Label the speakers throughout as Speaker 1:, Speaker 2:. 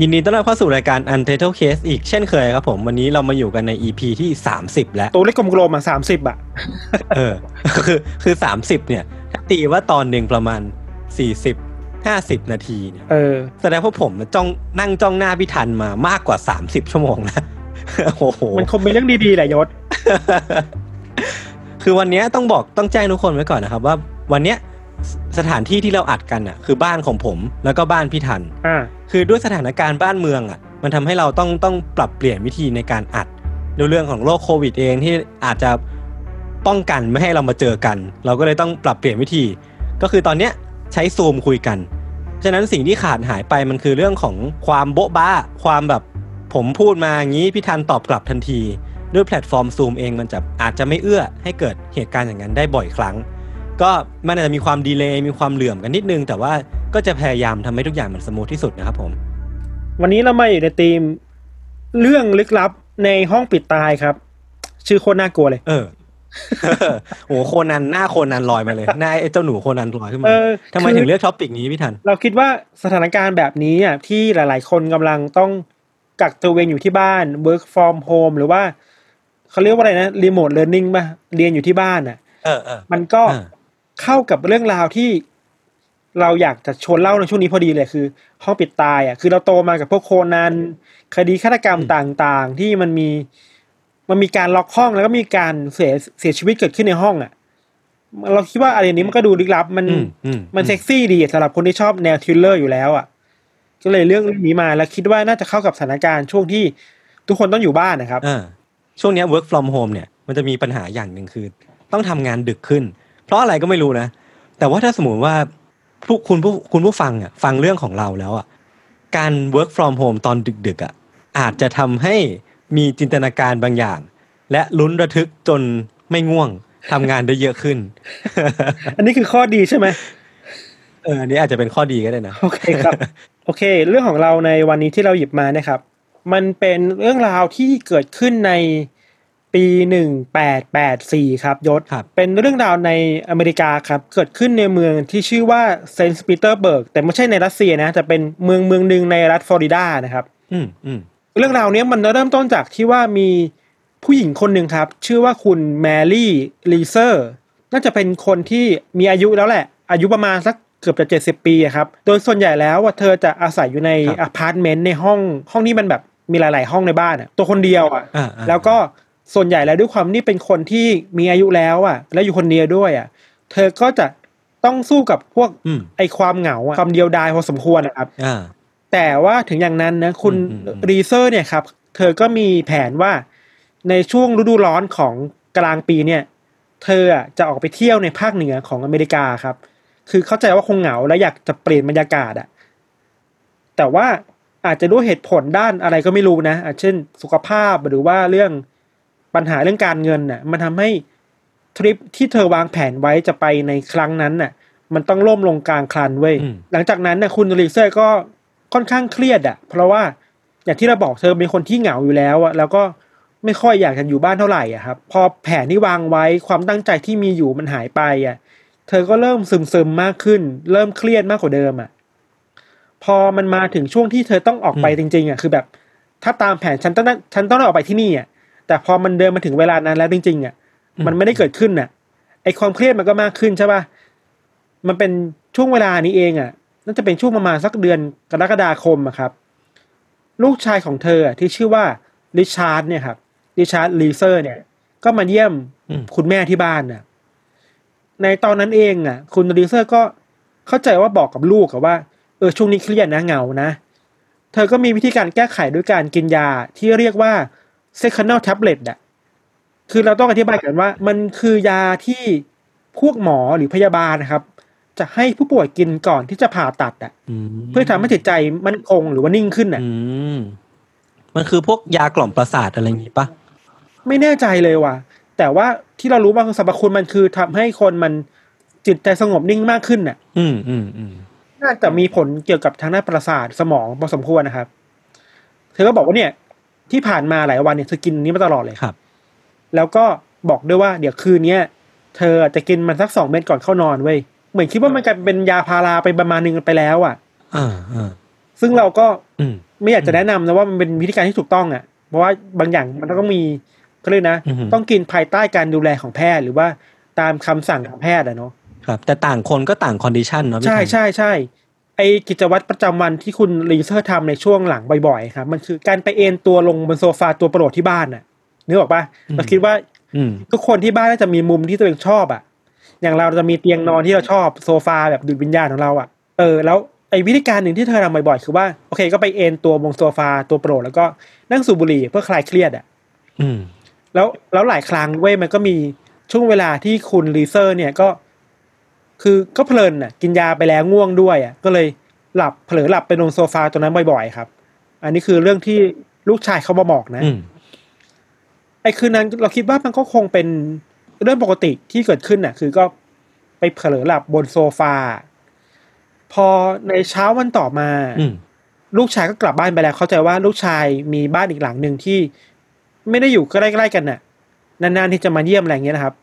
Speaker 1: ยินดีต้อนรับเข้าสู่รายการ Untitled Case อีกเช่นเคยครับผม วันนี้เรามาอยู่กันใน EP ที่ 30 แล้ว
Speaker 2: ตัวเลขกลมๆอะสามสิบอะ
Speaker 1: เออ คือคือ30เนี่ยถ้าตีว่าตอนหนึ่งประมาณ40 50นาทีเนี่ย
Speaker 2: เออ
Speaker 1: แสดงว่าผมจ้องนั่งจ้องหน้าพี่ทันมามากกว่า30ชั่วโมงนะโอ้โห
Speaker 2: มันคงเป็นเรื่องดีๆแหละยศ
Speaker 1: คือวันเนี้ยต้องบอกต้องแจ้งทุกคนไว้ก่อนนะครับ ว่าวันเนี้ยสสถานที่ที่เราอัดกันอะ คือบ้านของผมแล้วก็บ้านพี่ทัน
Speaker 2: อ่า
Speaker 1: คือด้วยสถานการณ์บ้านเมืองอะมันทำให้เราต้องต้องปรับเปลี่ยนวิธีในการอัดด้วยเรื่องของโรคโควิดเองที่อาจจะป้องกันไม่ให้เรามาเจอกัน เราก็เลยต้องปรับเปลี่ยนวิธี ก็คือตอนเนี้ยใช้ซูมคุยกันฉะนั้นสิ่งที่ขาดหายไปมันคือเรื่องของความโบ๊ะบ้า ความแบบผมพูดมาอย่างนี้พี่ทันตอบกลับทันที ด้วยแพลตฟอร์มซูมเองมันจะอาจจะไม่เอื้อให้เกิดเหตุการณ์อย่างนั้นได้บ่อยครั้ง ก็มันอาจจะมีความ delay มีความเหลื่อมกันนิดนึง แต่ว่าก็จะพยายามทำให้ทุกอย่างมัน smooth ที่สุดนะครับผม
Speaker 2: วันนี้เรามาอยู่ในธีมเรื่องลึกลับในห้องปิดตายครับ ชื่อโคตรน่ากลัวเลย
Speaker 1: เออโอ้โหโคนันหน้าโคนันลอยมาเลยหน้าไอ้เจ้าหนูโคนันลอยขึ้นมา
Speaker 2: เออ
Speaker 1: ทำไม
Speaker 2: คือ
Speaker 1: ถึงเลือก topic นี้พี่ธัญ
Speaker 2: เราคิดว่าสถานการณ์แบบนี้อะที่หลาย ๆ คนกำลังต้องกักตัวเองอยู่ที่บ้าน work from home หรือว่าเขาเรียกว่าอะไรนะ remote learning ป่ะเรียนอยู่ที่บ้านอะ
Speaker 1: เออเออ
Speaker 2: มันก็
Speaker 1: อ่า
Speaker 2: เข้ากับเรื่องราวที่เราอยากจะชวนเล่าในช่วงนี้พอดีเลยคือห้องปิดตายอะคือเราโตมากับพวกโคนันคดีฆาตกรรมต่างๆ ที่มันมีมันมีการล็อกห้องแล้วก็มีการเสียเสียชีวิตเกิดขึ้นในห้องอะ เราคิดว่าอะไรนี้มันก็ดูลึกลับ มัน
Speaker 1: อืมอืม
Speaker 2: มันเซ็กซี่ดีสำหรับคนที่ชอบแนวทริลเลอร์อยู่แล้วอะ ก็เลยเรื่องนี้มาแล้วคิดว่าน่าจะเข้ากับสถานการณ์ช่วงที่ทุกคนต้องอยู่บ้านนะครับ
Speaker 1: อ่าช่วงเนี้ย work from home เนี่ยมันจะมีปัญหาอย่างหนึ่งคือ ต้องทำงานดึกขึ้นเพ ราะอะไรก็ไม่รู้นะ แต่ว่าถ้าสมมติว่าผู้คุณผู้คุณผู้ฟังอะฟังเรื่องของเราแล้วอะการ work from home ตอนดึกๆอะอาจจะทำให้มีจินตนาการบางอย่าง และลุ้นระทึกจนไม่ง่วงทำงานได้เยอะขึ้น
Speaker 2: อันนี้คือข้อดีใช่ไหม
Speaker 1: เอออันนี้อาจจะเป็นข้อดีก็ได้นะ
Speaker 2: โอเคครับ โอเค เรื่องของเราในวันนี้ที่เราหยิบมานะครับ มันเป็นเรื่องราวที่เกิดขึ้นใน ปีหนึ่งแปดแปดสี่ครับยชญ์
Speaker 1: ครับ
Speaker 2: เป็นเรื่องราวในอเมริกาครับ เกิดขึ้นในเมืองที่ชื่อว่าเซนต์ปีเตอร์เบิร์กแต่ไม่ใช่ในรัสเซียนะแต่เป็นเมืองเมืองหนึ่งในรัฐฟลอริดานะครับ
Speaker 1: อืมอืม
Speaker 2: เรื่องราวเนี้ยมันเริ่มต้นจากที่ว่ามีผู้หญิงคนหนึ่งครับ ชื่อว่าคุณแมรี่ รีเซอร์น่าจะเป็นคนที่มีอายุแล้วแหละ อายุประมาณสักเกือบจะเจ็ดสิบปีอะครับ โดยส่วนใหญ่แล้วว่าเธอจะอาศัยอยู่ในอพาร์ตเมนต์ในห้องห้องที่มันแบบมีหลาย ๆ ห้องในบ้านอะตัวคนเดียวอะ
Speaker 1: อ่าอ่า
Speaker 2: แล้วก็ ส่วนใหญ่แล้วด้วยความที่เป็นคนที่มีอายุแล้วอะแล้วอยู่คนเดียวด้วยอะเธอก็จะต้องสู้กับพวก
Speaker 1: อืม
Speaker 2: ไอความเหงาอะความเดียวดายพอสมควรนะครับ
Speaker 1: อ่า
Speaker 2: แต่ว่าถึงอย่างนั้นนะคุณ
Speaker 1: อืมอืมอืม
Speaker 2: รีเซอร์เนี่ยครับ เธอก็มีแผนว่าในช่วงฤดูร้อนของกลางปีเนี่ย เธออะจะออกไปเที่ยวในภาคเหนือของอเมริกาครับ คือเข้าใจว่าคงเหงาและอยากจะเปลี่ยนบรรยากาศอะแต่ว่าอาจจะด้วยเหตุผลด้านอะไรก็ไม่รู้นะอาจเช่น สุขภาพหรือว่าเรื่อง ปัญหาเรื่องการเงินน่ะมันทำให้ทริปที่เธอวางแผนไว้จะไปในครั้งนั้นน่ะ มันต้องล่มลงกลางคันเว้ย
Speaker 1: อืม
Speaker 2: หลังจากนั้นน่ะคุณรีเซอร์ก็ค่อนข้างเครียดอะ เพราะว่าอย่างที่เราบอกเธอเป็นคนที่เหงาอยู่แล้วอะแล้วก็ไม่ค่อยอยากจะอยู่บ้านเท่าไหร่อะครับ พอแผนที่วางไว้ความตั้งใจที่มีอยู่มันหายไปอะ เธอก็เริ่มซึมซึมๆมากขึ้น เริ่มเครียดมากกว่าเดิมอะพอมันมาถึงช่วงที่เธอต้องออกไปจริง ๆอะคือแบบ ถ้าตามแผนฉันต้องได้ฉันต้องได้ออกไปที่นี่อะ แต่พอมันเดินมาถึงเวลานั้นแล้วจริงๆอะมันไม่ได้เกิดขึ้นอะ ไอความเครียดมันก็มากขึ้นใช่ป่ะมันเป็นช่วงเวลานี้เองอะน่าจะเป็นช่วงประมาณสักเดือนกรกฎาคมอะครับ ลูกชายของเธออะที่ชื่อว่าริชาร์ดเนี่ยครับริชาร์ด รีเซอร์ เนี่ย ก็มาเยี่ยม
Speaker 1: อืม
Speaker 2: คุณแม่ที่บ้านน่ะ ในตอนนั้นเองอะ คุณรีเซอร์ก็เข้าใจว่าบอกกับลูกอะว่าเออช่วงนี้เครียดนะเหงานะ เธอก็มีวิธีการแก้ไขด้วยการกินยาที่เรียกว่า Seconal tablet อะคือเราต้องอธิบายกันว่า มันคือยาที่พวกหมอหรือพยาบาลนะครับ จะให้ผู้ป่วยกินก่อนที่จะผ่าตัดอะ
Speaker 1: ม
Speaker 2: เพื่อทำให้จิตใจมั่นคงหรือว่านิ่งขึ้นอะ
Speaker 1: อืมมันคือพวกยากล่อมประสาทอะไรอย่างงี้ปะ
Speaker 2: ไม่แน่ใจเลยว่ะ แต่ว่าที่เรารู้ว่าสรรพคุณมันคือทำให้คนมันจิตใจสงบนิ่งมากขึ้นน่ะ
Speaker 1: อืมอืมอืม
Speaker 2: น่าจะมีผลเกี่ยวกับทางด้านประสาทสมองพอสมควรนะครับ เธอก็บอกว่าเนี่ย ที่ผ่านมาหลายวันเนี่ยเธอกินอันนี้มาตลอดเลย
Speaker 1: ครับ
Speaker 2: แล้วก็บอกด้วยว่าเดี๋ยวคืนเนี้ยเธอจะกินมันสักสองเม็ดก่อนเข้านอนเว้ยเหมือนคิดว่ามันกลายเป็นยาพาราไปประมาณนึงไปแล้วอะ
Speaker 1: อ่าอ่า
Speaker 2: ซึ่งเราก็
Speaker 1: อืม
Speaker 2: ไม่อยากจะแนะนำนะว่ามันเป็นวิธีการที่ถูกต้องอะ เพราะว่าบางอย่างมันต้องมีก็เลยกนะ
Speaker 1: อือหือ
Speaker 2: ต้องกินภายใต้การดูแลของแพทย์หรือว่าตามคำสั่งของแพทย์อะเนาะ
Speaker 1: ครับ แต่ต่างคนก็ต่าง condition เนาะพี่
Speaker 2: ใช่
Speaker 1: ธัญ
Speaker 2: ใช่ใช่ไอ กิจวัตรประจำวันที่คุณรีเซอร์ทำในช่วงหลังบ่อยๆครับ มันคือการไปเอนตัวลงบนโซฟาตัวโปรดที่บ้านน่ะนึกออกปะเราคิดว่า
Speaker 1: อืม
Speaker 2: ทุกคนที่บ้านน่าจะมีมุมที่ตัวเองชอบอะอย่างเราจะมีเตียงนอนที่เราชอบโซฟาแบบดูดวิญญาณของเราอะเออแล้วไอ้วิธีการหนึ่งที่เธอทำบ่อยๆคือว่าโอเค ก็ไปเอนตัวบนโซฟาตัวโปรดแล้วก็นั่งสูบบุหรี่เพื่อคลายเครียดอะ
Speaker 1: อืม
Speaker 2: แล้วแล้วหลายครั้งเว้ยมันก็มีช่วงเวลาที่คุณรีเซอร์ เนี่ยก็ คือก็เพลินน่ะกินยาไปแล้วง่วงด้วยอะก็เลยหลับเผลอหลับไปบนโซฟาตัวนั้นบ่อยๆครับ อันนี้คือเรื่องที่ลูกชายเขามาบอกนะ
Speaker 1: อืม
Speaker 2: ไอ้คืนนั้นเราคิดว่ามันก็คงเป็นเรื่องปกติที่เกิดขึ้นน่ะ คือก็ไปเผลอหลับบนโซฟา พอในเช้าวันต่อมา
Speaker 1: อืม
Speaker 2: ลูกชายก็กลับบ้านไปแล้ว เข้าใจว่าลูกชายมีบ้านอีกหลังหนึ่งที่ไม่ได้อยู่ใกล้ๆกันน่ะ นานๆที่จะมาเยี่ยมอะไรอย่างเงี้ยนะครับ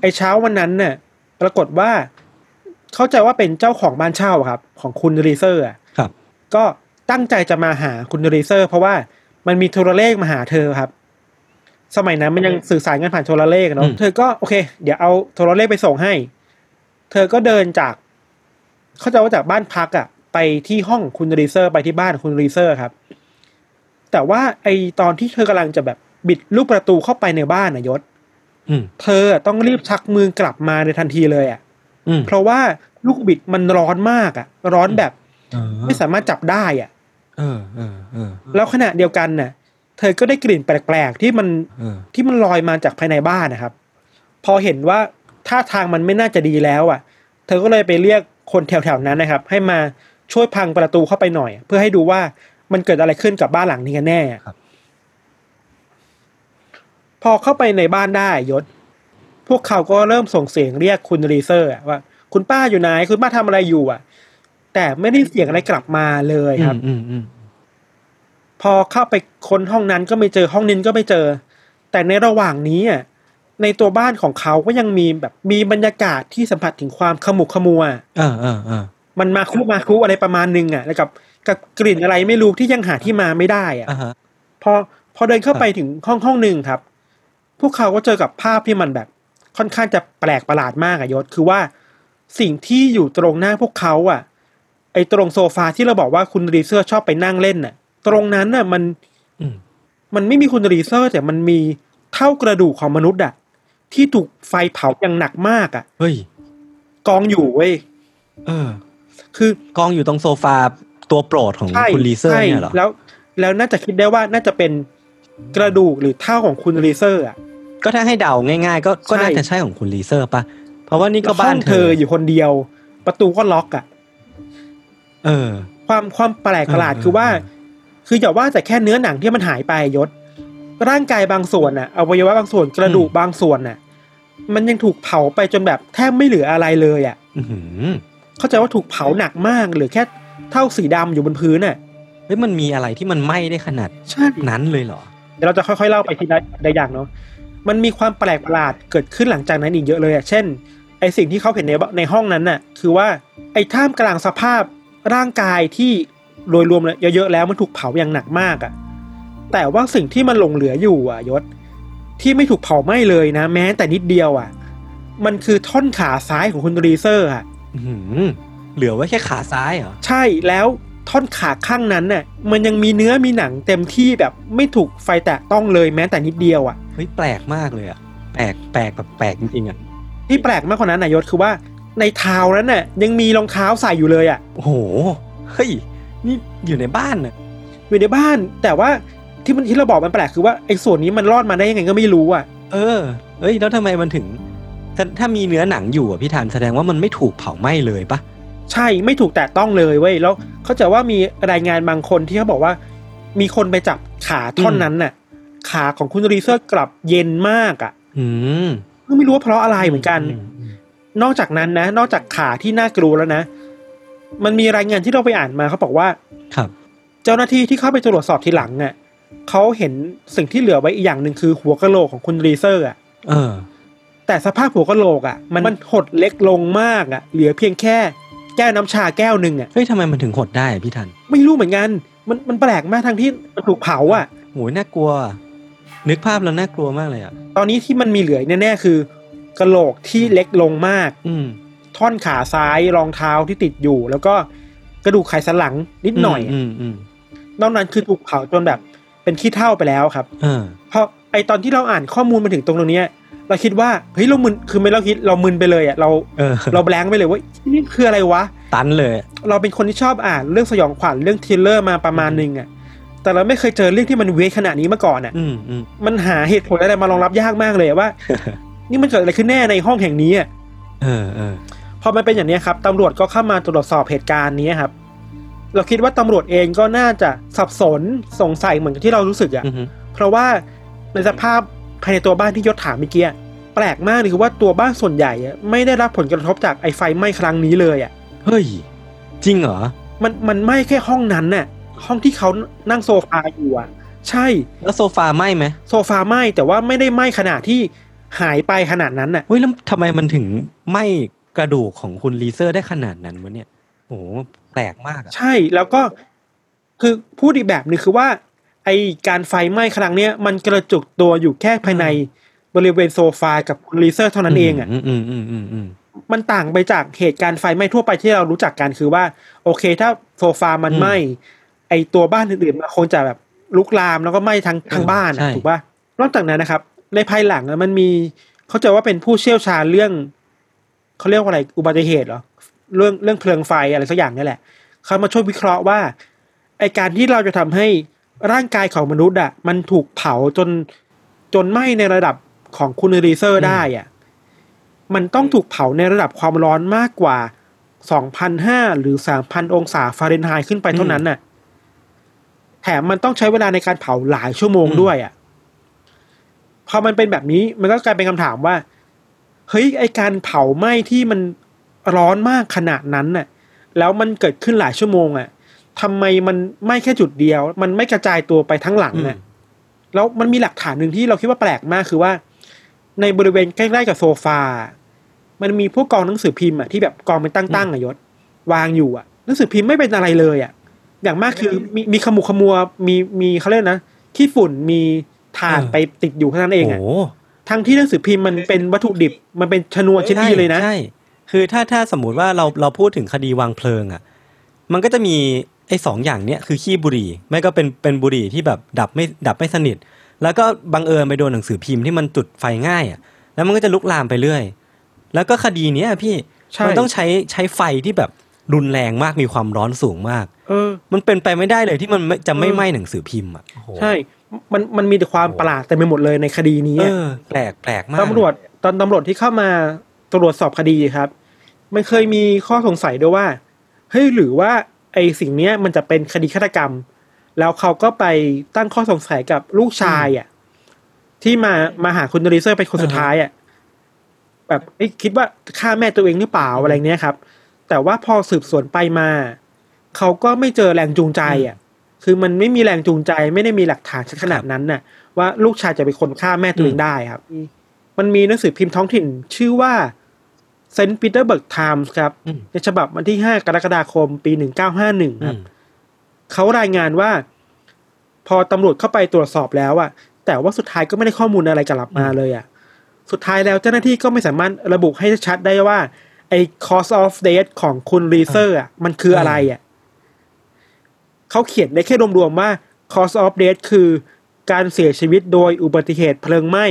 Speaker 2: ไอ้เช้าวันนั้นน่ะ ปรากฏว่าเข้าใจว่าเป็นเจ้าของบ้านเช่าครับ ของคุณรีเซอร์อะ
Speaker 1: ครับ
Speaker 2: ก็ตั้งใจจะมาหาคุณรีเซอร์ เพราะว่ามันมีโทรเลขมาหาเธอครับ สมัยนั้นมันยังสื่อสารกันผ่านโทรเลขอะเนาะ
Speaker 1: อืม
Speaker 2: เธอก็โอเค เดี๋ยวเอาโทรเลขไปส่งให้ เธอก็เดินจาก เข้าใจว่าจากบ้านพักอะไปที่ห้องคุณรีเซอร์ ไปที่บ้านคุณรีเซอร์ครับ แต่ว่าไอตอนที่เธอกำลังจะแบบบิดลูกประตูเข้าไปในบ้านนะยชญ์
Speaker 1: อืม
Speaker 2: เธอต้องรีบชักมือกลับมาในทันทีเลยอะ
Speaker 1: อืม
Speaker 2: เพราะว่าลูกบิดมันร้อนมากอะร้อนแบบ
Speaker 1: เออ
Speaker 2: ไม่สามารถจับได้อะ
Speaker 1: เออเออเออ
Speaker 2: แล้วขณะเดียวกันน่ะ เธอก็ได้กลิ่นแปลกๆที่มัน
Speaker 1: เออ
Speaker 2: ที่มันลอยมาจากภายในบ้านนะครับ พอเห็นว่าท่าทางมันไม่น่าจะดีแล้วอะ เธอก็เลยไปเรียกคนแถวๆนั้นนะครับ ให้มาช่วยพังประตูเข้าไปหน่อย เพื่อให้ดูว่ามันเกิดอะไรขึ้นกับบ้านหลังนี้กันแน่
Speaker 1: ครับ
Speaker 2: พอเข้าไปในบ้านได้ยชญ์ พวกเขาก็เริ่มส่งเสียงเรียกคุณรีเซอร์อะว่า คุณป้าอยู่ไหน คุณป้าทำอะไรอยู่อะ แต่ไม่ได้เสียงอะไรกลับมาเลยครับ
Speaker 1: อืมอืม
Speaker 2: พอเข้าไปค้นห้องนั้นก็ไม่เจอห้องนี้ก็ไม่เจอ แต่ในระหว่างนี้อะในตัวบ้านของเขาก็ยังมีแบบมีบรรยากาศที่สัมผัสถึงความขมุกขมัว
Speaker 1: เออเออเออ
Speaker 2: มันมาคุมาคุอะไรประมาณนึงอะ แล้วกับกับกลิ่นอะไรไม่รู้ที่ยังหาที่มาไม่ได้อะ
Speaker 1: อ่าฮะ
Speaker 2: พอพอเดินเข้าไปถึงห้องห้องหนึ่งครับ พวกเขาก็เจอกับภาพที่มันแบบค่อนข้างจะแปลกประหลาดมากอะยชญ์คือว่าสิ่งที่อยู่ตรงหน้าพวกเขาอะไอ้ตรงโซฟาที่เราบอกว่าคุณรีเซอร์ชอบไปนั่งเล่นน่ะ ตรงนั้นน่ะมัน
Speaker 1: อืม
Speaker 2: มันไม่มีคุณรีเซอร์แต่มันมีเถ้ากระดูกของมนุษย์อะที่ถูกไฟเผาอย่างหนักมากอะ
Speaker 1: เฮ้ย
Speaker 2: กองอยู่เว้ย
Speaker 1: เออ
Speaker 2: คือ
Speaker 1: กองอยู่ตรงโซฟาตัวโปรดของ
Speaker 2: ใช่
Speaker 1: คุณรีเซอร์
Speaker 2: ใช่
Speaker 1: เนี่ยเหรอ
Speaker 2: แล้ว แล้วน่าจะคิดได้ว่าน่าจะเป็น กระดูกหรือเถ้าของคุณรีเซอร์อะ
Speaker 1: ก็ถ้าให้เดาง่ายๆ ก็ก็
Speaker 2: ใช่
Speaker 1: น่าจะใช่ของคุณรีเซอร์ปะเพราะว่านี่ก็
Speaker 2: แล้ว
Speaker 1: บ้า
Speaker 2: ห้อง
Speaker 1: เธ
Speaker 2: เธ
Speaker 1: อ
Speaker 2: ออยู่คนเดียว ประตูก็ล็อกอะ
Speaker 1: เออ
Speaker 2: ความความแปลกประหลาด
Speaker 1: เออ
Speaker 2: คือว่า คืออย่าว่าแต่แค่เนื้อหนังที่มันหายไปยศ ร่างกายบางส่วนน่ะอวัยวะบางส่วนกระดูกบางส่วนน่ะ มันยังถูกเผาไปจนแบบแทบไม่เหลืออะไรเลยอะ
Speaker 1: อื้อหือ
Speaker 2: เข้าใจว่าถูกเผาหนักมากเหลือแค่เท่าสีดำอยู่บนพื้นน่ะ
Speaker 1: เฮ้ยมันมีอะไรที่มันไหม้ได้ขนาด
Speaker 2: ใช่
Speaker 1: นั้นเลยเหรอ
Speaker 2: เดี๋ยวเราจะค่อยๆเล่าไปทีละละอย่างเนาะมันมีความแปลกประหลาดเกิดขึ้นหลังจากนั้นอีกเยอะเลยอะเช่นไอสิ่งที่เขาเห็นในในห้องนั้นน่ะ คือว่าไอท่ามกลางสภาพร่างกายที่โดยรวมแล้วเยอะๆแล้วมันถูกเผาอย่างหนักมากอะแต่ว่าสิ่งที่มันหลงเหลืออยู่อะยศ ที่ไม่ถูกเผาไหม้เลยนะ แม้แต่นิดเดียวอะ มันคือท่อนขาซ้ายของคุณรีเซอร์อะ
Speaker 1: อื้อหือเหลือไว้แค่ขาซ้ายเหรอ
Speaker 2: ใช่แล้ว ท่อนขาข้างนั้นน่ะมันยังมีเนื้อมีหนังเต็มที่แบบไม่ถูกไฟแตะต้องเลยแม้แต่นิดเดียวอะ
Speaker 1: เฮ้ยแปลกมากเลยอะแปลกแปลกแบบแปลกจริงๆอะ
Speaker 2: ที่แปลกมากกว่านั้นนายศคือว่าในเท้านั้นน่ะยังมีรองเท้าใส่อยู่เลยอะ
Speaker 1: โอ้โหเฮ้ยนี่อยู่ในบ้านน่ะ
Speaker 2: อยู่ในบ้าน แต่ว่าที่มันที่เราบอกมันแปลกคือว่าไอ้ส่วนนี้มันรอดมาได้ยังไงก็ไม่รู้อะ
Speaker 1: เออ เอ้ยแล้วทำไมมันถึงถ้าถ้ามีเนื้อหนังอยู่อะพี่ธันแสดงว่ามันไม่ถูกเผาไหม้เลยปะ
Speaker 2: ใช่ไม่ถูกแตะต้องเลยเว้ยแล้วเขาใจะว่ามีรายงานบางคนที่เขาบอกว่า มีคนไปจับขาท่อนนั้นน่ะ ขาของคุณรีเซอร์กลับเย็นมากอะ
Speaker 1: อืม
Speaker 2: ไม่รู้ว่าเพราะอะไรเหมือนกัน
Speaker 1: อืม
Speaker 2: นอกจากนั้นนะ นอกจากขาที่น่ากลัวแล้วนะมันมีรายงานที่เราไปอ่านมาเขาบอกว่า
Speaker 1: ครับ
Speaker 2: เจ้าหน้าที่ที่เข้าไปตรวจสอบทีหลังอะเขาเห็นสิ่งที่เหลือไว้อีกอย่างหนึ่งคือหัวกะโหลกของคุณรีเซอร์อะ
Speaker 1: เออ
Speaker 2: แต่สภาพหัวกะโหลกอะมันมันหดเล็กลงมากอะ เหลือเพียงแค่ แก้วน้ำชาแก้วหนึ่งอะ
Speaker 1: เฮ้ยทำไมมันถึงหดได้อะพี่ธัน
Speaker 2: ไม่รู้เหมือนกัน มันมันแปลกมากทั้งที่มันถูกเผาอะ
Speaker 1: โหยน่ากลัว นึกภาพแล้วน่ากลัวมากเลยอะ
Speaker 2: ตอนนี้ที่มันมีเหลือแน่ๆคือกะโหลกที่เล็กลงมาก
Speaker 1: อืม
Speaker 2: ท่อนขาซ้ายรองเท้าที่ติดอยู่ แล้วก็กระดูกไขสันหลังนิดหน่อย
Speaker 1: อืมอืม
Speaker 2: นอกนั้นคือถูกเผาจนแบบ เป็นขี้เถ้าไปแล้วครับ
Speaker 1: เออ
Speaker 2: เพราะไอตอนที่เราอ่านข้อมูลมาถึงตรงตรงเนี้ย เราคิดว่าเฮ้ยเรามึนคือไม่เราคิดเรามึนไปเลยอะเรา
Speaker 1: เออ
Speaker 2: เรา blank ไปเลยว่านี่คืออะไรวะ
Speaker 1: ตันเลย
Speaker 2: เราเป็นคนที่ชอบอ่านเรื่องสยองขวัญเรื่อง thriller มาประมาณหนึ่งอะแต่เราไม่เคยเจอเรื่องที่มัน weird ขนาดนี้มาก่อนอะ
Speaker 1: อืมอืม
Speaker 2: มันหาเหตุผลอะไรมารองรับยากมากเลยอะว่า นี่มันเกิดอะไรขึ้นแน่ในห้องแห่งนี้อะ
Speaker 1: เออเออ
Speaker 2: พอมันเป็นอย่างนี้ครับตำรวจก็เข้ามาตรวจสอบเหตุการณ์นี้ครับ เราคิดว่าตำรวจเองก็น่าจะสับสนสงสัยเหมือนกับที่เรารู้สึกอะ
Speaker 1: อือฮึ
Speaker 2: เพราะว่าในสภาพ ภายในตัวบ้านที่ยศถามเมื่อกี้อะแปลกมากเลยคือว่าตัวบ้านส่วนใหญ่อะไม่ได้รับผลกระทบจากไอไฟไหม้ครั้งนี้เลยอะ
Speaker 1: เฮ้ย จริงเหรอ
Speaker 2: มันมันไหม้แค่ห้องนั้นน่ะ ห้องที่เขานั่งโซฟาอยู่อะ ใช่
Speaker 1: แล้วโซฟาไหมไหม
Speaker 2: โซฟาไหม้แต่ว่าไม่ได้ไหม้ขนาดที่หายไปขนาดนั้นน่ะ
Speaker 1: เฮ้ยแล้วทำไมมันถึงไหม้กระดูกของคุณรีเซอร์ได้ขนาดนั้นวะเนี่ยโอ้โหแปลกมากอะ
Speaker 2: ใช่แล้วก็คือพูดอีกแบบหนึ่งคือว่า ไอการไฟไหม้ครั้งเนี้ยมันกระจุกตัวอยู่แค่ภายในบริเวณโซฟากับคุณรีเซอร์เท่านั้นเองอะ
Speaker 1: อืมอืมอืมอืมอืม
Speaker 2: มันต่างไปจากเหตุการณ์ไฟไหม้ทั่วไปที่เรารู้จักกันคือว่า โอเค ถ้าโซฟามันไหม้ไอตัวบ้านอื่นๆมันคงจะแบบลุกลามแล้วก็ไหม้ทั้งทั้งบ้านอะถูกป่ะนอกจากนั้นนะครับ ในภายหลังอะมันมีเขาใจะว่าเป็นผู้เชี่ยวชาญเรื่องเขาเรียกว่าอะไรอุบัติเหตุเหรอเรื่องเรื่องเพลิงไฟอะไรสักอย่างนี่แหละเขามาช่วยวิเคราะห์ว่าไอการที่เราจะทำให้ ร่างกายของมนุษย์อะมันถูกเผาจนจนไหม้ในระดับของคุณรีเซอร์ได้อะมันต้องถูกเผาในระดับความร้อนมากกว่า2,500หรือ3,000องศาฟาเรนไฮต์ขึ้นไปเท่านั้นน่ะ แถมมันต้องใช้เวลาในการเผาหลายชั่วโมงด้วยอะ พอมันเป็นแบบนี้มันก็กลายเป็นคำถามว่า เฮ้ยไอการเผาไหม้ที่มันร้อนมากขนาดนั้นน่ะ แล้วมันเกิดขึ้นหลายชั่วโมงอะ ทำไมมันไหม้แค่จุดเดียว มันไม่กระจายตัวไปทั้งหลังน่ะแล้วมันมีหลักฐานหนึ่งที่เราคิดว่าแปลกมากคือว่า ในบริเวณใกล้ๆกับโซฟา มันมีพวกกองหนังสือพิมพ์อะที่แบบกองเป็นตั้งๆอะยศ วางอยู่อะหนังสือพิมพ์ไม่เป็นอะไรเลยอะ อย่างมากคือมีมีขมุกขมัวมีมีเขาเรียกนะขี้ฝุ่นมีถ่านไปติดอยู่แค่นั้นเองอะ
Speaker 1: โอ้
Speaker 2: ทั้งที่หนังสือพิมพ์มันเป็นวัตถุดิบมันเป็นชนวนชิ้นดีเลยนะ
Speaker 1: ใช่คือถ้าถ้าสมมุติว่าเราเราพูดถึงคดีวางเพลิงอะ มันก็จะมี ไอ้สองอย่างเนี้ยคือขี้บุหรี่ ไม่ก็เป็นเป็นบุหรี่ที่แบบดับไม่ดับไม่สนิท แล้วก็บังเอิญไปโดนหนังสือพิมพ์ที่มันจุดไฟง่ายอะแล้วมันก็จะลุกลามไปเรื่อย แล้วก็คดีเนี้ยพี่
Speaker 2: ใช่
Speaker 1: มันต้องใช้ใช้ไฟที่แบบรุนแรงมากมีความร้อนสูงมาก
Speaker 2: เออ
Speaker 1: มันเป็นไปไม่ได้เลยที่มันไม่จะไม่
Speaker 2: เออ
Speaker 1: ไหม้หนังสือพิมพ์อะโอ้โห
Speaker 2: ใช่ มันมันมีแต่ความประหลาดเต็มไปหมดเลยในคดีนี้
Speaker 1: เอ
Speaker 2: อะ
Speaker 1: อแปลกแปลกมาก
Speaker 2: ตำรวจตอนตำรวจที่เข้ามาตรวจสอบคดีครับ มันเคยมีข้อสงสัยด้วยว่าเฮ้ยหรือว่า ไอสิ่งเนี้ยมันจะเป็นคดีฆาตกรรม แล้วเขาก็ไปตั้งข้อสงสัยกับลูกชายอะที่มามาหาคุณรีเซอร์เป็นคนสุดท้ายอะแบบเอ้ยคิดว่าฆ่าแม่ตัวเองหรือเปล่าอะไรเนี้ยครับ แต่ว่าพอสืบสวนไปมาเขาก็ไม่เจอแรงจูงใจอะ คือมันไม่มีแรงจูงใจไม่ได้มีหลักฐานชัดขนาดนั้นน่ะ ว่าลูกชายจะเป็นคนฆ่าแม่ตัวเองได้ครับ มันมีหนังสือพิมพ์ท้องถิ่นชื่อว่า St. Petersburg Times ครับ
Speaker 1: อืม
Speaker 2: ในฉบับวันที่ 5 กรกฎาคม ปี 1951ค
Speaker 1: อื
Speaker 2: รับ
Speaker 1: ม
Speaker 2: เขารายงานว่า พอตำรวจเข้าไปตรวจสอบแล้วอะแต่ว่าสุดท้ายก็ไม่ได้ข้อมูลอะไรกลับมาเลยอะสุดท้ายแล้วเจ้าหน้าที่ก็ไม่สามารถระบุให้ชัดได้ว่าไอ้ cause of death ของคุณรีเซอร์อะมันคืออะไรอะเขาเขียนได้แค่รวมๆว่า cause of death คือการเสียชีวิตโดยอุบัติเหตุเพลิงไหม้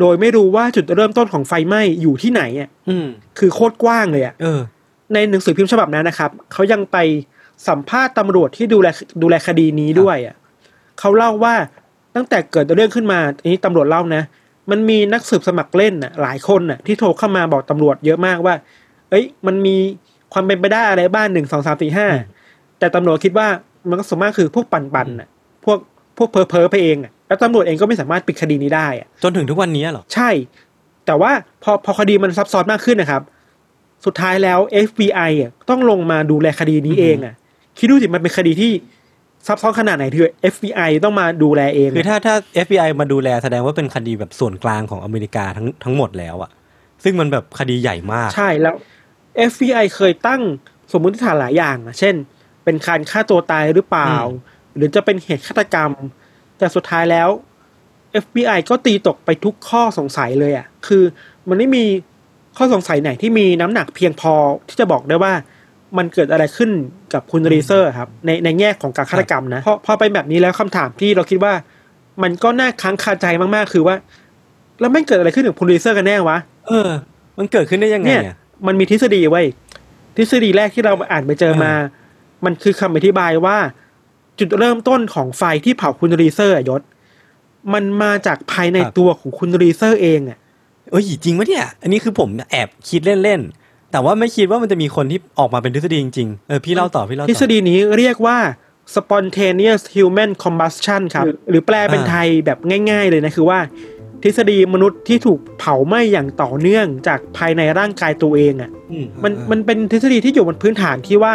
Speaker 2: โดยไม่รู้ว่าจุดเริ่มต้นของไฟไหม้อยู่ที่ไหนอะ
Speaker 1: อืม
Speaker 2: คือโคตรกว้างเลยอะ
Speaker 1: เออ
Speaker 2: ในหนังสือพิมพ์ฉบับนั้นนะครับเขายังไปสัมภาษณ์ตำรวจที่ดูแลดูแลคดีนี้ด้วยอะเขาเล่าว่าตั้งแต่เกิดเรื่องขึ้นมาอันนี้ตำรวจเล่านะ มันมีนักสืบสมัครเล่นน่ะ หลายคนน่ะ ที่โทรเข้ามาบอกตำรวจเยอะมากว่า เอ้ย มันมีความเป็นไปได้อะไรบ้างหนึ่งสองสามสี่ห้าแต่ตำรวจคิดว่ามันก็ส่วนมากคือพวกปันปันๆน่ะ พวก พวกเพอเพอๆไปเองอะแล้วตำรวจเองก็ไม่สามารถปิดคดีนี้ได้อะ
Speaker 1: จนถึงทุกวันนี้เหรอ
Speaker 2: ใช่ แต่ว่าพอพอคดีมันซับซ้อนมากขึ้นนะครับ สุดท้ายแล้ว FBI อะต้องลงมาดูแลคดีนี้เองอะคิดดูสิมันเป็นคดีที่ซับซ้อนขนาดไหนที่ FBI ต้องมาดูแลเอง
Speaker 1: คือถ้าถ้า FBI มาดูแลแสดงว่าเป็นคดีแบบส่วนกลางของอเมริกาทั้งทั้งหมดแล้วอะซึ่งมันแบบคดีใหญ่มาก
Speaker 2: ใช่แล้ว FBI เคยตั้งสมมติฐานหลายอย่างอะเช่น เป็นการฆ่าตัวตายหรือเปล่า
Speaker 1: อืม
Speaker 2: หรือจะเป็นเหตุฆาตกรรม แต่สุดท้ายแล้ว FBI ก็ตีตกไปทุกข้อสงสัยเลยอะ คือมันไม่มีข้อสงสัยไหนที่มีน้ำหนักเพียงพอที่จะบอกได้ว่ามันเกิดอะไรขึ้นกับคุณรีเซอร์ครับ ในในแง่ของการฆาตกรรมนะพอพอเป็นแบบนี้แล้วคำถามที่เราคิดว่า มันก็น่าค้างคาใจมากๆ คือว่า แล้วแม่งเกิดอะไรขึ้นกับคุณรีเซอร์กันแน่วะ
Speaker 1: เออ มันเกิดขึ้นได้ยังไง
Speaker 2: เนี่ย
Speaker 1: อะ
Speaker 2: มันมีทฤษฎีเว้ยทฤษฎีแรกที่เราอ่านไปเจอมา มันคือคำอธิบายว่า จุดเริ่มต้นของไฟที่เผาคุณรีเซอร์อะยศ มันมาจากภายในตัวของคุณรีเซอร์เองอะ
Speaker 1: เอ้ยจริงปะเนี่ย อันนี้คือผมแอบคิดเล่นๆ แต่ว่าไม่คิดว่ามันจะมีคนที่ออกมาเป็นทฤษฎีจริงๆ เออพี่เล่าต่อพี่เล่าต่อ
Speaker 2: ทฤษฎีนี้เรียกว่า spontaneous human combustion ครับ หรือแปลเป็น
Speaker 1: อ่า
Speaker 2: ไทยแบบง่าย ๆ เลยนะคือว่า ทฤษฎีมนุษย์ที่ถูกเผาไหม้อย่างต่อเนื่องจากภายในร่างกายตัวเองอะ
Speaker 1: อื
Speaker 2: มัน
Speaker 1: เออ
Speaker 2: มันเป็นทฤษฎีที่อยู่บนพื้นฐานที่ว่า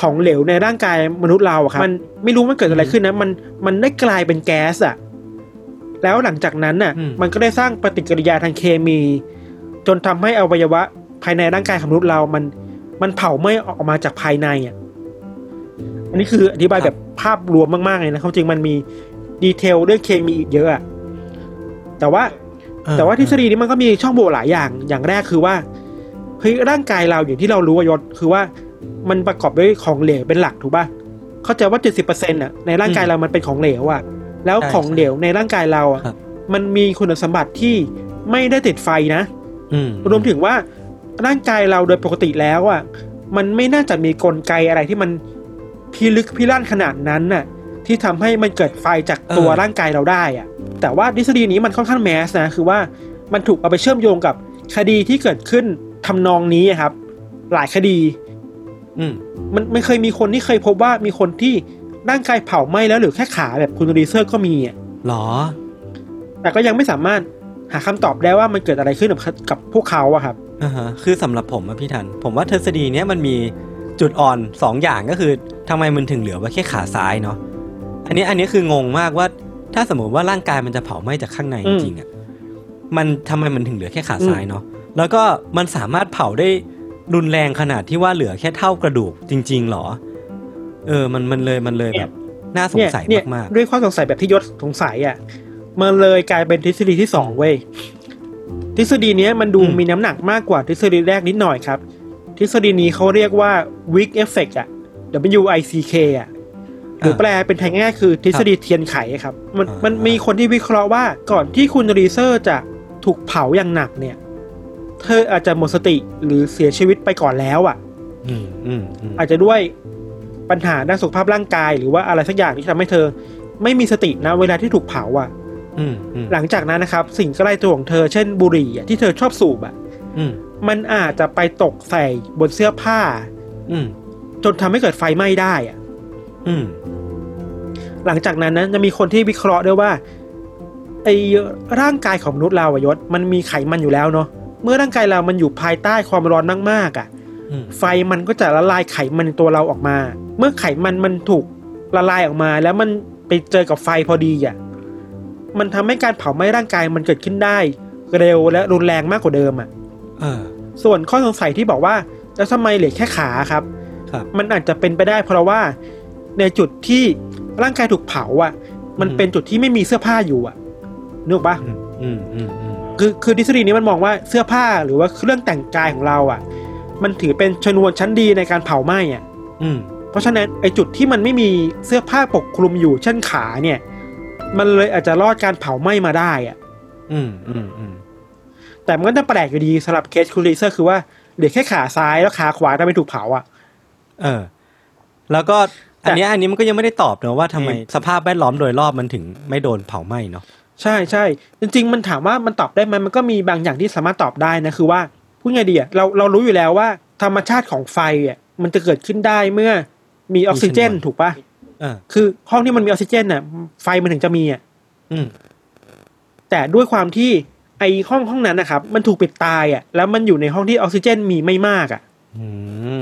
Speaker 2: ของเหลวในร่างกายมนุษย์เราอะครับมันไม่รู้มันเกิดอะไรขึ้นนะมันมันได้กลายเป็นแก๊สอะแล้วหลังจากนั้นน่ะ มันก็ได้สร้างปฏิกิริยาทางเคมี จนทำให้อวัยวะภายในร่างกายของมนุษย์เรามันมันเผาไหม้ออกมาจากภายในอะอันนี้คืออธิบายแบบภาพรวมมากๆเลยนะความจริงมันมีดีเทลเรื่องเคมีอีกเยอะอะแต่ว่า
Speaker 1: เออ
Speaker 2: แต่ว่าทฤษฎีนี้มันก็มีช่องโหว่หลายอย่างอย่างแรกคือว่าเฮ้ยร่างกายเราอย่างที่เรารู้ว่ายศคือว่า มันประกอบด้วยของเหลวเป็นหลักถูกป่ะเข้าใจว่าเจ็ดสิบเปอร์เซ็นต์่ะในร่างกายเรามันเป็นของเหลวอะ แล้วของเหลวในร่างกายเราอะ
Speaker 1: ครับ
Speaker 2: มันมีคุณสมบัติที่ไม่ได้ติดไฟนะ
Speaker 1: อืม
Speaker 2: รวมถึงว่าร่างกายเราโดยปกติแล้วอะ มันไม่น่าจะมีกลไกอะไรที่มันพิลึกพิลั่นขนาดนั้นน่ะ ที่ทำให้มันเกิดไฟจากตัวร่างกายเราได้อะ แต่ว่าทฤษฎีนี้มันค่อนข้างแมสนะคือว่ามันถูกเอาไปเชื่อมโยงกับคดีที่เกิดขึ้นทำนองนี้อะครับ หลายคดี
Speaker 1: อืม
Speaker 2: มันมันเคยมีคนที่เคยพบว่ามีคนที่ร่างกายเผาไหม้แล้วเหรือแค่ขาแบบคุณรีเซอร์ก็มีอะ
Speaker 1: หรอ
Speaker 2: แต่ก็ยังไม่สามารถหาคำตอบได้ว่ามันเกิดอะไรขึ้นกับกับพวกเขาอะครับ
Speaker 1: อ่าฮะคือสำหรับผมอะพี่ทัน ผมว่าทฤษฎีเนี้ยมันมีจุดอ่อนสองอย่างก็คือทำไมมันถึงเหลือไว้แค่ขาซ้ายเนาะอันนี้อันนี้คืองงมากว่า ถ้าสมมติว่าร่างกายมันจะเผาไหม้จากข้างใน
Speaker 2: อื
Speaker 1: จ
Speaker 2: ม
Speaker 1: ริงๆอะมันทำไมมันถึงเหลือแค่ขาซ้ายเนาะแล้วก็มันสามารถเผาได้ รุนแรงขนาดที่ว่าเหลือแค่เท่ากระดูกจริง ๆหรอ เออ มันมันเลยมันเลยแบบ น่าสง
Speaker 2: เนี่ย
Speaker 1: สัย
Speaker 2: เนี่ย
Speaker 1: มาก
Speaker 2: ด้วยข้อสงสัยแบบที่ยศสงสัยอะมันเลยกลายเป็นทฤษฎีที่สองเว้ยทฤษฎีเนี้ยมันดู
Speaker 1: อืม
Speaker 2: มีน้ำหนักมากกว่าทฤษฎีแรกนิดหน่อยครับ ทฤษฎีนี้เขาเรียกว่า weak effect อะ W I C K อะหรือแปลเป็นไทยง่ายๆคือทฤษฎีเทียนไขอะครับ มัน
Speaker 1: อ่ามั
Speaker 2: มันมีคนที่วิเคราะห์ว่าก่อนที่คุณรีเซอร์จะถูกเผาอย่างหนักเนี่ย เธออาจจะหมดสติหรือเสียชีวิตไปก่อนแล้วอะ
Speaker 1: ๆอืมอืมอืม
Speaker 2: อาจจะด้วยปัญหาด้านสุขภาพร่างกาย หรือว่าอะไรสักอย่างที่ทำให้เธอ ไม่มีสตินะเวลาที่ถูกเผาอะ
Speaker 1: อืมอืม
Speaker 2: หลังจากนั้นนะครับ สิ่งใกล้ตัวของเธอเช่นบุหรี่อะที่เธอชอบสูบอะ
Speaker 1: อืม
Speaker 2: มันอาจจะไปตกใส่บนเสื้อผ้า
Speaker 1: อืม
Speaker 2: จนทำให้เกิดไฟไหม้ได้อะ
Speaker 1: อืม
Speaker 2: หลังจากนั้นนะจะมีคนที่วิเคราะห์ด้วยว่าไอร่างกายของมนุษย์เราอะยศมันมีไขมันอยู่แล้วเนาะ เมื่อร่างกายเรามันอยู่ภายใต้ความร้อนมากๆอะ
Speaker 1: อืม
Speaker 2: ไฟมันก็จะละลายไขมันในตัวเราออกมา เมื่อไขมันมันถูกละลายออกมา แล้วมันไปเจอกับไฟพอดีอะมันทำให้การเผาไหม้ร่างกายมันเกิดขึ้นได้ เร็วและรุนแรงมากกว่าเดิมอะ
Speaker 1: เออ
Speaker 2: ส่วนข้อสงสัยที่บอกว่าแล้วทำไมเหลือแค่ขาครับ
Speaker 1: ครับ
Speaker 2: มันอาจจะเป็นไปได้ เพราะว่าในจุดที่ร่างกายถูกเผาอะ มันเป็นจุดที่ไม่มีเสื้อผ้าอยู่อะนึกออกปะ
Speaker 1: อืมอืมอืมอืม
Speaker 2: คือคือทฤษฎีนี้มันมองว่าเสื้อผ้าหรือว่าเครื่องแต่งกายของเราอะ มันถือเป็นชนวนชั้นดีในการเผาไหม้อะ
Speaker 1: อืม
Speaker 2: เพราะฉะนั้นไอจุดที่มันไม่มีเสื้อผ้าปกคลุมอยู่เช่นขาเนี่ย มันเลยอาจจะรอดการเผาไหม้มาได้อะ
Speaker 1: อืมอืมอืม
Speaker 2: แต่มันก็จะแปลกอยู่ดีสำหรับเคสคุณรีเซอร์คือว่าเหลือแค่ขาซ้ายแล้วขาขวาจะไม่ถูกเผาอะ
Speaker 1: เออ แล้วก็อันเนี้ยอันนี้มันก็ยังไม่ได้ตอบเนอะว่าทำไมสภาพแวดล้อมโดยรอบมันถึงไม่โดนเผาไหม้เนาะ
Speaker 2: ใช่ใช่จริง ๆ มันถามว่ามันตอบได้ไหมมันก็มีบางอย่างที่สามารถตอบได้นะคือว่าพูดไงดีอะเราเรารู้อยู่แล้วว่า ธรรมชาติของไฟอะมันจะเกิดขึ้นได้เมื่อมีออกซิเจนถูกปะ
Speaker 1: เออ
Speaker 2: คือห้องที่มันมีออกซิเจนน่ะ ไฟมันถึงจะมีอะ
Speaker 1: อืม
Speaker 2: แต่ด้วยความที่ไอห้องห้องนั้นนะครับ มันถูกปิดตายอะ แล้วมันอยู่ในห้องที่ออกซิเจนมีไม่มากอะ
Speaker 1: อื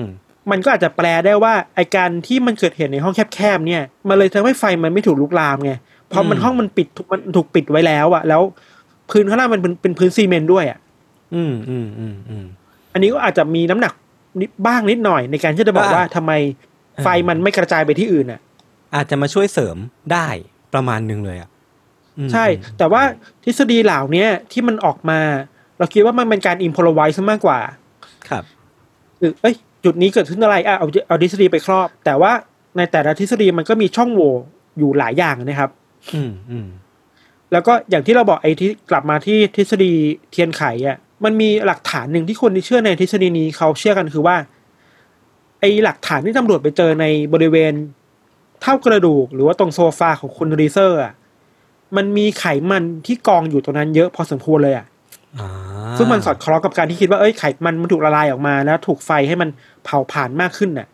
Speaker 1: ม
Speaker 2: มันก็อาจจะแปลได้ว่าไอการที่มันเกิดเหตุในห้องแคบๆเนี่ย มันเลยทำให้ไฟมันไม่ถูกลุกลามไง เพราะมันห้องมันปิดถูกมันถูกปิดไว้แล้วอะแล้ว พื้นข้างล่างมันเป็นเป็นพื้นซีเมนต์ด้วยอะ
Speaker 1: อืมอืมอืมอืม
Speaker 2: อันนี้ก็อาจจะมีน้ำหนักนิดบ้างนิดหน่อยในการที่จะบอก
Speaker 1: อ่า
Speaker 2: ว่าทำไมไฟมันไม่กระจายไปที่อื่นอะ
Speaker 1: อาจจะมาช่วยเสริมได้ประมาณหนึงเลยอะอืม
Speaker 2: ใช่ แต่ว่าทฤษฎีเหล่าเนี้ยที่มันออกมา เราคิดว่ามันเป็นการอิมพอลไวซ์มากกว่า
Speaker 1: ครับ
Speaker 2: คือเอ้ย จุดนี้เกิดขึ้นอะไรอะเอาเอาทฤษฎีไปครอบ แต่ว่าในแต่ละทฤษฎีมันก็มีช่องโหว่อยู่หลายอย่างนะครับ
Speaker 1: อืมอืม
Speaker 2: แล้วก็อย่างที่เราบอกไอ้ที่กลับมาที่ทฤษฎีเทียนไขอะ มันมีหลักฐานหนึ่งที่คนที่เชื่อในทฤษฎีนี้เขาเชื่อกันคือว่า ไอ้หลักฐานที่ตำรวจไปเจอในบริเวณเถ้ากระดูก หรือว่าตรงโซฟาของคุณรีเซอร์อะมันมีไขมันที่กองอยู่ตรงนั้นเยอะพอสมควรเลยอะ
Speaker 1: อ่า
Speaker 2: ซึ่งมันสอดคล้องกับการที่คิดว่าเอ้ยไขมันมันถูกละลายออกมาแล้วถูกไฟให้มันเผาผลาญมากขึ้นน่ะ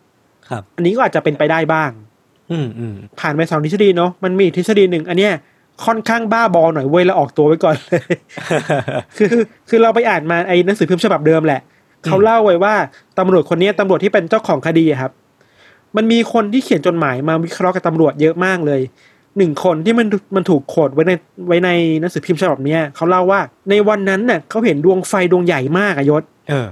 Speaker 1: ครับ
Speaker 2: อันนี้ก็อาจจะเป็นไปได้บ้าง
Speaker 1: อืมอืม
Speaker 2: ผ่านไปสองทฤษฎีเนาะมันมีอีกทฤษฎีหนึ่งอันเนี้ยค่อนข้างบ้าบอหน่อยเว้ยแล้วออกตัวไว้ก่อนเลยคือคือเราไปอ่านมาไอ้หนังสือพิมพ์ฉบับเดิมแหละเขาเล่าไว้ว่าตำรวจคนเนี้ยตำรวจที่เป็นเจ้าของคดีอะครับ มันมีคนที่เขียนจดหมายมาวิเคราะห์กับตำรวจเยอะมากเลยหนึ่งคนที่มันมันถูก quote ไว้ในไว้ในหนังสือพิมพ์ฉบับเนี้ยเขาเล่าว่า ในวันนั้นน่ะเขาเห็นดวงไฟดวงใหญ่มากอะยศ
Speaker 1: เออ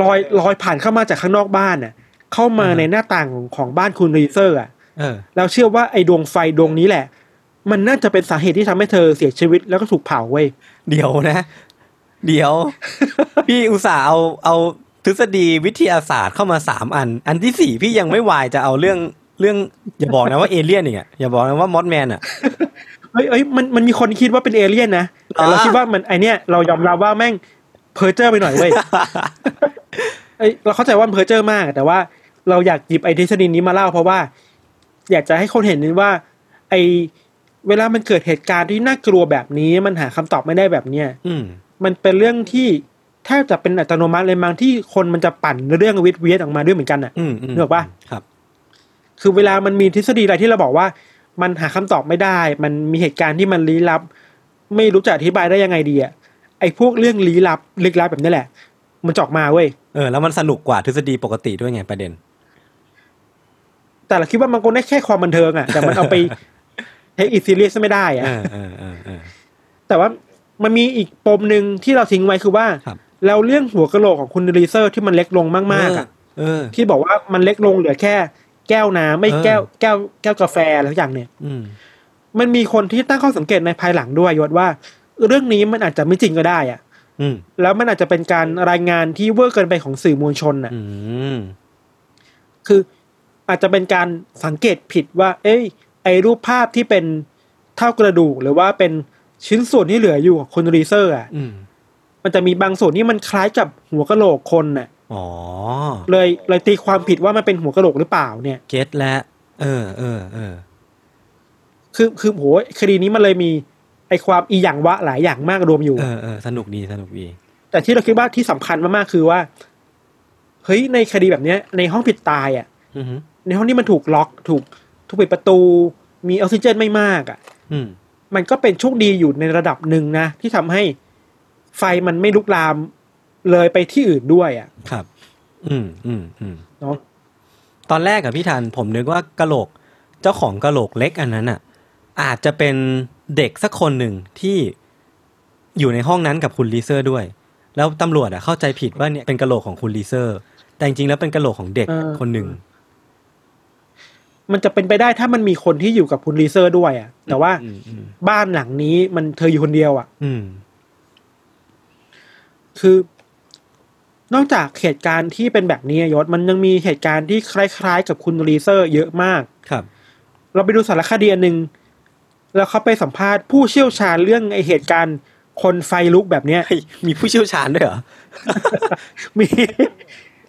Speaker 2: ลอยลอยผ่านเข้ามาจากข้างนอกบ้านน่ะ เข้ามา
Speaker 1: อือฮะ
Speaker 2: ในหน้าต่างของของบ้านคุณรีเซอร์อะ
Speaker 1: เออ
Speaker 2: แล้วเชื่อว่าไอ้ดวงไฟดวงนี้แหละ มันน่าจะเป็นสาเหตุที่ทำให้เธอเสียชีวิตแล้วก็ถูกเผาเว้ย
Speaker 1: เดี๋ยวนะ เดี๋ยว พี่อุตส่าห์เอาเอาทฤษฎีวิทยาศาสตร์เข้ามาสามอัน อันที่สี่พี่ยังไม่วายจะเอาเรื่องเรื่องอย่าบอกนะว่าเอเลี่ยนอีกอะอย่าบอกนะว่า Mothman อะ
Speaker 2: เฮ้ยเอ้ยมันมันมีคนคิดว่าเป็นเอเลี่ยนนะแต่เรา
Speaker 1: อ๋อ
Speaker 2: คิดว่ามันไอเนี้ยเรายอมรับว่าแม่งเพอร์เจอร์ไปหน่อยเว้ยเอ้ยเราเข้าใจว่ามันเพอร์เจอร์มากแต่ว่า เราอยากหยิบไอทฤษฎีนี้มาเล่าเพราะว่า อยากจะให้คนเห็นว่า ไอเวลามันเกิดเหตุการณ์ที่น่ากลัวแบบนี้ มันหาคำตอบไม่ได้แบบเนี้ย
Speaker 1: อืม
Speaker 2: มันเป็นเรื่องที่แทบจะเป็นอัตโนมัติเลยบางที่คนมันจะปั่นเรื่องวิทย์เวียดออกมาด้วยเหมือนกันอะ
Speaker 1: อืมอืม
Speaker 2: นึกออกปะ
Speaker 1: ครับ
Speaker 2: คือเวลามันมีทฤษฎีอะไรที่เราบอกว่า มันหาคำตอบไม่ได้ มันมีเหตุการณ์ที่มันลี้ลับ ไม่รู้จะอธิบายได้ยังไงดีอะไอ้พวกเรื่องลี้ลับลึกลับแบบนี้แหละ มันจะออกมาเว้ย
Speaker 1: เออแล้วมันสนุกกว่าทฤษฎีปกติด้วยไงประเด็น
Speaker 2: แต่เราคิดว่ามันก็ได้แค่ความบันเทิงอะแต่มันเอาไป take it serious ไม่ได้อะ
Speaker 1: เออเออเออเออ
Speaker 2: แต่ว่ามันมีอีกปมหนึ่งที่เราทิ้งไว้คือว่า
Speaker 1: ครับ
Speaker 2: แล้วเรื่องหัวกะโหลกของคุณรีเซอร์ที่มันเล็กลงมากๆอะ
Speaker 1: เออ
Speaker 2: ที่บอกว่ามันเล็กลงเหลือแค่ แก้วน้ำไม่
Speaker 1: เออ
Speaker 2: แก้วแก้วแก้วกาแฟอะไรสักอย่างเนี่ย
Speaker 1: อืม
Speaker 2: มันมีคนที่ตั้งข้อสังเกตในภายหลังด้วยยศว่า เรื่องนี้มันอาจจะไม่จริงก็ได้อะ
Speaker 1: อืม
Speaker 2: แล้วมันอาจจะเป็นการรายงานที่เวอร์เกินไปของสื่อมวลชนน่ะ
Speaker 1: อืม
Speaker 2: คือ อาจจะเป็นการสังเกตผิดว่า เอ้ย ไอ้รูปภาพที่เป็นเท่ากระดูกหรือว่าเป็นชิ้นส่วนที่เหลืออยู่ของคุณรีเซอร์อะ
Speaker 1: อืม
Speaker 2: มันจะมีบางส่วนที่มันคล้ายกับหัวกะโหลกคนน่ะ
Speaker 1: อ๋อ
Speaker 2: เลยเลยตีความผิดว่ามันเป็นหัวกะโหลกหรือเปล่าเนี่ย
Speaker 1: เก็ตแล้วเออเออเออ
Speaker 2: คือคือโหคดีนี้มันเลยมีไอความอีหยังวะหลายอย่างมากรวมอยู่
Speaker 1: เออเออสนุกดีสนุกดี
Speaker 2: แต่ที่เราคิดว่าที่สำคัญมากๆคือว่าเฮ้ยในคดีแบบเนี้ย ในห้องผิดตายอะ
Speaker 1: อือหือ
Speaker 2: ในห้องที่มันถูกล็อกถูกถูกปิดประตู มีออกซิเจนไม่มากอะ
Speaker 1: อืม
Speaker 2: มันก็เป็นโชคดีอยู่ในระดับหนึ่งนะ ที่ทำให้ไฟมันไม่ลุกลามเลยไปที่อื่นด้วยอะ
Speaker 1: ครับ อืมอืมอืม
Speaker 2: เนาะ
Speaker 1: ตอนแรกอะพี่ธัญผมนึกว่ากะโหลก เจ้าของกะโหลกเล็กอันนั้นอะอาจจะเป็นเด็กสักคนหนึ่งที่อยู่ในห้องนั้นกับคุณรีเซอร์ด้วย แล้วตำรวจอะเข้าใจผิดว่าเนี่ยเป็นกะโหลกของคุณรีเซอร์ แต่จริงๆแล้วเป็นกะโหลกของเด็กคนหนึ่ง
Speaker 2: มันจะเป็นไปได้ถ้ามันมีคนที่อยู่กับคุณรีเซอร์ด้วยอะ แต่ว่า
Speaker 1: อืมอืม
Speaker 2: บ้านหลังนี้มันเธออยู่คนเดียวอะ
Speaker 1: อืม
Speaker 2: คือนอกจากเหตุการณ์ที่เป็นแบบนี้อะยศมันยังมีเหตุการณ์ที่คล้ายๆ กับคุณรีเซอร์ เยอะมาก
Speaker 1: ครับ
Speaker 2: เราไปดูสารคดีอันหนึ่งแล้วเขาไปสัมภาษณ์ผู้เชี่ยวชาญเรื่องไอเหตุการณ์คนไฟลุกแบบเนี้ย
Speaker 1: เฮ้ยมีผู้เชี่ยวชาญด้วยเหรอ
Speaker 2: มี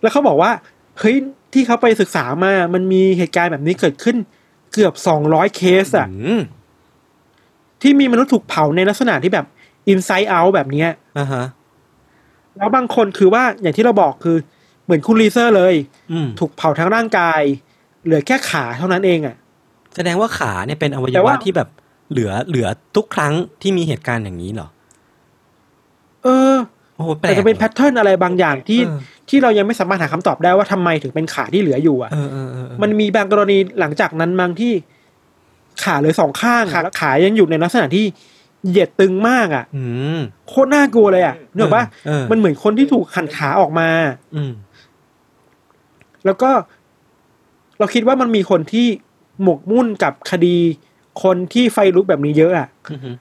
Speaker 2: แล้วเขาบอกว่า เฮ้ยที่เขาไปศึกษามา มันมีเหตุการณ์แบบนี้เกิดขึ้น เกือบสองร้อยเคสอะ
Speaker 1: อืม
Speaker 2: ที่มีมนุษย์ถูกเผาในลักษณะที่แบบ inside out แบบเนี้ย
Speaker 1: อ่าฮะ
Speaker 2: แล้วบางคนคือว่าอย่างที่เราบอกคือ เหมือนคุณรีเซอร์เลย
Speaker 1: อืม
Speaker 2: ถูกเผาทั้งร่างกาย เหลือแค่ขาเท่านั้นเองอะ
Speaker 1: แสดงว่าขาเนี่ยเป็นอวัย
Speaker 2: แต่
Speaker 1: วะ
Speaker 2: ว่า
Speaker 1: ที่แบบเหลือเหลือทุกครั้งที่มีเหตุการณ์อย่างนี้เหรอ
Speaker 2: เออ
Speaker 1: โอ้โหแปลก
Speaker 2: แต่จะเป็น pattern อะไรบางอย่างที่
Speaker 1: เออ
Speaker 2: ที่เรายังไม่สามารถหาคำตอบได้ว่าทำไมถึงเป็นขาที่เหลืออยู่อะ
Speaker 1: เออเออเออเออ
Speaker 2: มันมีบางกรณีหลังจากนั้นบางที่ขาเหลยสองข้างขาขายังอยู่ในลักษณะที่เหยียดตึงมากอะ
Speaker 1: อืม
Speaker 2: โคตรน่ากลัวเลยอะเนกอะปะ
Speaker 1: เออ
Speaker 2: มันเหมือนคนที่ถูกหันขาออกมา
Speaker 1: อืม
Speaker 2: แล้วก็เราคิดว่ามันมีคนที่หมกมุ่นกับคดีคนที่ไฟลุกแบบนี้เยอะอะ
Speaker 1: อืม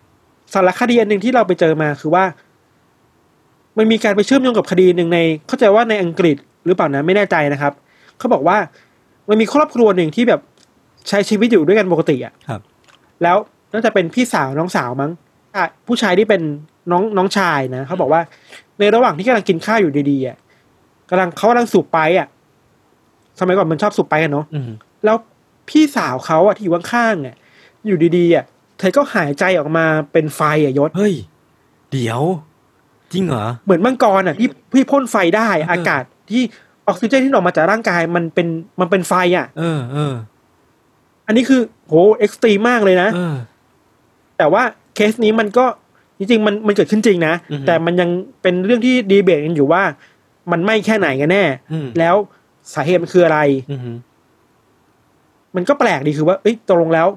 Speaker 2: สารคดีอันหนึ่งที่เราไปเจอมาคือว่า มันมีการไปเชื่อมโยงกับคดีหนึ่งใน เข้าใจว่าในอังกฤษหรือเปล่านะไม่แน่ใจนะครับ เขาบอกว่ามันมีครอบครัวหนึ่งที่แบบใช้ชีวิตอยู่ด้วยกันปกติอะ
Speaker 1: ครับ
Speaker 2: แล้วน่าจะเป็นพี่สาวน้องสาวมั้งอะผู้ชายที่เป็นน้องน้องชายนะเขาบอกว่า ในระหว่างที่กำลังกินข้าวอยู่ดีๆอะกำลังเขากำลังสูบไปอะสมัยก่อนมันชอบสูบไปกันเนาะ
Speaker 1: อืม
Speaker 2: แล้วพี่สาวเขาอะที่อยู่ข้างๆอะอยู่ดีๆอะเธอก็หายใจออกมาเป็นไฟอะยศ
Speaker 1: เฮ้ย เดี๋ยว จริงเหรอ
Speaker 2: เหมือนมังกรอะที่พี่พ่นไฟได้
Speaker 1: เออ
Speaker 2: อากาศที่ออกซิเจนที่ออกมาจากร่างกายมันเป็นมันเป็นไฟอะ
Speaker 1: เออเออ
Speaker 2: อันนี้คือโห extreme มากเลยนะ
Speaker 1: เออ
Speaker 2: แต่ว่าเคสนี้มันก็จริงๆมันมันเกิดขึ้นจริงนะ
Speaker 1: อือฮึ
Speaker 2: แต่มันยังเป็นเรื่องที่ดีเบตกันอยู่ว่า มันไหม้แค่ไหนกันแน่
Speaker 1: อืม
Speaker 2: แล้วสาเหตุมันคืออะไร
Speaker 1: อืม
Speaker 2: มันก็แปลกดีคือว่าเอ้ยตกลงแล้ว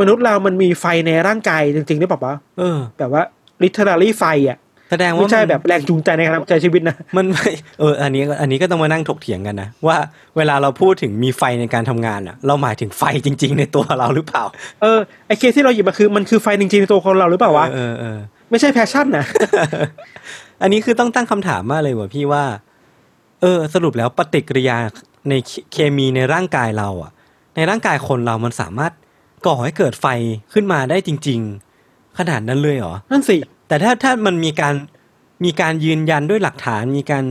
Speaker 2: มนุษย์เรามันมีไฟในร่างกายจริงๆหรือเปล่าวะ
Speaker 1: เออ
Speaker 2: แบบว่า literally ไฟอะ
Speaker 1: แสดงว่า
Speaker 2: ไม่ใช่
Speaker 1: มัน
Speaker 2: แบบแรงจูงใจในการดำเนินใช้ชีวิตนะ
Speaker 1: มันไม่เอออันนี้อันนี้ก็ต้องมานั่งถกเถียงกันนะว่าเวลาเราพูดถึงมีไฟในการทำงานอะ เราหมายถึงไฟจริง ๆ ในตัวเราหรือเปล่า
Speaker 2: เออไอ้เคสที่เราหยิบมาคือมันคือไฟจริงๆในตัวคนเราหรือเปล่าวะ
Speaker 1: เออเออ
Speaker 2: ไม่ใช่ passion นะ
Speaker 1: อันนี้คือต้องตั้งคำถามมากเลยว่ะพี่ว่า เออ สรุปแล้วปฏิกิริยาในเคเคมีในร่างกายเราอะ ในร่างกายคนเรามันสามารถก่อให้เกิดไฟขึ้นมาได้จริง ๆ ขนาดนั้นเลยเหรอ
Speaker 2: นั่นสิ
Speaker 1: แต่ถ้าถ้ามันมีการมีการยืนยันด้วยหลักฐานมีการ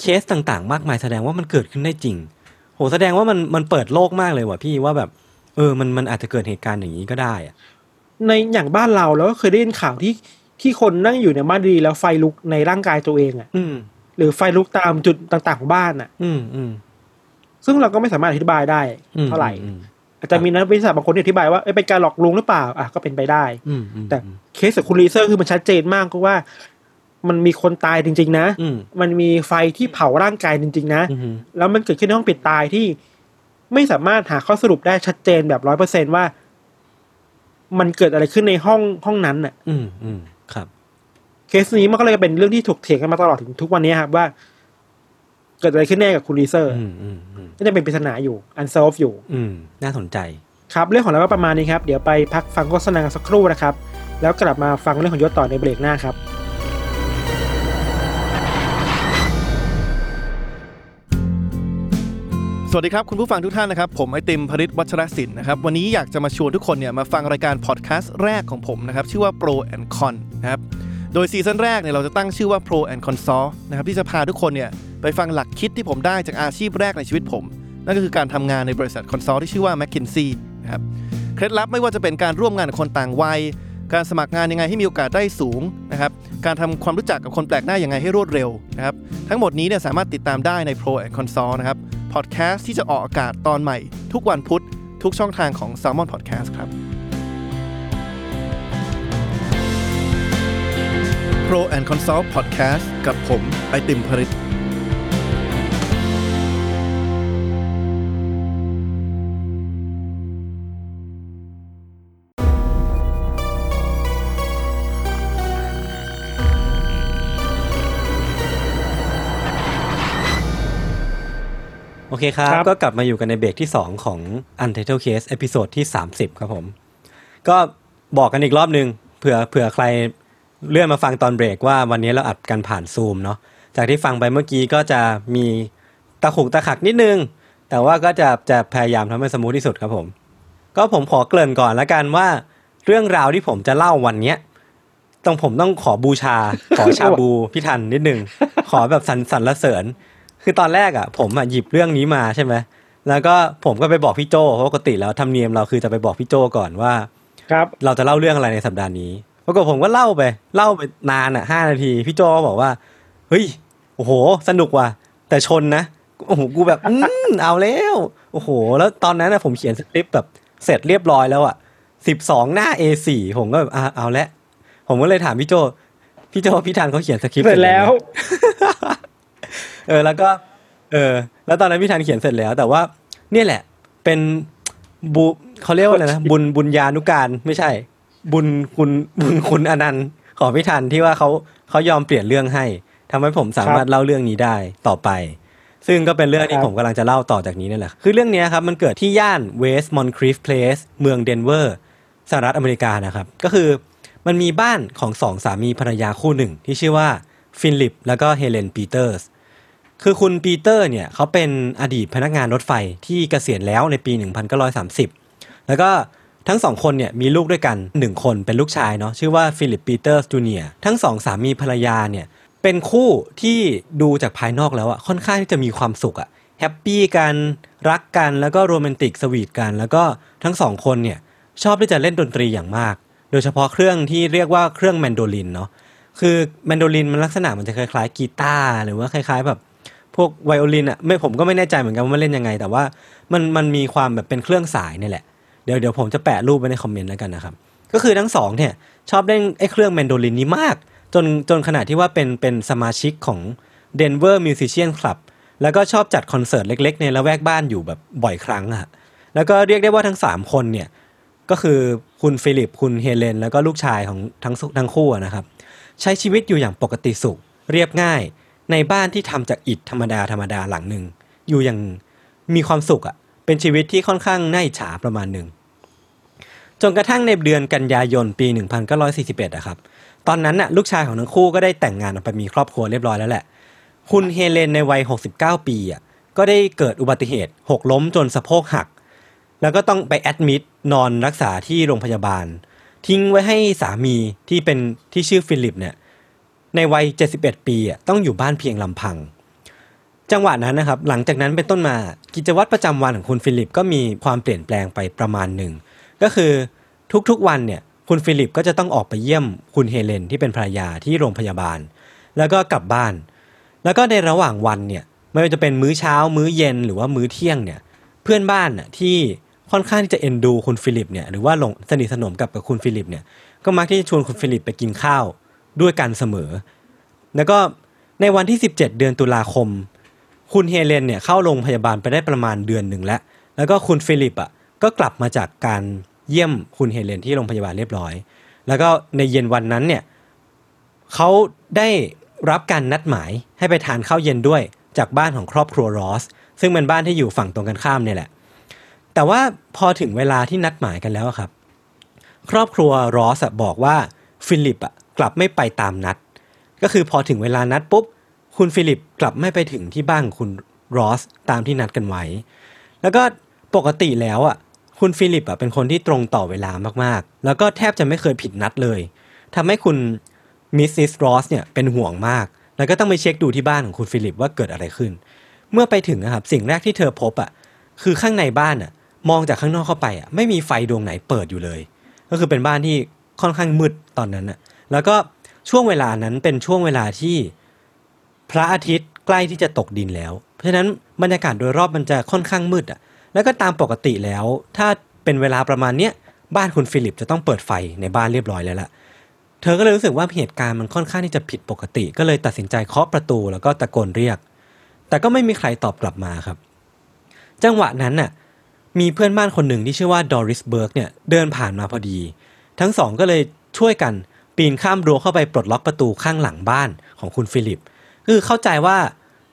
Speaker 1: เคสต่างๆ มากมายแสดงว่ามันเกิดขึ้นได้จริง โหแสดงว่ามันมันเปิดโลกมากเลยว่ะพี่ว่าแบบ เออมันมันอาจจะเกิดเหตุการณ์อย่างนี้ก็ได้อะ
Speaker 2: ในอย่างบ้านเราแล้วก็เคยได้ยินข่าวที่ที่คนนั่งอยู่ในบ้านดีแล้วไฟลุกในร่างกายตัวเองอะ
Speaker 1: อืม
Speaker 2: หรือไฟลุกตามจุดต่างๆของบ้านอะ
Speaker 1: อืมอืม
Speaker 2: ซึ่งเราก็ไม่สามารถอธิบายได้
Speaker 1: อืม
Speaker 2: เท่าไหร่
Speaker 1: อืม
Speaker 2: อาจจะมีนักวิทยาศาสตร์บางคนที่อธิบายว่าเอ้ยเป็นการหลอกลวงหรือเปล่าอะก็เป็นไปได้
Speaker 1: อืมอืม
Speaker 2: แต่เคสของคุณลีเซอร์คือมันชัดเจนมากก็ว่า มันมีคนตายจริง ๆ นะ
Speaker 1: อืม
Speaker 2: มันมีไฟที่เผาร่างกายจริง ๆ นะ
Speaker 1: อืม
Speaker 2: แล้วมันเกิดขึ้นในห้องปิดตายที่ไม่สามารถหาข้อสรุปได้ชัดเจนแบบร้อยเปอร์เซนว่า มันเกิดอะไรขึ้นในห้องห้องนั้นน่ะ
Speaker 1: อืมอืมครับ
Speaker 2: เคสนี้มันก็เลยเป็นเรื่องที่ถกเถียงกันมาตลอดถึงทุกวันนี้ครับว่า เกิดอะไรขึ้นแน่กับคุณรีเซอร์
Speaker 1: อืมอืมอืม
Speaker 2: ก็จะเป็นปริศนาอยู่ unsolved อยู่
Speaker 1: อืมน่าสนใจ
Speaker 2: ครับเรื่องของเราก็ประมาณนี้ครับ เดี๋ยวไปพักฟังโฆษณากันสักครู่นะครับ แล้วกลับมาฟังเรื่องของยศต่อในเบรกหน้าครับ
Speaker 3: สวัสดีครับ คุณผู้ฟังทุกท่านนะครับ ผมไอติมพริษฐ์ วัชรสินธุนะครับวันนี้อยากจะมาชวนทุกคนเนี่ยมาฟังรายการพอดแคสต์แรกของผมนะครับ ชื่อว่า Pro and Con นะครับ โดยซีซั่นแรกเนี่ยเราจะตั้งชื่อว่า Pro and Consult นะครับที่จะพาทุกคนเนี่ยไปฟังหลักคิดที่ผมได้จากอาชีพแรกในชีวิตผม นั่นก็คือการทำงานในบริษัท consult ที่ชื่อว่า McKinsey นะครับเคล็ดลับไม่ว่าจะเป็นการร่วมงานกับคนต่างวัย การสมัครงานยังไงให้มีโอกาสได้สูงนะครับการทำความรู้จักกับคนแปลกหน้ายังไงให้รวดเร็วนะครับทั้งหมดนี้เนี่ยสามารถติดตามได้ใน Pro and Consult นะครับพอดแคสต์ที่จะออกอากาศตอนใหม่ ทุกวันพุธทุกช่องทางของ Salmon Podcast ครับ Pro and Consult Podcast กับผม ไอติมพริษฐ์
Speaker 1: โอเคครับ
Speaker 2: ครับ
Speaker 1: ก็กลับมาอยู่กันในเบรกที่ 2 ของ Untitled Case episode ที่ 30 ครับผม ก็บอกกันอีกรอบนึงเผื่อเผื่อใคร เลื่อนมาฟังตอนเบรกว่าวันนี้เราอัดกันผ่านซูมเนาะจากที่ฟังไปเมื่อกี้ก็จะมีตะขุกตะขักนิดนึง แต่ว่าก็จะจะพยายามทำให้สมูทที่สุดครับผม ก็ผมขอเกริ่นก่อนละกันว่าเรื่องราวที่ผมจะเล่าวันเนี้ยต้องผมต้องขอบูชา ขอชาบูพี่ทันนิดนึง ขอแบบสรรสรรเสริญ คือตอนแรกอะ ผมอะหยิบเรื่องนี้มาใช่ไหมแล้วก็ผมก็ไปบอกพี่โจเพราะปกติแล้วธรรมเนียมเราคือจะไปบอกพี่โจก่อนว่า
Speaker 2: ครับ
Speaker 1: เราจะเล่าเรื่องอะไรในสัปดาห์นี้ ปรากฏผมก็เล่าไป เล่าไปนานอะห้านาที พี่โจก็บอกว่า เฮ้ย โอ้โห สนุกว่ะ แต่ชนนะ โอ้โห กูแบบ อืมเอาแล้ว โอ้โห แล้วตอนนั้นนะผมเขียนสคริปต์แบบเสร็จเรียบร้อยแล้วอะสิบสองหน้า A4 ผมก็แบบอะเอาละ ผมก็เลยถามพี่โจ พี่โจพี่ธันเขาเขียนสคริปต์
Speaker 2: เสร็จแล้ว
Speaker 1: เออ แล้วก็ เออ แล้วตอนนั้นพี่ธัญเขียนเสร็จแล้ว แต่ว่า เนี่ยแหละ เป็นบุเขาเรียกว่าอะไรนะ บุญบุญญานุการไม่ใช่ บุญคุณบุญคุณอนันต์ของพี่ธัญที่ว่าเขาเขายอมเปลี่ยนเรื่องให้ทำให้ผมสามารถเล่าเรื่องนี้ได้ต่อไป ซึ่งก็เป็นเรื่องที่
Speaker 2: ครับ
Speaker 1: ผมกำลังจะเล่าต่อจากนี้นั่นแหละ คือเรื่องเนี้ยครับมันเกิดที่ย่าน West Moncrieff Place เมืองเดนเวอร์สหรัฐอเมริกานะครับ ก็คือมันมีบ้านของสองสามีภรรยาคู่หนึ่ง ที่ชื่อว่าฟิลิปแล้วก็เฮเลนปีเตอร์สคือคุณปีเตอร์เนี่ยเขาเป็นอดีตพนักงานรถไฟที่เกษียณแล้วในปี 1930 แล้วก็ ทั้งสองคนเนี่ยมีลูกด้วยกัน 1 คนเป็นลูกชายเนาะชื่อว่าฟิลิปปีเตอร์สจูเนียทั้งสองสามีภรรยาเนี่ยเป็นคู่ที่ดูจากภายนอกแล้วอะค่อนข้างที่จะมีความสุขอะ happy กันรักกันแล้วก็โรแมนติก sweet กัน แล้วก็ทั้งสองคนเนี่ยชอบที่จะเล่นดนตรีอย่างมาก โดยเฉพาะเครื่องที่เรียกว่าเครื่องแมนโดลินเนาะคือแมนโดลินมันลักษณะมันจะคล้ายๆกีตาร์หรือว่าคล้าย ๆ แบบพวกไวโอลินอะไม่ผมก็ไม่แน่ใจเหมือนกันว่ามันเล่นยังไง แต่ว่ามันมันมีความแบบเป็นเครื่องสายนี่แหละ เดี๋ยวเดี๋ยวผมจะแปะรูปไว้ใน comment แล้วกันนะครับ ก็คือทั้งสองเนี่ยชอบเล่นไอ้เครื่องแมนโดลินนี้มาก จนจนขนาดที่ว่าเป็นเป็นสมาชิกของ Denver Musician Club แล้วก็ชอบจัดคอนเสิร์ตเล็กๆ ในละแวกบ้านอยู่แบบบ่อยครั้งอะแล้วก็เรียกได้ว่าทั้งสามคนเนี่ยก็คือคุณฟิลิป คุณเฮเลน แล้วก็ลูกชายของทั้งทั้งคู่นะครับ ใช้ชีวิตอยู่อย่างปกติสุข เรียบง่ายในบ้านที่ทำจากอิฐธรรมดาธรรมดาหลังหนึ่งอยู่อย่างมีความสุขอะ่ะเป็นชีวิตที่ค่อนข้างน่าอิจฉาประมาณหนึ่ง จนกระทั่งในเดือนกันยายนปี 1941อะครับ ตอนนั้นน่ะลูกชายของทั้งคู่ก็ได้แต่งงานออกไปมีครอบครัวเรียบร้อยแล้วแหละ คุณเฮเลนในวัย 69 ปีอะก็ได้เกิดอุบัติเหตุ หกล้มจนสะโพกหัก แล้วก็ต้องไป admit นอนรักษาที่โรงพยาบาล ทิ้งไว้ให้สามีที่เป็นที่ชื่อฟิลิปเนี่ยในวัย 71 ปีอะต้องอยู่บ้านเพียงลำพัง จังหวะนั้นนะครับ หลังจากนั้นเป็นต้นมากิจวัตรประจำวันของคุณฟิลิปก็มีความเปลี่ยนแปลงไปประมาณหนึ่ง ก็คือทุกๆวันเนี่ยคุณฟิลิปก็จะต้องออกไปเยี่ยมคุณเฮเลนที่เป็นภรรยาที่โรงพยาบาล แล้วก็กลับบ้าน แล้วก็ในระหว่างวันเนี่ยไม่ว่าจะเป็นมื้อเช้า มื้อเย็นหรือว่ามื้อเที่ยงเนี่ยเพื่อนบ้านน่ะที่ค่อนข้างที่จะเอ็นดูคุณฟิลิปเนี่ยหรือว่าหลงสนิทสนมกับกับคุณฟิลิปเนี่ยก็มักที่จะชวนคุณฟิลิปไปกินข้าวด้วยกันเสมอ แล้วก็ในวันที่ 17 เดือนตุลาคม คุณเฮเลนเนี่ยเข้าโรงพยาบาลไปได้ประมาณเดือนหนึ่งแล้ว แล้วก็คุณฟิลิปอะ ก็กลับมาจากการเยี่ยมคุณเฮเลนที่โรงพยาบาลเรียบร้อย แล้วก็ในเย็นวันนั้นเนี่ยเขาได้รับการนัดหมายให้ไปทานข้าวเย็นด้วยจากบ้านของครอบครัวรอส ซึ่งเป็นบ้านที่อยู่ฝั่งตรงกันข้ามเนี่ยแหละ แต่ว่าพอถึงเวลาที่นัดหมายกันแล้วครับ ครอบครัวรอสบอกว่าฟิลิปอะกลับไม่ไปตามนัด ก็คือพอถึงเวลานัดปุ๊บ คุณฟิลิปกลับไม่ไปถึงที่บ้านของคุณรอสตามที่นัดกันไว้ แล้วก็ปกติแล้วอะ คุณฟิลิปอะเป็นคนที่ตรงต่อเวลามากๆ แล้วก็แทบจะไม่เคยผิดนัดเลยทำให้คุณมิสซิสรอสเนี่ยเป็นห่วงมาก แล้วก็ต้องไปเช็คดูที่บ้านของคุณฟิลิปว่าเกิดอะไรขึ้น เมื่อไปถึงนะครับสิ่งแรกที่เธอพบอะคือข้างในบ้านอะมองจากข้างนอกเข้าไปอะไม่มีไฟดวงไหนเปิดอยู่เลย ก็คือเป็นบ้านที่ค่อนข้างมืดตอนนั้นอะแล้วก็ช่วงเวลานั้นเป็นช่วงเวลาที่พระอาทิตย์ใกล้ที่จะตกดินแล้ว เพราะฉะนั้นบรรยากาศโดยรอบมันจะค่อนข้างมืดอะ แล้วก็ตามปกติแล้ว ถ้าเป็นเวลาประมาณเนี้ยบ้านคุณฟิลิปจะต้องเปิดไฟในบ้านเรียบร้อยแล้วล่ะ เธอก็เลยรู้สึกว่าเหตุการณ์มันค่อนข้างที่จะผิดปกติ ก็เลยตัดสินใจเคาะประตูแล้วก็ตะโกนเรียก แต่ก็ไม่มีใครตอบกลับมาครับ จังหวะนั้นน่ะมีเพื่อนบ้านคนหนึ่งที่ชื่อว่าดอริสเบิร์กเนี่ยเดินผ่านมาพอดี ทั้งสองก็เลยช่วยกันปีนข้ามรั้วเข้าไปปลดล็อกประตูข้างหลังบ้านของคุณฟิลิป คือเข้าใจว่า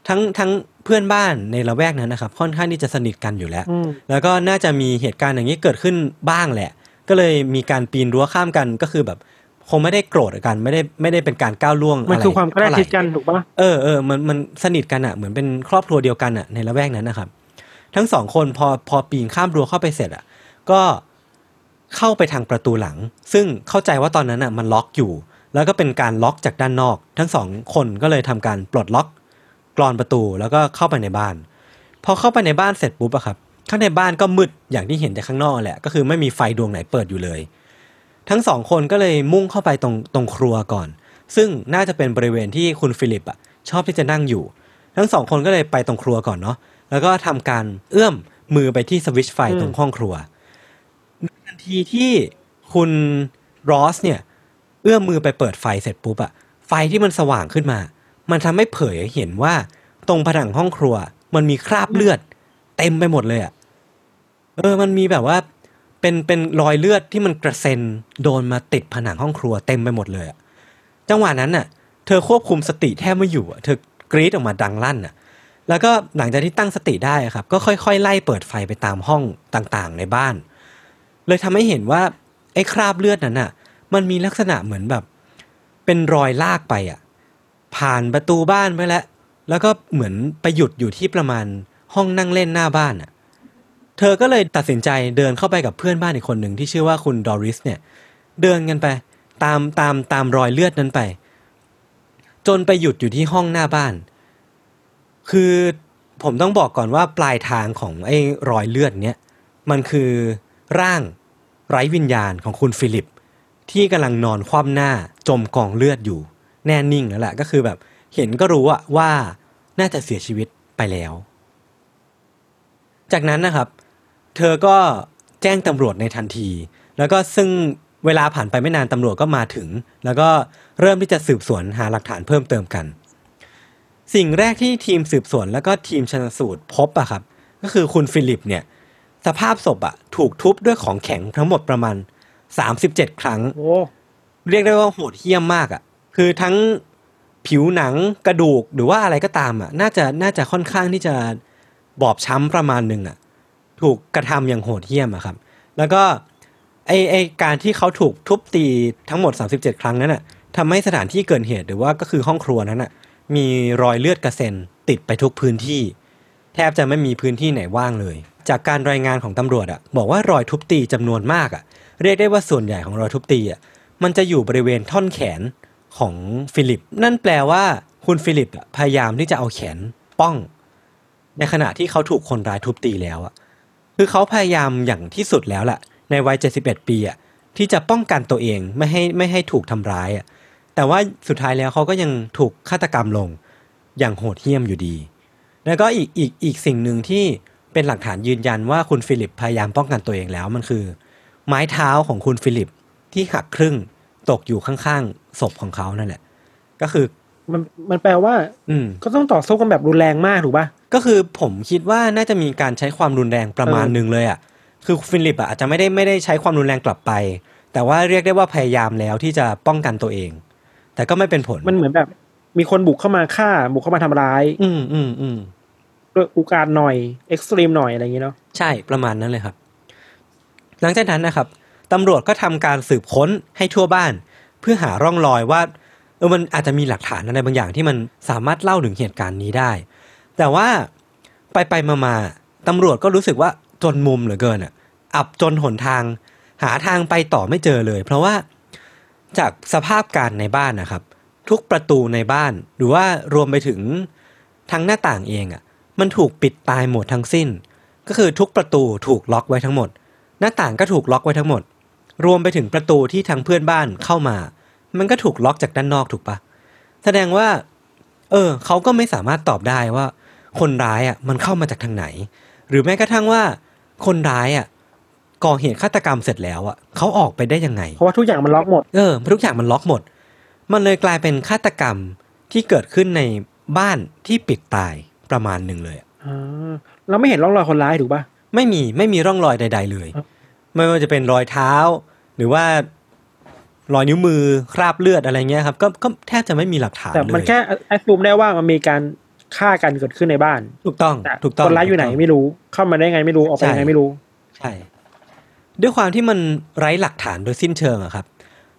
Speaker 1: ทั้งทั้ง เพื่อนบ้านในละแวกนั้นนะครับ ค่อนข้างที่จะสนิทกันอยู่แล้ว
Speaker 2: อืม
Speaker 1: แล้วก็น่าจะมีเหตุการณ์อย่างนี้เกิดขึ้นบ้างแหละ ก็เลยมีการปีนรั้วข้ามกันก็คือแบบคงไม่ได้โกรธกันไม่ได้ไม่ได้เป็นการก้าวล่วง
Speaker 2: มัน
Speaker 1: อะไร
Speaker 2: คือความใกล้
Speaker 1: เท่ไหร่
Speaker 2: ชิดกันถูกปะ
Speaker 1: เออเออมันมันสนิทกันอะเหมือนเป็นครอบครัวเดียวกันอะในละแวกนั้นนะครับ ทั้งสองคนพอพอปีนข้ามรั้วเข้าไปเสร็จอะก็เข้าไปทางประตูหลัง ซึ่งเข้าใจว่าตอนนั้นอะมันล็อกอยู่ แล้วก็เป็นการล็อกจากด้านนอก ทั้งสองคนก็เลยทำการปลดล็อก กรอนประตูแล้วก็เข้าไปในบ้าน พอเข้าไปในบ้านเสร็จปุ๊บอะครับข้างในบ้านก็มืดอย่างที่เห็นจากข้างนอกแหละ ก็คือไม่มีไฟดวงไหนเปิดอยู่เลย ทั้งสองคนก็เลยมุ่งเข้าไปตรงตรงครัวก่อน ซึ่งน่าจะเป็นบริเวณที่คุณฟิลิปอะชอบที่จะนั่งอยู่ ทั้งสองคนก็เลยไปตรงครัวก่อนเนาะแล้วก็ทำการเอื้อมมือไปที่สวิตช์ไฟตรงห้องครัวทันทีที่คุณรอสเนี่ย เอื้อมมือไปเปิดไฟเสร็จปุ๊บอะไฟที่มันสว่างขึ้นมา มันทำให้เผยเห็นว่าตรงผนังห้องครัว มันมีคราบเลือด เต็มไปหมดเลยอะเออ มันมีแบบว่า เป็นเป็นรอยเลือดที่มันกระเซ็นโดนมาติดผนังห้องครัวเต็มไปหมดเลยอะจังหวะนั้นน่ะ เธอควบคุมสติแทบไม่อยู่อะเธอกรีดออกมาดังลั่นอะแล้วก็หลังจากที่ตั้งสติได้อะครับ ก็ค่อยๆ ไล่เปิดไฟไปตามห้องต่างๆ ในบ้าน เลยทำให้เห็นว่าไอ้คราบเลือดนั้นน่ะ มันมีลักษณะเหมือนแบบ เป็นรอยลากไปอะ ผ่านประตูบ้านไปแล้ว แล้วก็เหมือนไปหยุดอยู่ที่ประมาณห้องนั่งเล่นหน้าบ้านอะ เธอก็เลยตัดสินใจเดินเข้าไปกับเพื่อนบ้านอีกคนหนึ่งที่ชื่อว่าคุณดอริสเนี่ย เดินกันไป ตามตามตามรอยเลือดนั้นไป จนไปหยุดอยู่ที่ห้องหน้าบ้าน คือผมต้องบอกก่อนว่าปลายทางของไอ้รอยเลือดเนี้ยมันคือร่างไร้วิญญาณของคุณฟิลิป ที่กำลังนอนคว่ำหน้าจมกองเลือดอยู่ แน่นิ่งแล้วแหละก็คือแบบเห็นก็รู้อะว่าน่าจะเสียชีวิตไปแล้ว จากนั้นนะครับ เธอก็แจ้งตำรวจในทันที แล้วก็ซึ่งเวลาผ่านไปไม่นานตำรวจก็มาถึง แล้วก็เริ่มที่จะสืบสวนหาหลักฐานเพิ่มเติมกัน สิ่งแรกที่ทีมสืบสวนแล้วก็ทีมชนสูตรพบอะครับ ก็คือคุณฟิลิปเนี่ยสภาพศพอะถูกทุบด้วยของแข็งทั้งหมดประมาณ 37 ครั้ง
Speaker 2: โอ้
Speaker 1: เรียกได้ว่าโหดเหี้ยมมากอะ่ะ คือทั้งผิวหนังกระดูกหรือว่าอะไรก็ตามอะน่าจะน่าจะค่อนข้างที่จะบอบช้ำประมาณหนึ่งอะถูกกระทำอย่างโหดเหี้ยมอะครับ แล้วก็ไอไอการที่เขาถูกทุบตีทั้งหมด 37 ครั้งนั้นอะทำให้สถานที่เกิดเหตุหรือว่าก็คือห้องครัวนั้นอะมีรอยเลือดกระเซ็นติดไปทุกพื้นที่ แทบจะไม่มีพื้นที่ไหนว่างเลย จากการรายงานของตำรวจอะบอกว่ารอยทุบตีจำนวนมากอะเรียกได้ว่าส่วนใหญ่ของรอยทุบตีอะมันจะอยู่บริเวณท่อนแขน ของฟิลิป นั่นแปลว่าคุณฟิลิปพยายามที่จะเอาแขนป้อง ในขณะที่เขาถูกคนร้ายทุบตีแล้วอะคือเขาพยายามอย่างที่สุดแล้วแหละในวัย71ปีอะที่จะป้องกันตัวเองไม่ให้ไม่ให้ถูกทำร้ายอะแต่ว่าสุดท้ายแล้วเขาก็ยังถูกฆาตกรรมลงอย่างโหดเหี้ยมอยู่ดี แล้วก็อีกอีกอีกสิ่งหนึ่งที่เป็นหลักฐานยืนยันว่าคุณฟิลิปพยายามป้องกันตัวเองแล้วมันคือ ไม้เท้าของคุณฟิลิปที่หักครึ่ง ตกอยู่ข้างๆศพของเขานั่นแหละ ก็คือ
Speaker 2: มันมันแปลว่า
Speaker 1: อืม
Speaker 2: ก็ต้องต่อสู้กันแบบรุนแรงมากถูกปะ
Speaker 1: ก็คือผมคิดว่าน่าจะมีการใช้ความรุนแรงประมาณ
Speaker 2: เออ
Speaker 1: หนึ่งเลยอะคือฟิลิปอะอาจจะไม่ได้ไม่ได้ใช้ความรุนแรงกลับไป แต่ว่าเรียกได้ว่าพยายามแล้วที่จะป้องกันตัวเอง แต่ก็ไม่เป็นผล
Speaker 2: มันเหมือนแบบ มีคนบุกเข้ามาฆ่า บุกเข้ามาทำร้าย
Speaker 1: อืมอืมอืม
Speaker 2: ด้วยอุกอาจหน่อยเอ็กซ์ตรีมหน่อยอะไรอย่างเงี้เนาะ
Speaker 1: ใช่ประมาณนั้นเลยครับ หลังจากนั้นนะครับ ตำรวจก็ทำการสืบค้นให้ทั่วบ้าน เพื่อหาร่องรอยว่าเออมันอาจจะมีหลักฐานอะไรบางอย่างที่มันสามารถเล่าถึงเหตุการณ์นี้ได้ แต่ว่าไปไปมามาตำรวจก็รู้สึกว่าจนมุมเหลือเกินอะอับจนหนทาง หาทางไปต่อไม่เจอเลย เพราะว่าจากสภาพการในบ้านนะครับ ทุกประตูในบ้าน หรือว่ารวมไปถึงทั้งหน้าต่างเองอะ มันถูกปิดตายหมดทั้งสิ้น ก็คือทุกประตูถูกล็อกไว้ทั้งหมด หน้าต่างก็ถูกล็อกไว้ทั้งหมด รวมไปถึงประตูที่ทางเพื่อนบ้านเข้ามา มันก็ถูกล็อกจากด้านนอกถูกปะแสดงว่า เออ เขาก็ไม่สามารถตอบได้ว่า คนร้ายอะ มันเข้ามาจากทางไหน หรือแม้กระทั่งว่า คนร้ายอะก่อเหตุฆาตกรรมเสร็จแล้วอะเขาออกไปได้ยังไง
Speaker 2: เพราะว่าทุกอย่างมันล็อกหมด
Speaker 1: เออทุกอย่างมันล็อกหมด มันเลยกลายเป็นฆาตกรรมที่เกิดขึ้นในบ้านที่ปิดตายประมาณหนึ่งเลยอะ
Speaker 2: อ่าเราไม่เห็นร่องรอยคนร้ายถูกปะ
Speaker 1: ไม่มีไม่มีร่องรอยใด ๆ เลย
Speaker 2: ครับ
Speaker 1: ไม่ว่าจะเป็นรอยเท้า หรือว่ารอยนิ้วมือคราบเลือดอะไรเงี้ยครับก็ก็แทบจะไม่มีหลักฐาน
Speaker 2: แต่
Speaker 1: เลย
Speaker 2: มันแค่แอดซูมได้ว่ามันมีการฆ่ากันเกิดขึ้นในบ้าน
Speaker 1: ถูกต้อง
Speaker 2: แต่
Speaker 1: ถูกต้อง
Speaker 2: คนร้ายอยู่ไหน
Speaker 1: ถูกต้อง
Speaker 2: ไม่รู้ เข้ามาได้ไงไม่รู้ออกไปยังไงไม่รู้
Speaker 1: ใช่ ด้วยความที่มันไร้หลักฐานโดยสิ้นเชิงอะครับ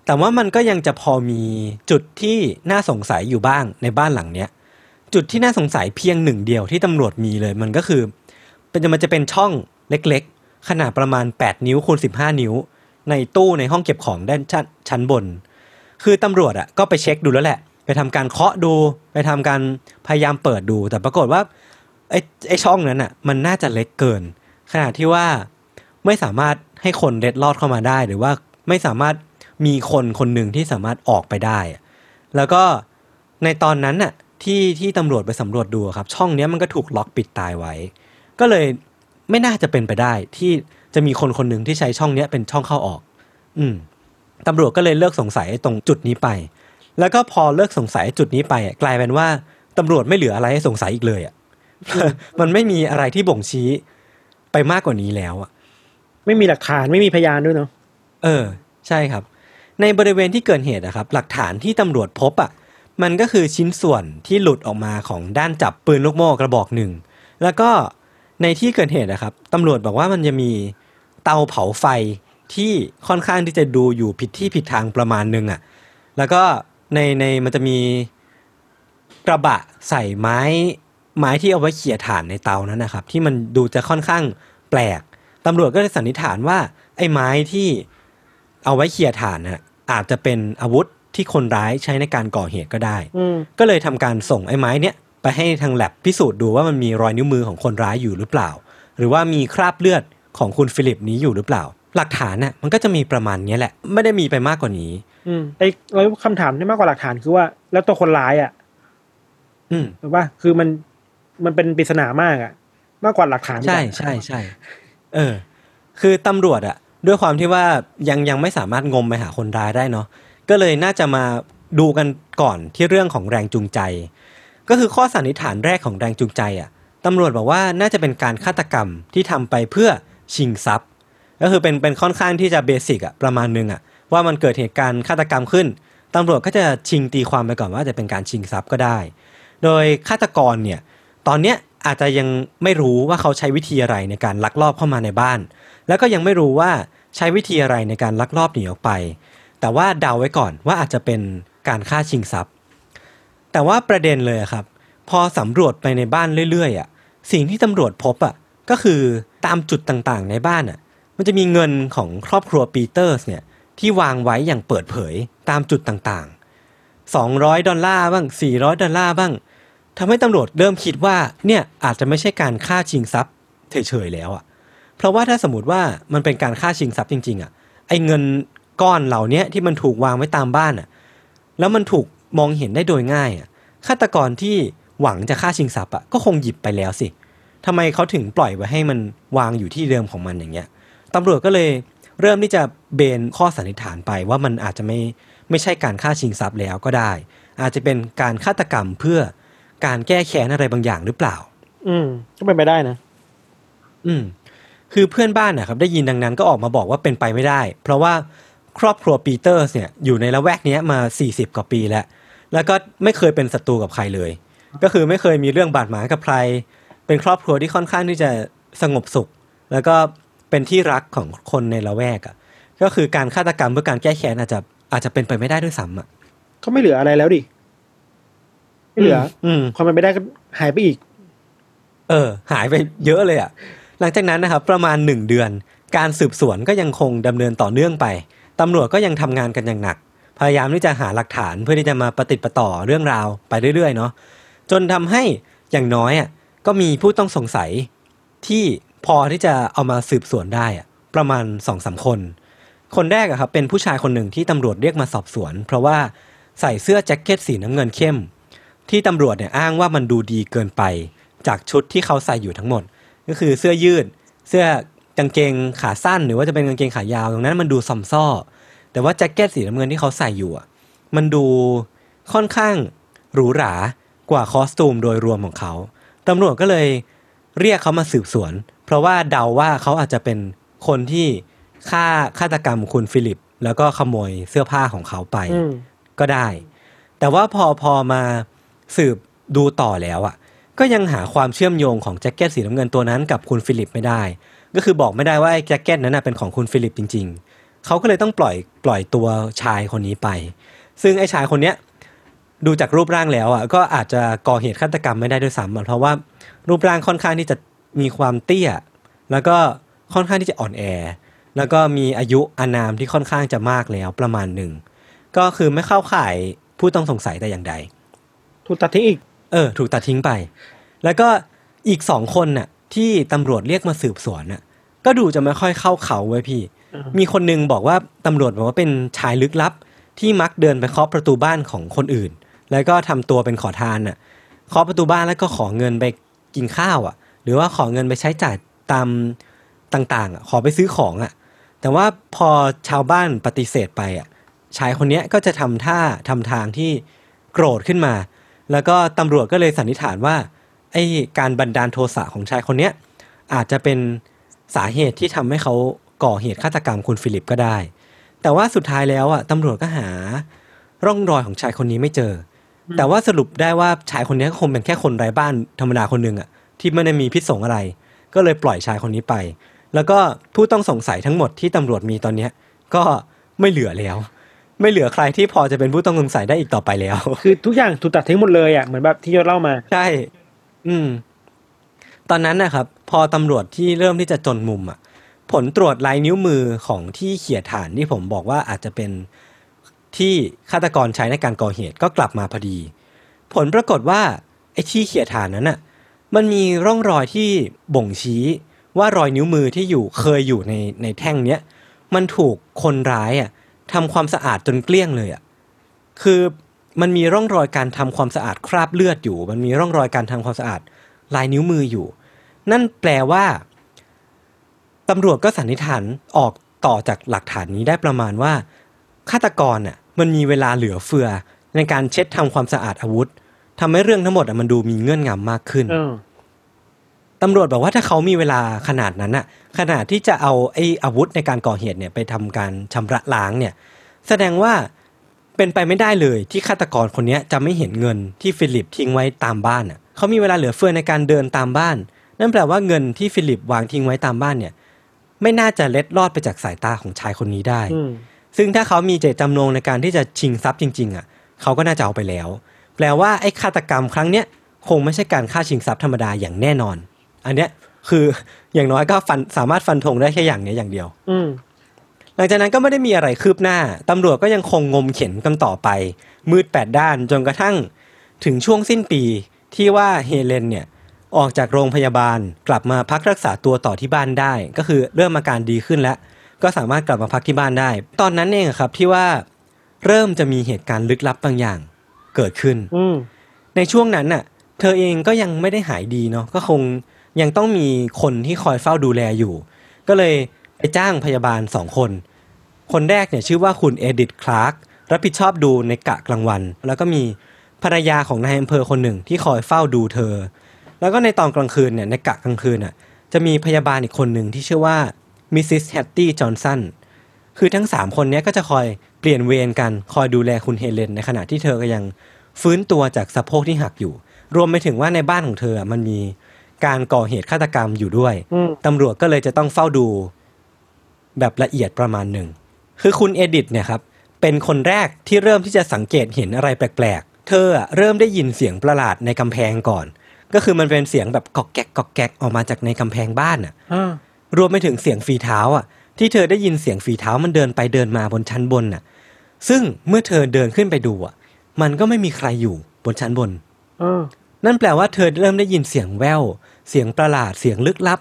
Speaker 1: แต่ว่ามันก็ยังจะพอมีจุดที่น่าสงสัยอยู่บ้างในบ้านหลังเนี้ย จุดที่น่าสงสัยเพียงหนึ่งเดียวที่ตำรวจมีเลย มันก็คือเป็นมันจะเป็นช่องเล็กๆ ขนาดประมาณ 8 นิ้วคูณ15 นิ้ว ในตู้ในห้องเก็บของด้านชั้นชั้นบน คือตำรวจอะก็ไปเช็คดูแล้วแหละ ไปทำการเคาะดู ไปทำการพยายามเปิดดู แต่ปรากฏว่าไอ้ไอ้ช่องนั้นอะ มันน่าจะเล็กเกิน ขนาดที่ว่าไม่สามารถให้คนเล็ดลอดเข้ามาได้ หรือว่าไม่สามารถมีคนคนหนึ่งที่สามารถออกไปได้ แล้วก็ในตอนนั้นน่ะที่ที่ตำรวจไปสำรวจดูครับ ช่องนี้มันก็ถูกล็อกปิดตายไว้ ก็เลย ไม่น่าจะเป็นไปได้ ที่จะมีคนคนหนึ่งที่ใช้ช่องเนี้ยเป็นช่องเข้าออก อืมตำรวจก็เลยเลิกสงสัยตรงจุดนี้ไป แล้วก็พอเลิกสงสัยจุดนี้ไปอะกลายเป็นว่าตำรวจไม่เหลืออะไรให้สงสัยอีกเลยอะมันไม่มีอะไรที่บ่งชี้ไปมากกว่านี้แล้วอะ
Speaker 2: ไม่มีหลักฐานไม่มีพยานด้วยเนาะ
Speaker 1: เออ ใช่ครับ ในบริเวณที่เกิดเหตุนะครับ หลักฐานที่ตำรวจพบอะ มันก็คือชิ้นส่วนที่หลุดออกมาของด้านจับปืนลูกโม่กระบอกหนึ่ง แล้วก็ ในที่เกิดเหตุนะครับตำรวจบอกว่ามันจะมีเตาเผาไฟที่ค่อนข้างที่จะดูอยู่ผิดที่ผิดทางประมาณหนึงอะ แล้วก็ในในมันจะมีกระบะใส่ไม้ไม้ที่เอาไว้เขี่ยถ่านในเตานั้นนะครับ ที่มันดูจะค่อนข้างแปลกตำรวจก็เลยสันนิษฐานว่า ไอ้ไม้ที่เอาไว้เขี่ยถ่านน่ะอาจจะเป็นอาวุธที่คนร้ายใช้ในการก่อเหตุก็ได้
Speaker 2: อืม
Speaker 1: ก็เลยทำการส่งไอ้ไม้เนี้ย ไปให้ทางแลบพิสูจน์ดูว่ามันมีรอยนิ้วมือของคนร้ายอยู่หรือเปล่า หรือว่ามีคราบเลือดของคุณฟิลิปนี้อยู่หรือเปล่า หลักฐานน่ะมันก็จะมีประมาณเนี้ยแหละ ไม่ได้มีไปมากกว่านี้
Speaker 2: อืมไอ้แล้วคำถามที่มากกว่าหลักฐานคือว่า แล้วตัวคนร้ายอะ
Speaker 1: อืม
Speaker 2: ถูกป่ะคือมันมันเป็นปริศนามากอะ มากกว่าหลักฐาน
Speaker 1: ใช่
Speaker 2: อีกอะ
Speaker 1: ใช่ใช่เออ คือตำรวจอะด้วยความที่ว่ายังยังไม่สามารถงมไปหาคนร้ายได้เนาะก็เลยน่าจะมาดูกันก่อนที่เรื่องของแรงจูงใจ ก็คือข้อสันนิษฐานแรกของแรงจูงใจอะตำรวจบอกว่าน่าจะเป็นการฆาตกรรมที่ทำไปเพื่อชิงทรัพย์ ก็คือเป็นเป็นค่อนข้างที่จะเบสิกอะประมาณนึงอะว่ามันเกิดเหตุการณ์ฆาตกรรมขึ้นตำรวจก็จะชิงตีความไปก่อนว่าจะเป็นการชิงทรัพย์ก็ได้ โดยฆาตกรเนี่ยตอนเนี้ยอาจจะยังไม่รู้ว่าเขาใช้วิธีอะไรในการลักลอบเข้ามาในบ้าน แล้วก็ยังไม่รู้ว่าใช้วิธีอะไรในการลักลอบหนีออกไป แต่ว่าเดาไว้ก่อนว่าอาจจะเป็นการฆ่าชิงทรัพย์ แต่ว่าประเด็นเลยอะครับ พอสำรวจไปในบ้านเรื่อยๆอะสิ่งที่ตำรวจพบอะก็คือตามจุดต่างๆในบ้านอะมันจะมีเงินของครอบครัวปีเตอร์สเนี่ยที่วางไว้อย่างเปิดเผยตามจุดต่างๆ 200 ดอลลาร์บ้าง 400 ดอลลาร์บ้างทำให้ตำรวจเริ่มคิดว่าเนี่ยอาจจะไม่ใช่การฆ่าชิงทรัพย์เฉยๆแล้วอะเพราะว่าถ้าสมมติว่ามันเป็นการฆ่าชิงทรัพย์จริงๆอะไอ้เงินก้อนเหล่านี้ที่มันถูกวางไว้ตามบ้านอะแล้วมันถูก มองเห็นได้โดยง่ายอะฆาตกรที่หวังจะฆ่าชิงทรัพย์อะก็คงหยิบไปแล้วสิทำไมเขาถึงปล่อยไว้ให้มันวางอยู่ที่เดิมของมันอย่างเงี้ยตำรวจก็เลยเริ่มที่จะเบนข้อสันนิษฐานไปว่ามันอาจจะไม่ไม่ใช่การฆ่าชิงทรัพย์แล้วก็ได้ อาจจะเป็นการฆาตกรรมเพื่อการแก้แค้นอะไรบางอย่างหรือเปล่า
Speaker 2: อืมก็เป็นไปได้นะ
Speaker 1: อืม คือเพื่อนบ้านนะครับ ได้ยินดังนั้นก็ออกมาบอกว่าเป็นไปไม่ได้ เพราะว่าครอบครัวปีเตอร์สเนี่ยอยู่ในละแวกเนี้ยมา40กว่าปีแล้ว แล้วก็ไม่เคยเป็นศัตรูกับใครเลย ก็คือไม่เคยมีเรื่องบาดหมางกับใคร เป็นครอบครัวที่ค่อนข้างที่จะสงบสุข แล้วก็เป็นที่รักของคนในละแวกอะ่ะก็คือการฆาตกรรมเพื่อการแก้แค้นอาจจะอาจจะเป็นไปไม่ได้ด้วยซ้ำอะ
Speaker 2: ก็ไม่เหลืออะไรแล้วดิไม่เหลือ
Speaker 1: อืม
Speaker 2: ความเป็นไปได้ก็หายไปอีก
Speaker 1: เออ หายไปเยอะเลยอะ่ะ หลังจากนั้นนะครับ ประมาณหนึ่งเดือน การสืบสวนก็ยังคงดำเนินต่อเนื่องไปตำรวจก็ยังทำงานกันอย่างหนัก พยายามที่จะหาหลักฐานเพื่อที่จะมาประติดประต่อเรื่องราวไปเรื่อยๆเนาะจนทำให้อย่างน้อยอะก็มีผู้ต้องสงสัยที่พอที่จะเอามาสืบสวนได้อะประมาณสองสามคน คนแรกอะครับเป็นผู้ชายคนหนึ่งที่ตำรวจเรียกมาสอบสวน เพราะว่าใส่เสื้อแจ็คเก็ตสีน้ำเงินเข้ม ที่ตำรวจเนี่ยอ้างว่ามันดูดีเกินไป จากชุดที่เขาใส่อยู่ทั้งหมด ก็คือเสื้อยืด เสื้อกางเกงขาสั้น หรือว่าจะเป็นกางเกงขายาวตรงนั้นมันดูซอมซ่อ แต่ว่าแจ็คเก็ตสีน้ำเงินที่เขาใส่อยู่อะมันดูค่อนข้างหรูหรากว่า costume โดยรวมของเขาตำรวจก็เลยเรียกเขามาสืบสวน เพราะว่าเดาว่าเขาอาจจะเป็นคนที่ฆ่าฆาตกรรมคุณฟิลิป แล้วก็ขโมยเสื้อผ้าของเขาไปก็ได้ แต่ว่าพอพอมาสืบดูต่อแล้วอะ่ะ ก็ยังหาความเชื่อมโยงของแจ็คเก็ตสีน้ำเงินตัวนั้นกับคุณฟิลิปไม่ได้ ก็คือบอกไม่ได้ว่าไอ้แจ็คเก็ตนั้นเป็นของคุณฟิลิปจริงๆ เขาก็เลยต้องปล่อยปล่อยตัวชายคนนี้ไป ซึ่งไอ้ชายคนเนี้ยดูจากรูปร่างแล้วอะก็อาจจะก่อเหตุฆาตกรรมไม่ได้ด้วยซ้ำเพราะว่ารูปร่างค่อนข้างที่จะมีความเตี้ย แล้วก็ค่อนข้างที่จะอ่อนแอ แล้วก็มีอายุอานามที่ค่อนข้างจะมากแล้วประมาณหนึ่งก็คือไม่เข้าข่ายผู้ต้องสงสัยแต่อย่างใด
Speaker 2: ถูกตัดทิ้งอีก
Speaker 1: เออ ถูกตัดทิ้งไป แล้วก็อีกสองคนน่ะ ที่ตำรวจเรียกมาสืบสวนน่ะ ก็ดูจะไม่ค่อยเข้าเขาไว้ยพี่
Speaker 2: มี
Speaker 1: คนนึงบอกว่าตำรวจบอกว่าเป็นชายลึกลับ ที่มักเดินไปเคาะประตูบ้านของคนอื่น แล้วก็ทำตัวเป็นขอทานน่ะเคาะประตูบ้านแล้วก็ขอเงินไปกินข้าวอะ หรือว่าขอเงินไปใช้จ่ายตามต่างๆอะขอไปซื้อของอะ แต่ว่าพอชาวบ้านปฏิเสธไปอะชายคนเนี้ยก็จะทำท่าทำทางที่โกรธขึ้นมา แล้วก็ตำรวจก็เลยสันนิษฐานว่าไอ้การบันดาลโทสะของชายคนเนี้ยอาจจะเป็นสาเหตุที่ทำให้เขา ก่อเหตุฆาตกรรมคุณฟิลิปก็ได้ แต่ว่าสุดท้ายแล้วอะตำรวจก็หา ร่องรอยของชายคนนี้ไม่เจออแต่ว่าสรุปได้ว่าชายคนนี้ก็คงเป็นแค่คนไร้บ้านธรรมดาคนหนึ่งอะที่ไม่ได้มีพิษสงอะไร ก็เลยปล่อยชายคนนี้ไป แล้วก็ผู้ต้องสงสัยทั้งหมดที่ตำรวจมีตอนเนี้ย ก็ไม่เหลือแล้ว ไม่เหลือใครที่พอจะเป็นผู้ต้องสงสัยได้อีกต่อไปแล้ว
Speaker 2: คือทุกอย่างถูกตัดทิ้งหมดเลยอะเหมือนแบบที่ยศเล่ามา
Speaker 1: ใช่อืม ตอนนั้นนะครับ พอตำรวจที่เริ่มที่จะจนมุมอะ ผลตรวจลายนิ้วมือของที่เขี่ยฐานที่ผมบอกว่าอาจจะเป็นที่ฆาตกรใช้ในการก่อเหตุก็กลับมาพอดี ผลปรากฏว่าไอ้ที่เขี่ยฐานนั้นอะมันมีร่องรอยที่บ่งชี้ว่ารอยนิ้วมือที่อยู่เคยอยู่ในในแท่งเนี้ยมันถูกคนร้ายอะทำความสะอาดจนเกลี้ยงเลยอะคือมันมีร่องรอยการทำความสะอาดคราบเลือดอยู่ มันมีร่องรอยการทำความสะอาดลายนิ้วมืออยู่ นั่นแปลว่า ตำรวจก็สันนิษฐานออกต่อจากหลักฐานนี้ได้ประมาณว่าฆาตกรน่ะมันมีเวลาเหลือเฟือ ในการเช็ดทำความสะอาดอาวุธทำให้เรื่องทั้งหมดอะมันดูมีเงื่อนงำมากขึ้น
Speaker 2: เออ
Speaker 1: ตำรวจบอกว่าถ้าเขามีเวลาขนาดนั้นน่ะ ขนาดที่จะเอาไอ้อาวุธในการก่อเหตุเนี่ยไปทำการชำระล้างเนี่ย แสดงว่าเป็นไปไม่ได้เลยที่ฆาตกรคนเนี้ยจะไม่เห็นเงินที่ฟิลิปทิ้งไว้ตามบ้านน่ะเขามีเวลาเหลือเฟือในการเดินตามบ้าน นั่นแปลว่าเงินที่ฟิลิปวางทิ้งไว้ตามบ้านเนี่ย ไม่น่าจะเล็ดลอดไปจากสายตาของชายคนนี้ได้
Speaker 2: อืม
Speaker 1: ซึ่งถ้าเขามีเจตจำนงในการที่จะชิงทรัพย์จริง ๆ อะ เขาก็น่าจะเอาไปแล้ว แปลว่าไอ้ฆาตกรรมครั้งเนี้ยคงไม่ใช่การฆ่าชิงทรัพย์ธรรมดาอย่างแน่นอน อันเนี้ยคืออย่างน้อยก็ฟันสามารถฟันธงได้แค่อย่างเนี้ยอย่างเดียว
Speaker 2: อืม
Speaker 1: หลังจากนั้นก็ไม่ได้มีอะไรคืบหน้า ตำรวจก็ยังคงงมเข็นกันต่อไป มืดแปดด้านจนกระทั่ง ถึงช่วงสิ้นปีที่ว่าเฮเลนเนี่ย ออกจากโรงพยาบาลกลับมาพักรักษาตัวต่อที่บ้านได้ ก็คือเริ่มอาการดีขึ้นแล้ว ก็สามารถกลับมาพักที่บ้านได้ ตอนนั้นเองอะครับที่ว่าเริ่มจะมีเหตุการณ์ลึกลับบางอย่างเกิดขึ้น
Speaker 2: อืม
Speaker 1: ในช่วงนั้นน่ะ เธอเองก็ยังไม่ได้หายดีเนาะก็คงยังต้องมีคนที่คอยเฝ้าดูแลอยู่ ก็เลยไปจ้างพยาบาลสองคน คนแรกเนี่ยชื่อว่าคุณเอดิธคลาร์กรับผิดชอบดูในกะกลางวัน แล้วก็มีภรรยาของนายอำเภอคนหนึ่งที่คอยเฝ้าดูเธอ แล้วก็ในตอนกลางคืนเนี่ยในกะกลางคืนน่ะจะมีพยาบาลอีกคนหนึ่งที่ชื่อว่ามิสซิสแฮตตี้จอห์นสันคือทั้งสามคนเนี้ยก็จะคอยเปลี่ยนเวรกันคอยดูแลคุณเฮเลนในขณะที่เธอก็ยังฟื้นตัวจากสะโพกที่หักอยู่ รวมไปถึงว่าในบ้านของเธอมันมีการก่อเหตุฆาตกรรมอยู่ด้วย
Speaker 2: อืม
Speaker 1: ตำรวจก็เลยจะต้องเฝ้าดูแบบละเอียดประมาณหนึ่ง คือคุณเอดิทเนี่ยครับ เป็นคนแรกที่เริ่มที่จะสังเกตเห็นอะไรแปลกๆ เธออะเริ่มได้ยินเสียงประหลาดในกำแพงก่อน ก็คือมันเป็นเสียงแบบกอกแกกกอกแกกออกมาจากในกำแพงบ้านอะ
Speaker 2: อ่า
Speaker 1: รวมไปถึงเสียงฝีเท้าอะ ที่เธอได้ยินเสียงฝีเท้ามันเดินไปเดินมาบนชั้นบนน่ะ ซึ่งเมื่อเธอเดินขึ้นไปดูอะ มันก็ไม่มีใครอยู่บนชั้นบน
Speaker 2: อ่า
Speaker 1: นั่นแปลว่าเธอเริ่มได้ยินเสียงแว่วเสียงประหลาดเสียงลึกลับ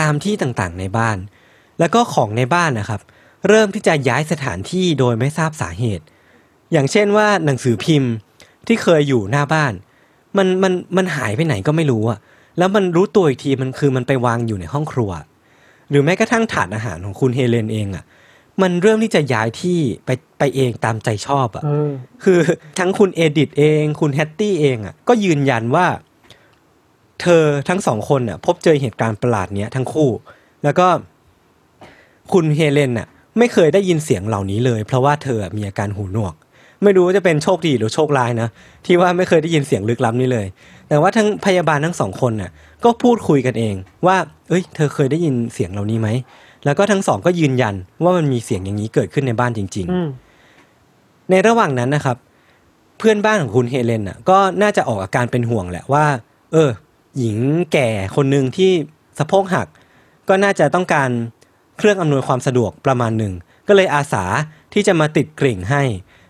Speaker 1: ตามที่ต่างๆในบ้าน แล้วก็ของในบ้านนะครับ เริ่มที่จะย้ายสถานที่โดยไม่ทราบสาเหตุ อย่างเช่นว่าหนังสือพิมพ์ที่เคยอยู่หน้าบ้าน มันมันมันหายไปไหนก็ไม่รู้อะแล้วมันรู้ตัวอีกทีมันคือมันไปวางอยู่ในห้องครัว หรือแม้กระทั่งถาดอาหารของคุณเฮเลนเองอะมันเริ่มที่จะย้ายที่ไปไปเองตามใจชอบอะ
Speaker 2: เออ
Speaker 1: คือทั้งคุณเอดิทเอง คุณแฮตตี้เองอะก็ยืนยันว่า เธอทั้งสองคนน่ะ พบเจอเหตุการณ์ประหลาดเนี้ยทั้งคู่ แล้วก็คุณเฮเลนน่ะ ไม่เคยได้ยินเสียงเหล่านี้เลย เพราะว่าเธอมีอาการหูหนวก ไม่รู้ว่าจะเป็นโชคดีหรือโชคร้ายนะ ที่ว่าไม่เคยได้ยินเสียงลึกล้ำนี้เลย แต่ว่าทั้งพยาบาลทั้งสองคนน่ะก็พูดคุยกันเอง ว่า เอ้ย เธอเคยได้ยินเสียงเหล่านี้ไหม แล้วก็ทั้งสองก็ยืนยันว่ามันมีเสียงอย่างนี้เกิดขึ้นในบ้านจริง
Speaker 2: อืม
Speaker 1: ๆในระหว่างนั้นนะครับ เพื่อนบ้านของคุณเฮเลนอะก็น่าจะออกอาการเป็นห่วงแหละว่า เออ หญิงแก่คนหนึ่งที่สะโพกหัก ก็น่าจะต้องการเครื่องอำนวยความสะดวกประมาณหนึ่งก็เลยอาสาที่จะมาติดกริ่งให้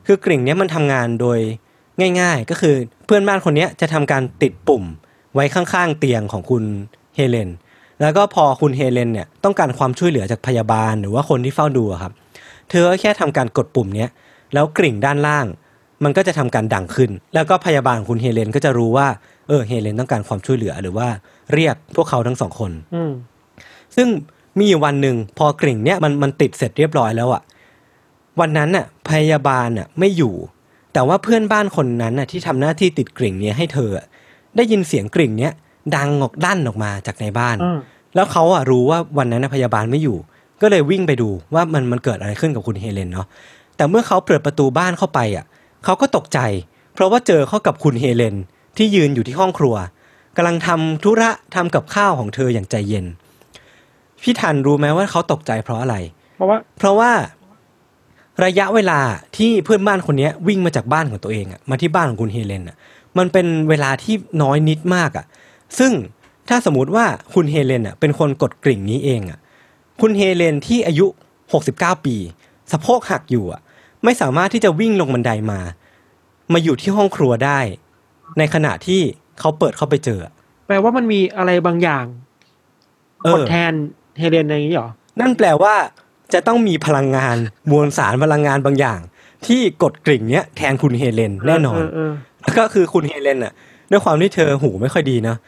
Speaker 1: คือกริ่งเนี้ยมันทำงานโดยง่าย ๆ ก็คือเพื่อนบ้านคนเนี้ยจะทำการติดปุ่มไว้ข้างๆเตียงของคุณเฮเลน แล้วก็พอคุณเฮเลนเนี่ยต้องการความช่วยเหลือจากพยาบาลหรือว่าคนที่เฝ้าดูอะครับ เธอก็แค่ทำการกดปุ่มเนี้ยแล้วกริ่งด้านล่าง มันก็จะทำการดังขึ้น แล้วก็พยาบาลของคุณเฮเลนก็จะรู้ว่าเออเฮเลนต้องการความช่วยเหลือหรือว่าเรียกพวกเขาทั้งสองคน
Speaker 2: อืม
Speaker 1: ซึ่งมีอยู่วันหนึ่งพอกริ่งเนี้ยมันมันติดเสร็จเรียบร้อยแล้วอะ วันนั้นน่ะพยาบาลน่ะไม่อยู่ แต่ว่าเพื่อนบ้านคนนั้นน่ะที่ทำหน้าที่ติดกริ่งเนี้ยให้เธออะได้ยินเสียงกริ่งเนี้ยดังออกลั่นออกมาจากในบ้าน
Speaker 2: อืม
Speaker 1: แล้วเขาอะรู้ว่าวันนั้นน่ะพยาบาลไม่อยู่ ก็เลยวิ่งไปดูว่ามันมันเกิดอะไรขึ้นกับคุณเฮเลนเนาะแต่เมื่อเขาเปิดประตูบ้านเข้าไปอะเขาก็ตกใจ เพราะว่าเจอเข้ากับคุณเฮเลนที่ยืนอยู่ที่ห้องครัวกำลังทำธุระทำกับข้าวของเธออย่างใจเย็นพี่ทันรู้ไหมว่าเขาตกใจเพราะอะไร
Speaker 2: เพราะว่า
Speaker 1: เพราะว่า ระยะเวลาที่เพื่อนบ้านคนเนี้ยวิ่งมาจากบ้านของตัวเองอะมาที่บ้านของคุณเฮเลนอะมันเป็นเวลาที่น้อยนิดมากอะซึ่งถ้าสมมติว่าคุณเฮเลนอะเป็นคนกดกริ่งนี้เองอะคุณเฮเลนที่อายุ 69 ปี สะโพกหักอยู่อะไม่สามารถที่จะวิ่งลงบันไดมา มาอยู่ที่ห้องครัวได้ ในขณะที่เขาเปิดเข้าไปเจออะ
Speaker 2: แปลว่ามันมีอะไรบางอย่าง
Speaker 1: เออ
Speaker 2: กดแทนเฮเลนอะไรอย่างนี้เหรอ
Speaker 1: นั่นแปลว่า จะต้องมีพลังงานมวลสารพลังงานบางอย่าง ที่กดกริ่งเนี้ยแทนคุณเฮเลนแน่นอน
Speaker 2: เออ
Speaker 1: แล้วก็คือคุณเฮเลนอะ ด้วยความที่เธอหูไม่ค่อยดีเนอะ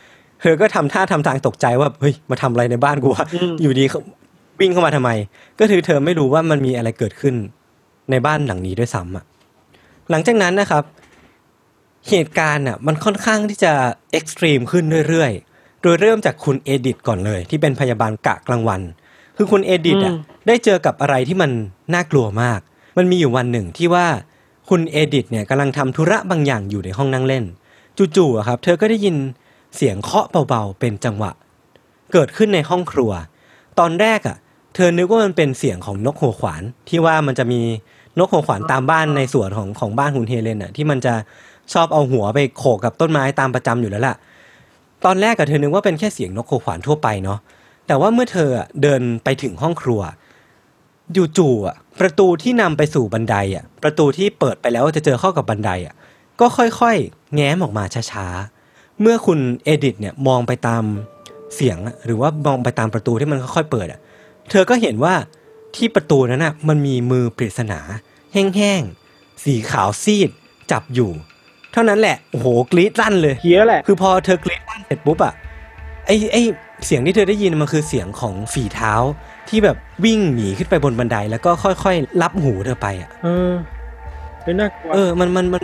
Speaker 1: เธอก็ทำท่าทำทางตกใจว่าเฮ้ยมาทำอะไรในบ้านกูวะอยู่ดีเขาวิ่งเข้ามาทำไม ก็คือเธอไม่รู้ว่ามันมีอะไรเกิดขึ้นในบ้านหลังนี้ด้วยซ้ำอะหลังจากนั้นนะครับ เหตุการณ์อะมันค่อนข้างที่จะ extreme ขึ้นเรื่อยๆ โดยเริ่มจากคุณเอดิตก่อนเลย ที่เป็นพยาบาลกะกลางวัน คือคุณเอดิตอะ ได้เจอกับอะไรที่มันน่ากลัวมาก มันมีอยู่วันหนึ่งที่ว่าคุณเอดิตเนี่ยกำลังทำธุระบางอย่างอยู่ในห้องนั่งเล่น จู่ๆครับ เธอก็ได้ยินเสียงเคาะเบาๆ เป็นจังหวะ เกิดขึ้นในห้องครัว ตอนแรกอะ เธอนึกว่ามันเป็นเสียงของนกหัวขวาน ที่ว่ามันจะมีนกหัวขวานตามบ้านในสวนของของบ้านคุณเฮเลนอะที่มันจะชอบเอาหัวไปโขกกับต้นไม้ตามประจำอยู่แล้วล่ะ ตอนแรกอะเธอนึกว่าเป็นแค่เสียงนกหัวขวานทั่วไปเนาะแต่ว่าเมื่อเธอเดินไปถึงห้องครัว จู่ๆอะ ประตูที่นำไปสู่บันไดอะ ประตูที่เปิดไปแล้วจะเจอเข้ากับบันไดอะ ก็ค่อยๆ แง้มออกมาช้าๆ เมื่อคุณเอดิตเนี่ยมองไปตามเสียงอะหรือว่ามองไปตามประตูที่มันค่อยๆเปิดอะ เธอก็เห็นว่าที่ประตูนั้นอะมันมีมือปริศนา แห้งๆ สีขาวซีด จับอยู่ เท่านั้นแหละโอ้โหกรี๊ดลั่นเลย
Speaker 2: เฮียแหละ
Speaker 1: คือพอเธอกรี๊ดลั่นเสร็จปุ๊บอะไอ้ไอ้เสียงที่เธอได้ยินมันคือเสียงของฝีเท้า ที่แบบวิ่งหนีขึ้นไปบนบันไดแล้วก็ค่อยๆลับหูเธอไปอะ
Speaker 2: เออเป็นน่ากลัว
Speaker 1: เออมันมันมัน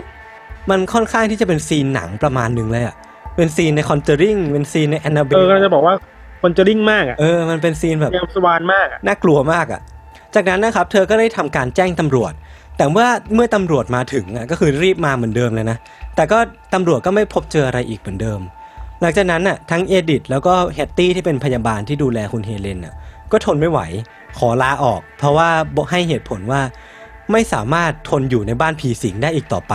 Speaker 1: มันค่อนข้างที่จะเป็น scene หนังประมาณหนึ่งเลยอะเป็น scene ใน Conjuring เป็น scene ใน Annabelle เอ
Speaker 2: อกำลังจะบอกว่า Conjuring มากอะ
Speaker 1: เออมันเป็น scene แบบ
Speaker 2: James Wan มากอะ
Speaker 1: น่ากลัวมากอะ่ะ จากนั้นนะครับ เธอก็ได้ทำการแจ้งตำรวจ แต่เมื่อเมื่อตำรวจมาถึงอะก็คือรีบมาเหมือนเดิมเลยนะแต่ก็ตำรวจก็ไม่พบเจออะไรอีกเหมือนเดิม หลังจากนั้นน่ะทั้งเอดิตแล้วก็แฮตตี้ที่เป็นพยาบาลที่ดูแลคุณเฮเลนน่ะ ก็ทนไม่ไหว ขอลาออก เพราะว่าบอกให้เหตุผลว่าไม่สามารถทนอยู่ในบ้านผีสิงได้อีกต่อไป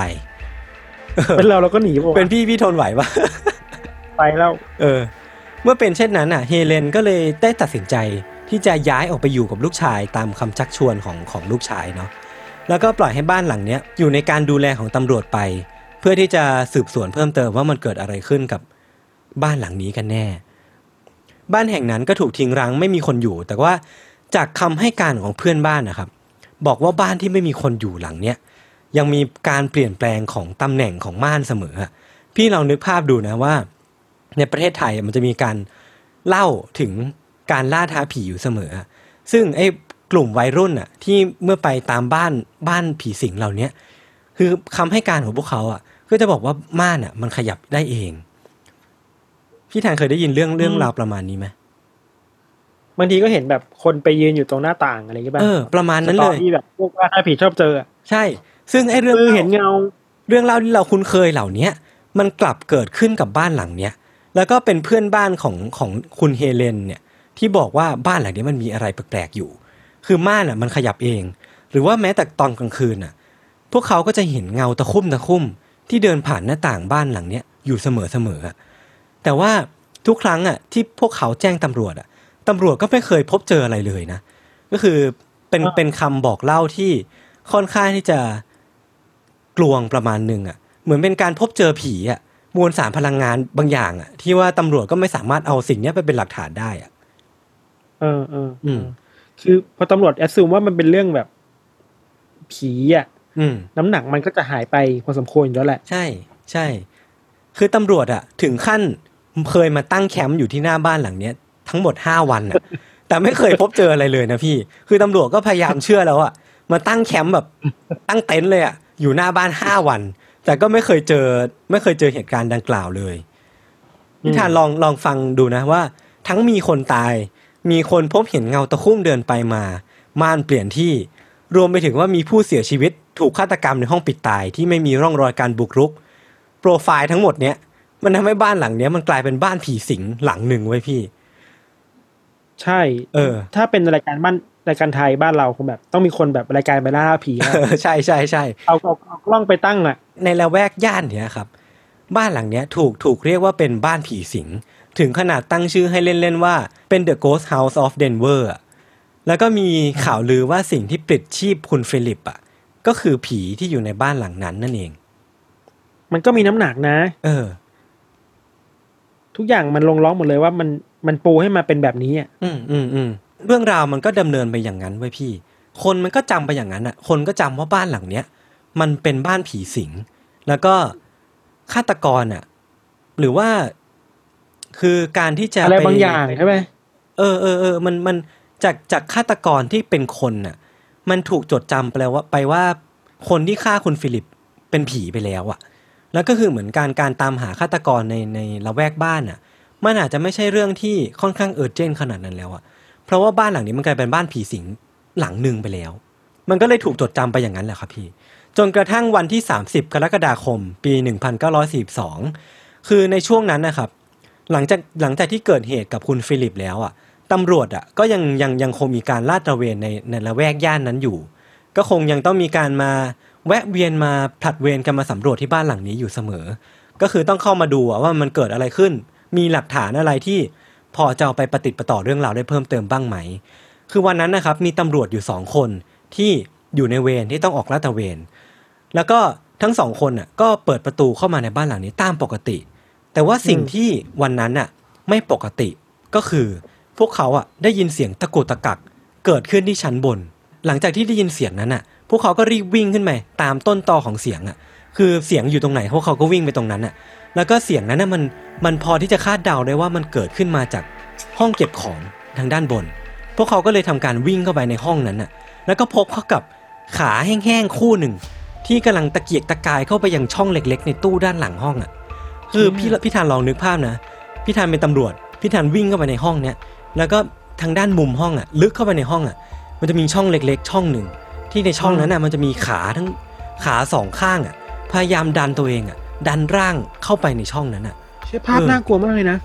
Speaker 2: เป็นเราเราก็หนีบอก
Speaker 1: เป็นพี่พี่ทนไหวปะ
Speaker 2: ไปแล้ว
Speaker 1: เออ เมื่อเป็นเช่นนั้นอะ เฮเลนก็เลยได้ตัดสินใจที่จะย้ายออกไปอยู่กับลูกชายตามคำชักชวนของของลูกชายเนาะ แล้วก็ปล่อยให้บ้านหลังเนี้ยอยู่ในการดูแลของตำรวจไป เพื่อที่จะสืบสวนเพิ่มเติมว่ามันเกิดอะไรขึ้นกับบ้านหลังนี้กันแน่ บ้านแห่งนั้นก็ถูกทิ้งร้างไม่มีคนอยู่ แต่ว่าจากคำให้การของเพื่อนบ้านนะครับ บอกว่าบ้านที่ไม่มีคนอยู่หลังเนี้ยยังมีการเปลี่ยนแปลงของตำแหน่งของม่านเสมอพี่ลองนึกภาพดูนะว่า ในประเทศไทยมันจะมีการเล่าถึงการล่าท้าผีอยู่เสมอ ซึ่งไอ้กลุ่มวัยรุ่นอะที่เมื่อไปตามบ้านบ้านผีสิงเหล่านี้คือคำให้การของพวกเขาอะก็จะบอกว่าม่านอะมันขยับได้เอง พี่แทนเคยได้ยินเรื่องเรื่องราวประมาณนี้ไหม
Speaker 2: บางทีก็เห็นแบบคนไปยืนอยู่ตรงหน้าต่างอะไรอย่างเงี้ยป่ะ
Speaker 1: เออประมาณนั้น
Speaker 2: สต
Speaker 1: เล
Speaker 2: อยรี่แบบพวกว่าถ้าผีชอบเจออะ
Speaker 1: ใช่ ซึ่งไอ้เรื่อง
Speaker 2: คือเห็นเงา
Speaker 1: เรื่องเล่าที่เราคุ้นเคยเหล่าเนี้ยมันกลับเกิดขึ้นกับบ้านหลังเนี้ยแล้วก็เป็นเพื่อนบ้านของของคุณเฮเลนเนี่ยที่บอกว่าบ้านหลังนี้มันมีอะไรแปลกๆอยู่ คือม่านอะมันขยับเอง หรือว่าแม้แต่ตอนกลางคืนอะ พวกเขาก็จะเห็นเงาตะคุ่มตะคุ่มที่เดินผ่านหน้าต่างบ้านหลังเนี้ยอยู่เสมอๆอะ แต่ว่าทุกครั้งอะที่พวกเขาแจ้งตำรวจอะตำรวจก็ไม่เคยพบเจออะไรเลยนะ ก็คือเป็น
Speaker 2: อ่า
Speaker 1: เป็นคำบอกเล่าที่ค่อนข้างที่จะกลวงประมาณหนึ่งอะ เหมือนเป็นการพบเจอผีอะมวลสารพลังงานบางอย่างอะ ที่ว่าตำรวจก็ไม่สามารถเอาสิ่งเนี้ยไปเป็นหลักฐานได้อะ
Speaker 2: เออเออ
Speaker 1: อืม
Speaker 2: คือพอตำรวจแอดซูมว่ามันเป็นเรื่องแบบผีอะ
Speaker 1: อืม
Speaker 2: น้ำหนักมันก็จะหายไปพอสมควรอยู่แล้วแหละ
Speaker 1: ใช่ ใช่ คือตำรวจอะถึงขั้น เคยมาตั้งแคมป์อยู่ที่หน้าบ้านหลังเนี้ยทั้งหมดห้าวันอะแต่ไม่เคยพบเจออะไรเลยนะพี่ คือตำรวจก็พยายามเชื่อแล้วอะมาตั้งแคมป์แบบตั้งเต็นท์เลยอะอยู่หน้าบ้านห้าวัน แต่ก็ไม่เคยเจอ ไม่เคยเจอเหตุการณ์ดังกล่าวเลยพี่ทานลองลองฟังดูนะว่า ทั้งมีคนตาย มีคนพบเห็นเงาตะคุ่มเดินไปมา ม่านเปลี่ยนที่ รวมไปถึงว่ามีผู้เสียชีวิต ถูกฆาตกรรมในห้องปิดตายที่ไม่มีร่องรอยการบุกรุก โปรไฟล์ทั้งหมดเนี้ย มันทำให้บ้านหลังเนี้ยมันกลายเป็นบ้านผีสิงหลังหนึ่งไว้ยพี่
Speaker 2: ใช่
Speaker 1: เออ
Speaker 2: ถ้าเป็นรายการบ้านรายการไทยบ้านเราคงแบบ ต้องมีคนแบบรายการไปล่าผีอะ
Speaker 1: ใช่ใช่ใช่
Speaker 2: เอาเอาเอากล้องไปตั้งอะ
Speaker 1: ในละแวกย่านเนี้ยครับ บ้านหลังเนี้ยถูกถูกเรียกว่าเป็นบ้านผีสิง ถึงขนาดตั้งชื่อให้เล่นๆว่าเป็น The Ghost House of Denver อะแล้วก็มีข่าวลือว่าสิ่งที่ปลิดชีพคุณฟิลิปอะก็คือผีที่อยู่ในบ้านหลังนั้นนั่นเอง
Speaker 2: มันก็มีน้ำหนักนะ
Speaker 1: เออ
Speaker 2: ทุกอย่างมันลงร้องหมดเลยว่ามันมันปูให้มาเป็นแบบนี้อะ
Speaker 1: อืมอืมอืมเรื่องราวมันก็ดำเนินไปอย่างนั้นไว้ยพี่ คนมันก็จำไปอย่างนั้นอะ คนก็จำว่าบ้านหลังเนี้ยมันเป็นบ้านผีสิง แล้วก็ฆาตกรอะ หรือว่าคือการที่จะ
Speaker 2: อะไร
Speaker 1: ป
Speaker 2: บางอย่างใช่ไหม
Speaker 1: เออเออเออมันมันจากจากฆาตกรที่เป็นคนน่ะ มันถูกจดจำไปแล้วว่าไปว่าคนที่ฆ่าคุณฟิลิปเป็นผีไปแล้วอะ แล้วก็คือเหมือนการการตามหาฆาตกรในในละแวกบ้านอะ มันอาจจะไม่ใช่เรื่องที่ค่อนข้างเออร์เจนขนาดนั้นแล้วอะ เพราะว่าบ้านหลังนี้มันกลายเป็นบ้านผีสิงหลังหนึ่งไปแล้ว มันก็เลยถูกจดจำไปอย่างนั้นแหละครับพี่ จนกระทั่งวันที่ 30 กรกฎาคม ปี 1942 คือในช่วงนั้นนะครับ หลังจากหลังจากที่เกิดเหตุกับคุณฟิลิปแล้วอะตำรวจอะก็ยังยังยังคงมีการลาดตระเวนในในละแวกย่านนั้นอยู่ ก็คงยังต้องมีการมา แวะเวียนมาผลัดเวรกันมาสำรวจที่บ้านหลังนี้อยู่เสมอ ก็คือต้องเข้ามาดูว่ามันเกิดอะไรขึ้น มีหลักฐานอะไรที่พอจะเอาไปปฏิดประต่อเรื่องราวได้เพิ่มเติมบ้างไหม คือวันนั้นนะครับมีตำรวจอยู่สองคนที่อยู่ในเวรที่ต้องออกลาดตระเวน แล้วก็ทั้งสองคนน่ะก็เปิดประตูเข้ามาในบ้านหลังนี้ตามปกติ แต่ว่าสิ่งที่วันนั้นน่ะไม่ปกติก็คือ พวกเขาอะได้ยินเสียงตะกุกตะกักเกิดขึ้นที่ชั้นบน หลังจากที่ได้ยินเสียงนั้นน่ะ พวกเขาก็รีบวิ่งขึ้นไปตามต้นตอของเสียงอะ คือเสียงอยู่ตรงไหนพวกเขาก็วิ่งไปตรงนั้นอะ แล้วก็เสียงนั้นน่ะมันมันพอที่จะคาดเดาได้ว่ามันเกิดขึ้นมาจากห้องเก็บของทางด้านบน พวกเขาก็เลยทำการวิ่งเข้าไปในห้องนั้นน่ะ แล้วก็พบเข้ากับขาแห้งๆคู่หนึ่ง ที่กำลังตะเกียกตะกายเข้าไปยังช่องเล็ก ๆ ในตู้ด้านหลังห้องอะ คือพี่พี่ธานลองนึกภาพนะพี่ธานเป็นตำรวจพี่ธานวิ่งเข้าไปในห้องเนี้ยแล้วก็ทางด้านมุมห้องอะ ลึกเข้าไปในห้องอะ มันจะมีช่องเล็ก ๆ ช่องหนึ่ง ที่ในช่องนั้นอะมันจะมีขาทั้งขาสองข้างอะ พยายามดันตัวเองอะ ดันร่างเข้าไปในช่องนั้นอะ
Speaker 2: ใช่ภาพน่ากลัวมากเลยนะ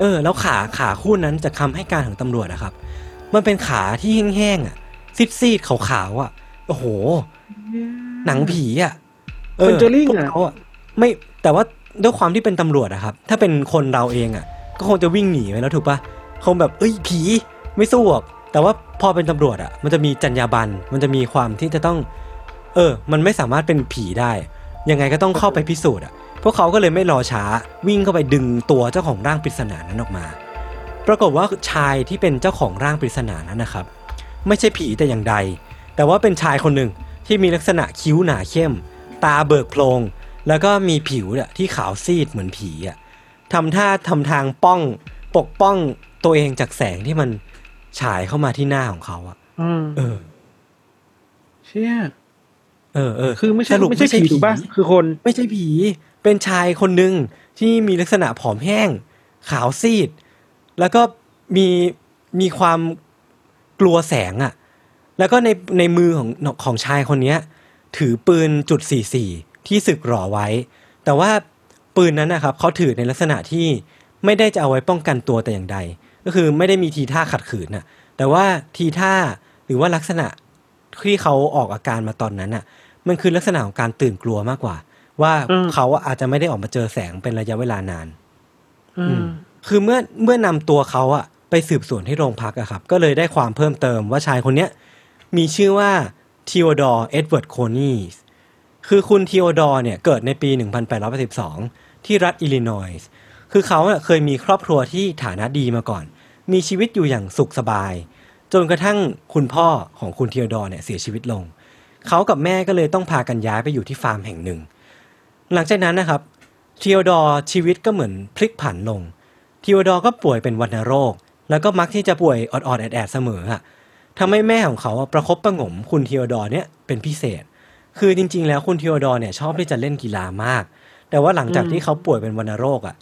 Speaker 1: เออ แล้วขาขาคู่นั้นจากคำให้การของตำรวจนะครับ มันเป็นขาที่แห้งๆอะซีดๆขาวๆอะโอ้โห หนังผีอะ
Speaker 2: Conjuring
Speaker 1: พวก
Speaker 2: อะ
Speaker 1: เขาอะไม่แต่ว่าด้วยความที่เป็นตำรวจอะครับ ถ้าเป็นคนเราเองอะก็คงจะวิ่งหนีไปแล้วถูกปะคงแบบเอ้ยผีไม่สู้หรอก แต่ว่าพอเป็นตำรวจอะมันจะมีจรรยาบรรณมันจะมีความที่จะต้อง เออ มันไม่สามารถเป็นผีได้ ยังไงก็ต้องเข้าไปพิสูจน์อะพวกเขาก็เลยไม่รอช้าวิ่งเข้าไปดึงตัวเจ้าของร่างปริศนานั้นออกมา ปรากฏว่าชายที่เป็นเจ้าของร่างปริศนานั้นนะครับ ไม่ใช่ผีแต่อย่างใด แต่ว่าเป็นชายคนหนึ่งที่มีลักษณะคิ้วหนาเข้ม ตาเบิกโพลงแล้วก็มีผิวเนี่ยที่ขาวซีดเหมือนผีอะทำท่าทำทางป้องปกป้องตัวเองจากแสงที่มัน ฉายเข้ามาที่หน้าของเขาอะ
Speaker 2: อืม
Speaker 1: เออ
Speaker 2: เชี่ย
Speaker 1: เออเออ
Speaker 2: คือไม่ใช่
Speaker 1: สรุป
Speaker 2: ไม่ใช่ผีถูกป่ะคือคน
Speaker 1: ไม่ใช่ผี เป็นชายคนหนึ่งที่มีลักษณะผอมแห้ง ขาวซีด แล้วก็มีมีความกลัวแสงอะ่ะ แล้วก็ในในมือของของชายคนเนี้ย ถือปืนจุด44ที่สึกหรอไว้ แต่ว่าปืนนั้นนะครับเขาถือในลักษณะที่ไม่ได้จะเอาไว้ป้องกันตัวแต่อย่างใด ก็คือไม่ได้มีทีท่าขัดขืนน่ะ แต่ว่าทีท่าหรือว่าลักษณะที่เขาออกอาการมาตอนนั้นน่ะ มันคือลักษณะของการตื่นกลัวมากกว่า ว่า
Speaker 2: อืม
Speaker 1: เขาอาจจะไม่ได้ออกมาเจอแสงเป็นระยะเวลานาน
Speaker 2: อืม
Speaker 1: คือเมื่อเมื่อนำตัวเขาอะไปสืบสวนที่โรงพักอะครับ ก็เลยได้ความเพิ่มเติมว่าชายคนเนี้ยมีชื่อว่าทีโอดอร์เอ็ดเวิร์ดโคนีสคือคุณทีโอดอร์เนี่ยเกิดในปี 1882 ที่รัฐอิลลินอยส์คือเขาอะเคยมีครอบครัวที่ฐานะดีมาก่อน มีชีวิตอยู่อย่างสุขสบาย จนกระทั่งคุณพ่อของคุณทีโอดอร์เนี่ยเสียชีวิตลง เขากับแม่ก็เลยต้องพากันย้ายไปอยู่ที่ฟาร์มแห่งหนึ่ง หลังจากนั้นนะครับทีโอดอร์ชีวิตก็เหมือนพลิกผันลงทีโอดอร์ก็ป่วยเป็นวัณโรค แล้วก็มักที่จะป่วยออดๆแอดๆเสมออะทำให้แม่ของเขาประคบประหงมคุณทีโอดอร์เนี่ยเป็นพิเศษ คือจริง ๆ แล้วคุณทีโอดอร์เนี่ยชอบที่จะเล่นกีฬามาก แต่ว่าหลังจากที่เขาป่วยเป็นวัณโรคอะ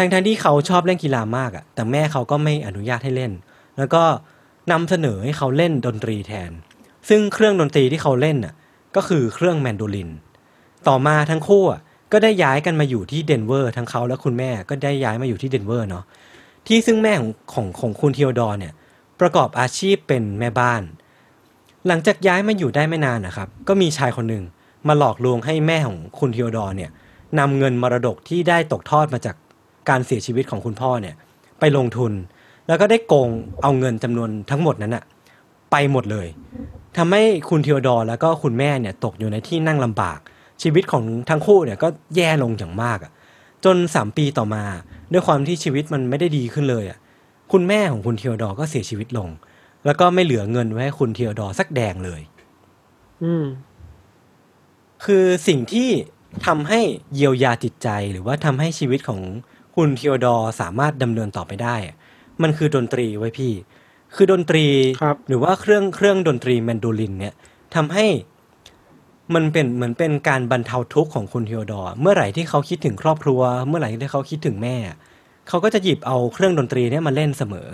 Speaker 1: ทั้งๆที่เขาชอบเล่นกีฬามากอะแต่แม่เขาก็ไม่อนุญาตให้เล่น แล้วก็นำเสนอให้เขาเล่นดนตรีแทน ซึ่งเครื่องดนตรีที่เขาเล่นน่ะก็คือเครื่องแมนโดลิน ต่อมาทั้งคู่ก็ได้ย้ายกันมาอยู่ที่เดนเวอร์ทั้งเขาและคุณแม่ก็ได้ย้ายมาอยู่ที่เดนเวอร์เนาะที่ซึ่งแม่ของของของคุณเทีโอดอร์เนี่ยประกอบอาชีพเป็นแม่บ้าน หลังจากย้ายมาอยู่ได้ไม่นานนะครับ ก็มีชายคนหนึ่งมาหลอกลวงให้แม่ของคุณเทีโอดอร์เนี่ยนำเงินมรดกที่ได้ตกทอดมาจาก การเสียชีวิตของคุณพ่อเนี่ย ไปลงทุน แล้วก็ได้โกงเอาเงินจำนวนทั้งหมดนั้นอะไปหมดเลยทำให้คุณเทีโอดอร์แล้วก็คุณแม่เนี่ยตกอยู่ในที่นั่งลำบาก ชีวิตของทั้งคู่เนี่ยก็แย่ลงอย่างมากอะจนสามปีต่อมา ด้วยความที่ชีวิตมันไม่ได้ดีขึ้นเลยอะคุณแม่ของคุณเทีโอดอร์ก็เสียชีวิตลง แล้วก็ไม่เหลือเงินไว้ให้คุณเทีโอดอร์สักแดงเลย
Speaker 2: อืม
Speaker 1: คือสิ่งที่ทำให้เยียวยาจิตใจหรือว่าทำให้ชีวิตของ คุณเทีโอดอร์สามารถดำเนินต่อไปได้อะมันคือดนตรีเว้ยพี่ คือดนตรี
Speaker 2: ครับ
Speaker 1: หรือว่าเครื่องเครื่องดนตรีแมนโดลิน เนี่ยทำให้มันเป็นเหมือนเป็นการบรรเทาทุกข์ของคุณเทีโอดอร์เมื่อไหร่ที่เขาคิดถึงครอบครัว เมื่อไหร่ที่เขาคิดถึงแม่ เขาก็จะหยิบเอาเครื่องดนตรีเนี่ยมาเล่นเสมอ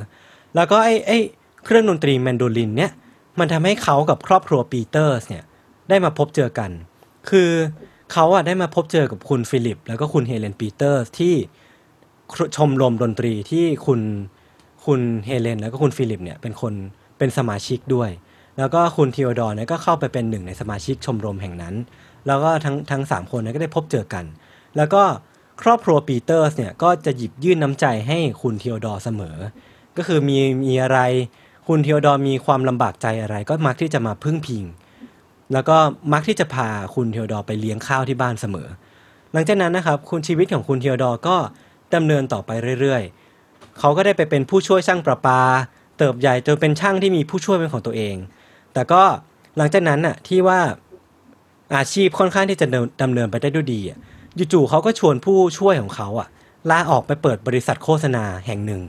Speaker 1: แล้วก็ไอ้ไอ้เครื่องดนตรีแมนโดลินเนี่ยมันทำให้เขากับครอบครัวปีเตอร์สเนี่ยได้มาพบเจอกัน คือเขาอะได้มาพบเจอกับคุณฟิลิป แล้วก็คุณเฮเลนปีเตอร์สที่ ชมรมดนตรีที่คุณคุณเฮเลนแล้วก็คุณฟิลิปเนี่ยเป็นคนเป็นสมาชิกด้วย แล้วก็คุณทีโอดอร์เนี่ยก็เข้าไปเป็นหนึ่งในสมาชิกชมรมแห่งนั้น แล้วก็ทั้งทั้งสามคนเนี่ยก็ได้พบเจอกัน แล้วก็ครอบครัวปีเตอร์สเนี่ยก็จะหยิบยื่นน้ำใจให้คุณทีโอดอร์เสมอ ก็คือมีมีอะไรคุณทีโอดอร์มีความลำบากใจอะไร ก็มักที่จะมาพึ่งพิง แล้วก็มักที่จะพาคุณเทีโอดอร์ไปเลี้ยงข้าวที่บ้านเสมอ หลังจากนั้นนะครับคุณชีวิตของคุณเทีโอดอร์ก็ ดำเนินต่อไปเรื่อยๆ เขาก็ได้ไปเป็นผู้ช่วยช่างประปา เติบใหญ่จนเป็นช่างที่มีผู้ช่วยเป็นของตัวเอง แต่ก็หลังจากนั้นน่ะที่ว่าอาชีพค่อนข้างที่จะดำเนินไปได้ด้วยดีจู่ๆเขาก็ชวนผู้ช่วยของเขาอะลาออกไปเปิดบริษัทโฆษณาแห่งหนึ่ง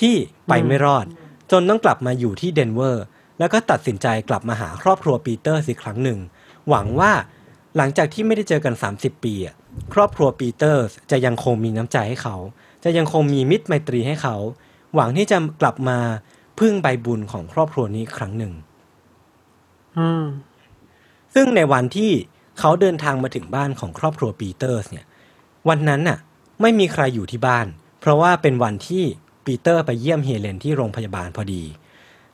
Speaker 1: ที่ไปไม่รอด จนต้องกลับมาอยู่ที่เดนเวอร์ แล้วก็ตัดสินใจกลับมาหาครอบครัวปีเตอร์อีกครั้งหนึ่ง หวังว่าหลังจากที่ไม่ได้เจอกัน 30 ปีอะ ครอบครัวปีเตอร์จะยังคงมีน้ำใจให้เขา จะยังคงมีมิตรไมตรีให้เขา หวังที่จะกลับมาพึ่งใบบุญของครอบครัวนี้อีกครั้งหนึ่ง
Speaker 2: อืม
Speaker 1: ซึ่งในวันที่เขาเดินทางมาถึงบ้านของครอบครัวปีเตอร์สเนี่ย วันนั้นน่ะ ไม่มีใครอยู่ที่บ้าน เพราะว่าเป็นวันที่ปีเตอร์ไปเยี่ยมเฮเลนที่โรงพยาบาลพอดี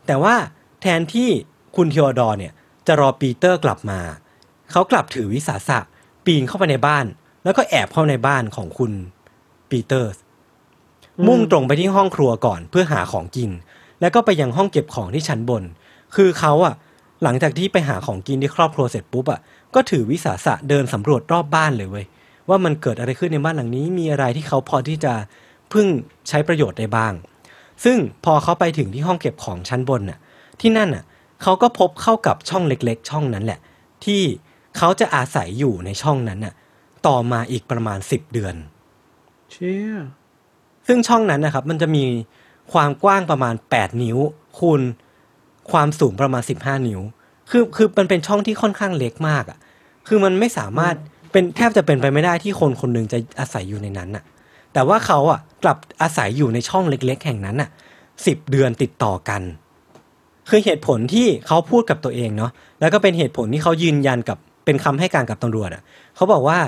Speaker 1: แต่ว่าแทนที่คุณเทโอดอร์เนี่ย จะรอปีเตอร์กลับมา เขากลับถือวิสาสะปีนเข้าไปในบ้าน แล้วก็แอบเข้าในบ้านของคุณปีเตอร์สมุ่งตรงไปที่ห้องครัวก่อนเพื่อหาของกิน แล้วก็ไปยังห้องเก็บของที่ชั้นบน คือเขาอะหลังจากที่ไปหาของกินที่ครอบครัวเสร็จปุ๊บอะก็ถือวิสาสะเดินสำรวจรอบบ้านเลยเว้ยว่ามันเกิดอะไรขึ้นในบ้านหลังนี้ มีอะไรที่เขาพอที่จะพึ่งใช้ประโยชน์ได้บ้าง ซึ่งพอเขาไปถึงที่ห้องเก็บของชั้นบนน่ะ ที่นั่นน่ะเขาก็พบเข้ากับช่องเล็กๆ ช่องนั้นแหละ ที่เขาจะอาศัยอยู่ในช่องนั้นน่ะ ต่อมาอีกประมาณ10เดือน
Speaker 2: เชี่ย
Speaker 1: ซึ่งช่องนั้นนะครับ มันจะมีความกว้างประมาณ8นิ้ว คูณความสูงประมาณ15นิ้ว คือคือมันเป็นช่องที่ค่อนข้างเล็กมากอะ่ะ คือมันไม่สามารถเป็นแทบจะเป็นไปไม่ได้ที่คนคนหนึ่งจะอาศัยอยู่ในนั้นน่ะ แต่ว่าเขาอะกลับอาศัยอยู่ในช่องเล็ก ๆ แห่งนั้นน่ะสิบเดือนติดต่อกัน คือเหตุผลที่เขาพูดกับตัวเองเนาะแล้วก็เป็นเหตุผลที่เขายืนยันกับเป็นคำให้การกับตำรวจอะ เขาบอกว่า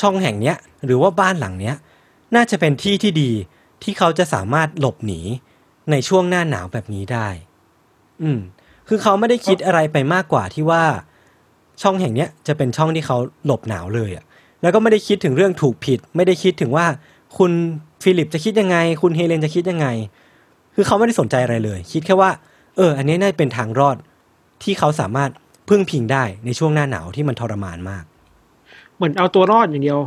Speaker 1: ช่องแห่งเนี้ยหรือว่าบ้านหลังเนี้ยน่าจะเป็นที่ที่ดีที่เขาจะสามารถหลบหนีในช่วงหน้าหนาวแบบนี้ได้ อืม คือเขาไม่ได้คิดอะไรไปมากกว่าที่ว่า ช่องแห่งเนี้ยจะเป็นช่องที่เขาหลบหนาวเลยอะแล้วก็ไม่ได้คิดถึงเรื่องถูกผิด ไม่ได้คิดถึงว่า คุณฟิลิปจะคิดยังไง คุณเฮเลนจะคิดยังไง คือเขาไม่ได้สนใจอะไรเลย คิดแค่ว่า เออ อันนี้น่าจะเป็นทางรอดที่เขาสามารถพึ่งพิงได้ในช่วงหน้าหนาวที่มันทรมานมาก
Speaker 2: เหมือนเอาตัวรอดอย่างเดียว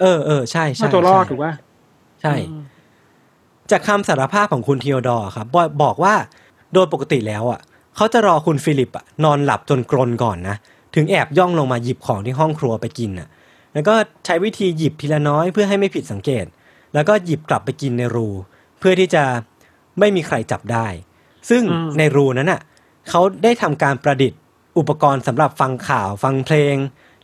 Speaker 1: เออเออใช่ใช่
Speaker 2: เอาตัวรอด
Speaker 1: ใช่
Speaker 2: ถูกป่ะ
Speaker 1: ใช่ จากคำสารภาพของคุณทีโอดอร์ครับบอกบอกว่าโดยปกติแล้วอะเขาจะรอคุณฟิลิปอะนอนหลับจนกรนก่อนนะถึงแอบย่องลงมาหยิบของที่ห้องครัวไปกินอะ แล้วก็ใช้วิธีหยิบทีละน้อยเพื่อให้ไม่ผิดสังเกต แล้วก็หยิบกลับไปกินในรู เพื่อที่จะไม่มีใครจับได้ ซึ่ง
Speaker 2: อืม
Speaker 1: ในรูนั้นอะเขาได้ทำการประดิษฐ์อุปกรณ์สำหรับฟังข่าวฟังเพลง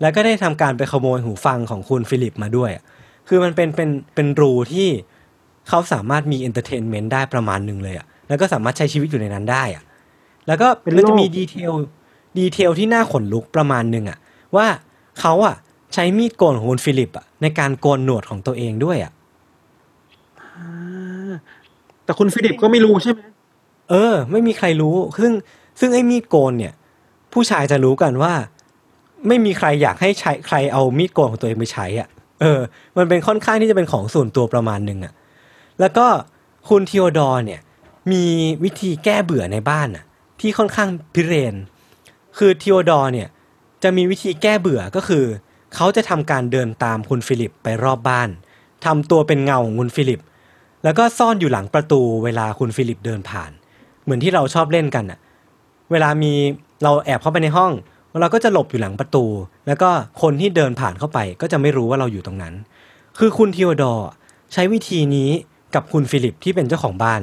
Speaker 1: แล้วก็ได้ทำการไปขโมยหูฟังของคุณฟิลิปมาด้วยอะคือมันเป็นเป็นเป็นรูที่เขาสามารถมี entertainment ได้ประมาณหนึ่งเลยอะแล้วก็สามารถใช้ชีวิตอยู่ในนั้นได้อะแล้วก็
Speaker 2: เป็น
Speaker 1: มันจะมี
Speaker 2: โลก
Speaker 1: detail detail ที่น่าขนลุกประมาณหนึ่งอะว่าเขาอะใช้มีดโกนของคุณฟิลิปอะในการโกนหนวดของตัวเองด้วยอะ
Speaker 2: แต่คุณฟิลิปก็ไม่รู้ใช่ไหม
Speaker 1: เออ ไม่มีใครรู้ ซึ่งซึ่งไอ้มีดโกนเนี่ย ผู้ชายจะรู้กันว่า ไม่มีใครอยากให้ใช้ใครเอามีดโกนของตัวเองไปใช้อะ เออ มันเป็นค่อนข้างที่จะเป็นของส่วนตัวประมาณหนึ่งอะ แล้วก็คุณทีโอดอร์เนี่ย มีวิธีแก้เบื่อในบ้านอะ ที่ค่อนข้างพิเรนทร์ คือทีโอดอร์เนี่ย จะมีวิธีแก้เบื่อก็คือ เขาจะทำการเดินตามคุณฟิลิปไปรอบบ้านทำตัวเป็นเงาของคุณฟิลิป แล้วก็ซ่อนอยู่หลังประตูเวลาคุณฟิลิปเดินผ่าน เหมือนที่เราชอบเล่นกันอะ เวลามีเราแอบเข้าไปในห้อง เราก็จะหลบอยู่หลังประตู แล้วก็คนที่เดินผ่านเข้าไป ก็จะไม่รู้ว่าเราอยู่ตรงนั้น คือคุณทีโอดอร์ใช้วิธีนี้กับคุณฟิลิปที่เป็นเจ้าของบ้าน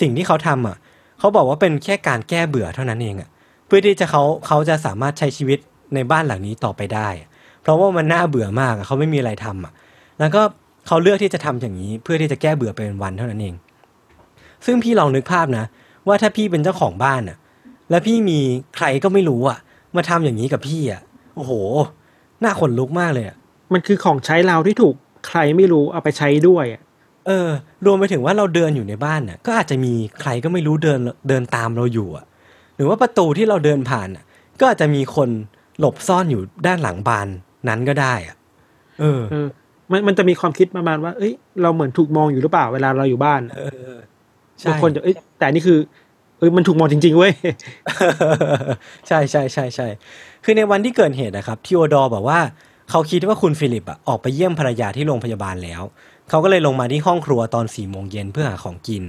Speaker 1: สิ่งที่เขาทำอะ เขาบอกว่าเป็นแค่การแก้เบื่อเท่านั้นเองอะ เพื่อที่จะเขาเขาจะสามารถใช้ชีวิตในบ้านหลังนี้ต่อไปได้ เพราะว่ามันน่าเบื่อมากเขาไม่มีอะไรทำอะ แล้วก็เขาเลือกที่จะทำอย่างนี้ เพื่อที่จะแก้เบื่อเป็นวันเท่านั้นเอง ซึ่งพี่ลองนึกภาพนะ ว่าถ้าพี่เป็นเจ้าของบ้านอะ แล้วพี่มีใครก็ไม่รู้อะ มาทำอย่างนี้กับพี่อะ โอ้โหน่าขนลุกมากเลยอะ
Speaker 2: มันคือของใช้เราที่ถูกใครไม่รู้เอาไปใช้ด้วยอะ
Speaker 1: เออ รวมไปถึงว่าเราเดินอยู่ในบ้านน่ะ ก็อาจจะมีใครก็ไม่รู้เดินเดินตามเราอยู่อะ หรือว่าประตูที่เราเดินผ่านอะ ก็อาจจะมีคนหลบซ่อนอยู่ด้านหลังบานนั้นก็ได้อะเออ
Speaker 2: เออ มันมันจะมีความคิดประมาณว่า เอ้ย เราเหมือนถูกมองอยู่หรือเปล่าเวลาเราอยู่บ้าน
Speaker 1: เออใช่
Speaker 2: บางคนจะเอ้ย แต่อันนี่คือ เอ้ยมันถูกมองจริง ๆ เว้ย
Speaker 1: ใช่ใช่ใช่ใช่คือในวันที่เกิดเหตุนะครับทีโอดอร์บอกว่าเขาคิดว่าคุณฟิลิปอะออกไปเยี่ยมภรรยาที่โรงพยาบาลแล้ว เขาก็เลยลงมาที่ห้องครัวตอนสี่โมงเย็นเพื่อหาของกิน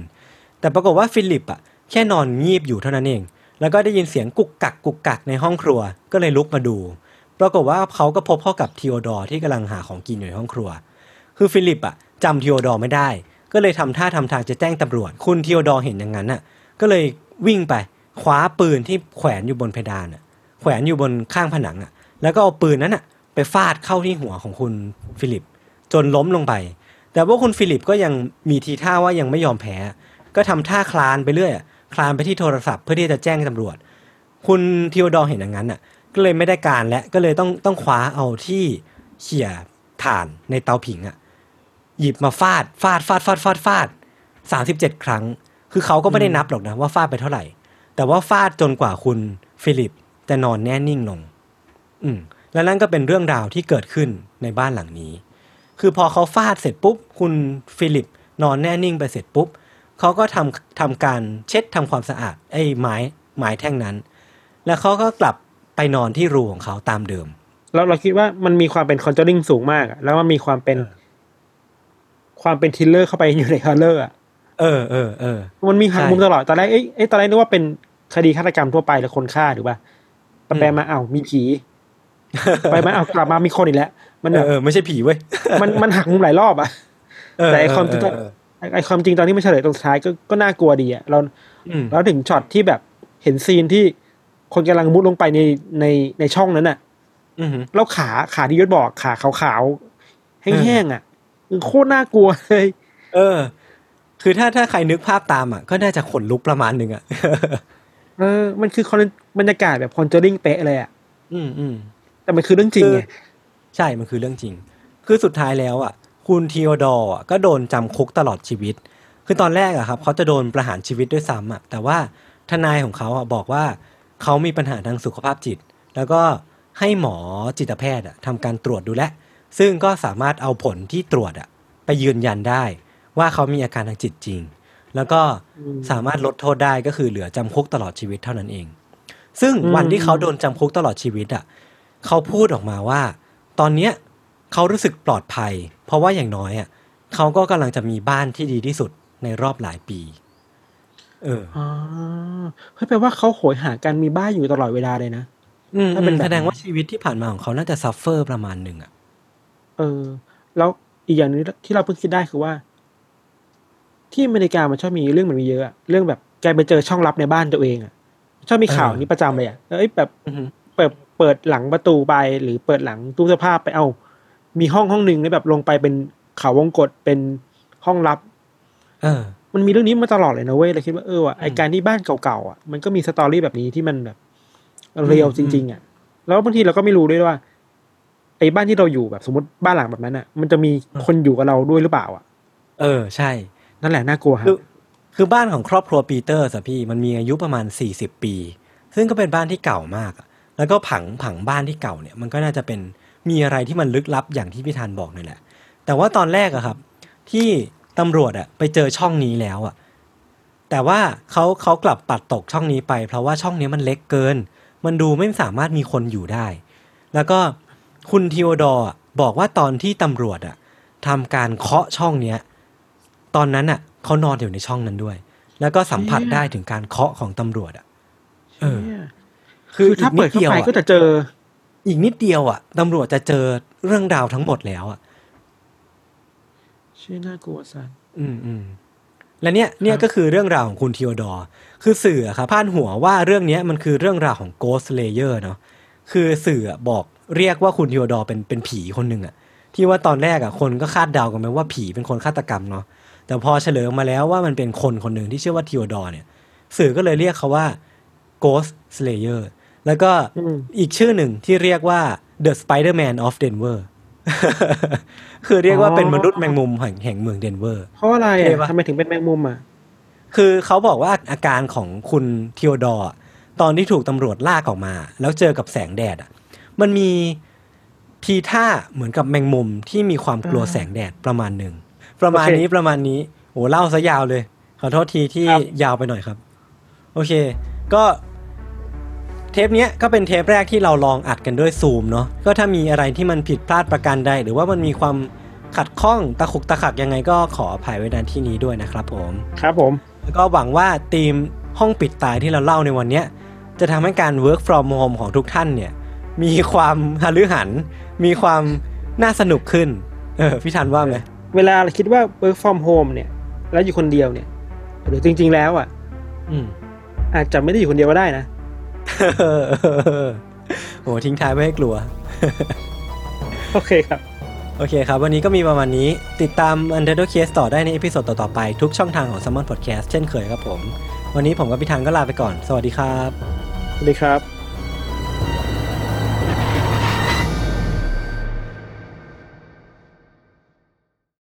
Speaker 1: แต่ปรากฏว่าฟิลิปอะแค่นอนงีบอยู่เท่านั้นเอง แล้วก็ได้ยินเสียงกุกกักกุกกักในห้องครัว ก็เลยลุกมาดู ปรากฏว่าเขาก็พบเข้ากับทีโอดอร์ที่กำลังหาของกินอยู่ในห้องครัว คือฟิลิปอะจำทีโอดอร์ไม่ได้ ก็เลยทำท่าทำทางจะแจ้งตำรวจ คุณทีโอดอร์เห็นอย่างนั้นน่ะ ก็เลยวิ่งไปคว้าปืนที่แขวนอยู่บนเพดานน่ะแขวนอยู่บนข้างผนังอะแล้วก็เอาปืนนั้นอะไปฟาดเข้าที่หัวของคุณฟิลิป จนล้มลงไป แต่ว่าคุณฟิลิปก็ยังมีทีท่าว่ายังไม่ยอมแพ้ ก็ทำท่าคลานไปเรื่อยคลานไปที่โทรศัพท์เพื่อที่จะแจ้งตำรวจ คุณทีโอดอเห็นอย่างนั้นอะ ก็เลยไม่ได้การและก็เลยต้องต้องคว้าเอาที่เขี่ยถ่านในเตาผิงอะหยิบมาฟาดฟาดฟาดฟาดฟาดฟาดสามสิบเจ็ดครั้ง คือเขาก็ไม่ได้นับหรอกนะว่าฟาดไปเท่าไหร่ แต่ว่าฟาดจนกว่าคุณฟิลิปจะนอนแน่นิ่งลง อืมและนั่นก็เป็นเรื่องราวที่เกิดขึ้นในบ้านหลังนี้ คือพอเขาฟาดเสร็จปุ๊บ คุณฟิลิปนอนแน่นิ่งไปเสร็จปุ๊บเขาก็ทำทำการเช็ดทำความสะอาดไอ้ไม้ไม้แท่งนั้น แล้วเขาก็กลับไปนอนที่รูของเขาตามเดิม
Speaker 2: เราเราคิดว่ามันมีความเป็น Conjuring สูงมาก แล้วมันมีความเป็น ความเป็น thriller เข้าไปอยู่ใน horror อะ
Speaker 1: เออเออเออ
Speaker 2: มันมีหัก
Speaker 1: ใช่
Speaker 2: มุมตลอดตอนแรกเอ้ยเอ้ยตอนแรกนึกว่าเป็นคดีฆาตกรรมทั่วไปหรือคนฆ่าหรือว่าไปไปมาอ้าวมีผี ไปมาอ้าวกลับมามีคนอีกแล้ว มัน
Speaker 1: เอ
Speaker 2: แบ
Speaker 1: อบเออไม่ใช่ผีเว้ย
Speaker 2: มันมันหักมุมหลายรอบอะ
Speaker 1: เออ
Speaker 2: แต่ไอความจริง
Speaker 1: เออเออ
Speaker 2: ไอ้ไอความจริงตอนที่มันเฉลยตรงสุดท้ายก็ก็น่ากลัวดีอะเรา
Speaker 1: อืม
Speaker 2: เราถึงช็อตที่แบบเห็นซีนที่คนกำลังมุดลงไปในในในช่องนั้นน่ะ
Speaker 1: อืม
Speaker 2: แล้วขาขาที่ยศบอกขาขาวๆแห้งๆอะมันโคตรน่ากลัวเลย
Speaker 1: เออ คือถ้าถ้าใครนึกภาพตามอะก็น่าจะขนลุกประมาณหนึ่งอะ
Speaker 2: เออ มันคือคอนบรรยากาศแบบคอนเจอริงเป๊ะเลยอะ
Speaker 1: อืมอืม
Speaker 2: แต่มันคือเรื่องจริงไง
Speaker 1: คือใช่มันคือเรื่องจริง คือสุดท้ายแล้วอะ คุณทีโอดอร์อะก็โดนจำคุกตลอดชีวิต คือตอนแรกอะครับเขาจะโดนประหารชีวิตด้วยซ้ำอะแต่ว่าทนายของเขาอะบอกว่าเขามีปัญหาทางสุขภาพจิต แล้วก็ให้หมอจิตแพทย์อะทำการตรวจดูแลวซึ่งก็สามารถเอาผลที่ตรวจอะไปยืนยันได้ ว่าเขามีอาการทางจิตจริง แล้วก็สามารถลดโทษได้ก็คือเหลือจำคุกตลอดชีวิตเท่านั้นเอง ซึ่งวันที่เขาโดนจำคุกตลอดชีวิตอะเขาพูดออกมาว่า ตอนเนี้ยเขารู้สึกปลอดภัย เพราะว่าอย่างน้อยอะเขาก็กำลังจะมีบ้านที่ดีที่สุดในรอบหลายปี เออ
Speaker 2: อ๋อเฮ้ยแปลว่าเขาโหยหาการมีบ้านอยู่ตลอดเวลาเลยนะ
Speaker 1: อืม
Speaker 2: ถ้าเป็นแบบ
Speaker 1: แสดงว่าชีวิตที่ผ่านมาของเขาน่าจะ suffer ประมาณหนึ่งอะ
Speaker 2: เออ แล้วอีกอย่างหนึงที่เราเพิ่งคิดได้คือว่า ที่อเมริกามันชอบมีเรื่องเหมือนมีเยอะอะเรื่องแบบแกไปเจอช่องลับในบ้านตัวเองอะชอบมีข่าว
Speaker 1: เออ
Speaker 2: นี้ประจำเลยอะเอ้ยแบบ
Speaker 1: อือฮึ
Speaker 2: เปิดเปิดหลังประตูไปหรือเปิดหลังตู้เสื้อผ้าไปเอา มีห้องห้องหนึ่งแล้วแบบลงไปเป็นเขาวงกตเป็นห้องลับ
Speaker 1: เออ
Speaker 2: มันมีเรื่องนี้มาตลอดเลยนะเว้ยเราคิดว่าเออว่ะไอ
Speaker 1: อืม
Speaker 2: การที่บ้านเก่าๆอะมันก็มี story แบบนี้ที่มันแบบเรียล
Speaker 1: อื
Speaker 2: จ
Speaker 1: ม
Speaker 2: ริง ๆ อะ แล้วบางทีเราก็ไม่รู้ด้วยว่า ไอ้บ้านที่เราอยู่แบบสมมติบ้านหลังแบบนั้นอะ มันจะมีคนอยู่กับเราด้วยหรือเปล่า อะ
Speaker 1: เออ ใช่
Speaker 2: นั่นแหละน่ากลัวครับ
Speaker 1: คือบ้านของครอบครัวปีเตอร์สอะพี่มันมีอายุประมาณ40ปี ซึ่งก็เป็นบ้านที่เก่ามากแล้วก็ผังผังบ้านที่เก่าเนี่ยมันก็น่าจะเป็นมีอะไรที่มันลึกลับอย่างที่พี่ธันบอกนี่แหละ แต่ว่าตอนแรกอะครับ ที่ตำรวจอะไปเจอช่องนี้แล้วอะแต่ว่าเขาเขากลับปัดตกช่องนี้ไป เพราะว่าช่องนี้มันเล็กเกิน มันดูไม่สามารถมีคนอยู่ได้ แล้วก็คุณทีโอดอร์บอกว่าตอนที่ตำรวจอะทำการเคาะช่องเนี้ย ตอนนั้นอะเขานอนอยู่ในช่องนั้นด้วย แล้วก็สัมผัส
Speaker 2: เชี่ย
Speaker 1: ได้ถึงการเคาะของตำรวจอะเออ
Speaker 2: เนี่ย
Speaker 1: คือ
Speaker 2: คือถ้า
Speaker 1: อีกนิ
Speaker 2: เปิดเข้า
Speaker 1: เดียว
Speaker 2: ไป
Speaker 1: อะ
Speaker 2: ก็จะเจอ
Speaker 1: อีกนิดเดียวอะตำรวจจะเจอเรื่องราวทั้งหมดแล้วอะ
Speaker 2: ชื่อน่ากลัวสัน
Speaker 1: อืมอืมและเนี่ยเนี่ย
Speaker 2: ครับ
Speaker 1: ก็คือเรื่องราวของคุณทีโอดอร์คือสื่ออะครับพาดหัวว่าเรื่องเนี้ยมันคือเรื่องราวของ Ghost Slayer เนาะคือสื่ออะบอกเรียกว่าคุณทีโอดอร์เป็นเป็นผีคนหนึ่งอะที่ว่าตอนแรกอะคนก็คาดเดากันไปว่าผีเป็นคนฆาตกรรมเนาะ แต่พอเฉลยออกมาแล้วว่ามันเป็นคนคนหนึ่งที่ชื่อว่าทีโอดอร์เนี่ย สื่อก็เลยเรียกเขาว่า Ghost Slayer แล้วก็
Speaker 2: อืม
Speaker 1: อีกชื่อหนึ่งที่เรียกว่า The Spider-Man of Denver คือเรียกว่าเป็นมนุษย์แมงมุมแห่งแห่งเมืองเดนเวอร์
Speaker 2: เพราะอะไร
Speaker 1: เท่
Speaker 2: อะ
Speaker 1: ปะ
Speaker 2: ทำไมถึงเป็นแมงมุมอะ
Speaker 1: คือเขาบอกว่าอาการของคุณทีโอดอร์ตอนที่ถูกตำรวจลากออกมา แล้วเจอกับแสงแดดอะ มันมีทีท่าเหมือนกับแมงมุมที่มีความกลัวแสงแดดประมาณหนึ่ง ประมาณ
Speaker 2: โอเค
Speaker 1: นี้ประมาณนี้โหเล่าซะยาวเลย ขอโทษทีที่
Speaker 2: ครับ
Speaker 1: ยาวไปหน่อยครับ โอเค ก็เทปเนี้ยก็เป็นเทปแรกที่เราลองอัดกันด้วยซูมเนาะก็ถ้ามีอะไรที่มันผิดพลาดประการใด หรือว่ามันมีความขัดข้องตะขุกตะขักยังไงก็ขออภัยไว้ในที่นี้ด้วยนะครับผม
Speaker 2: ครับผม
Speaker 1: แล้วก็หวังว่าทีมห้องปิดตายที่เราเล่าในวันเนี้ยจะทำให้การ work from home ของทุกท่านเนี่ย มีความฮาลือหัน มีความน่าสนุกขึ้น เออพี่ทันว่าไหม
Speaker 2: เวลาเราคิดว่า work from home เนี่ย แล้วอยู่คนเดียวเนี่ย หรือจริง ๆ แล้วอะ
Speaker 1: อืม
Speaker 2: อาจจะไม่ได้อยู่คนเดียวก็ได้นะ
Speaker 1: โอ้ทิ้งท้ายไม่ให้กลัว
Speaker 2: โอเคครับ
Speaker 1: โอเคครับ วันนี้ก็มีประมาณนี้ ติดตาม Untitled Case ต่อได้ใน episode ต่อ ๆ ไป ทุกช่องทางของ Salmon Podcast เช่นเคยครับผม วันนี้ผมกับพี่ธันก็ลาไปก่อน สวัสดีครับ
Speaker 2: สวัสดีครับ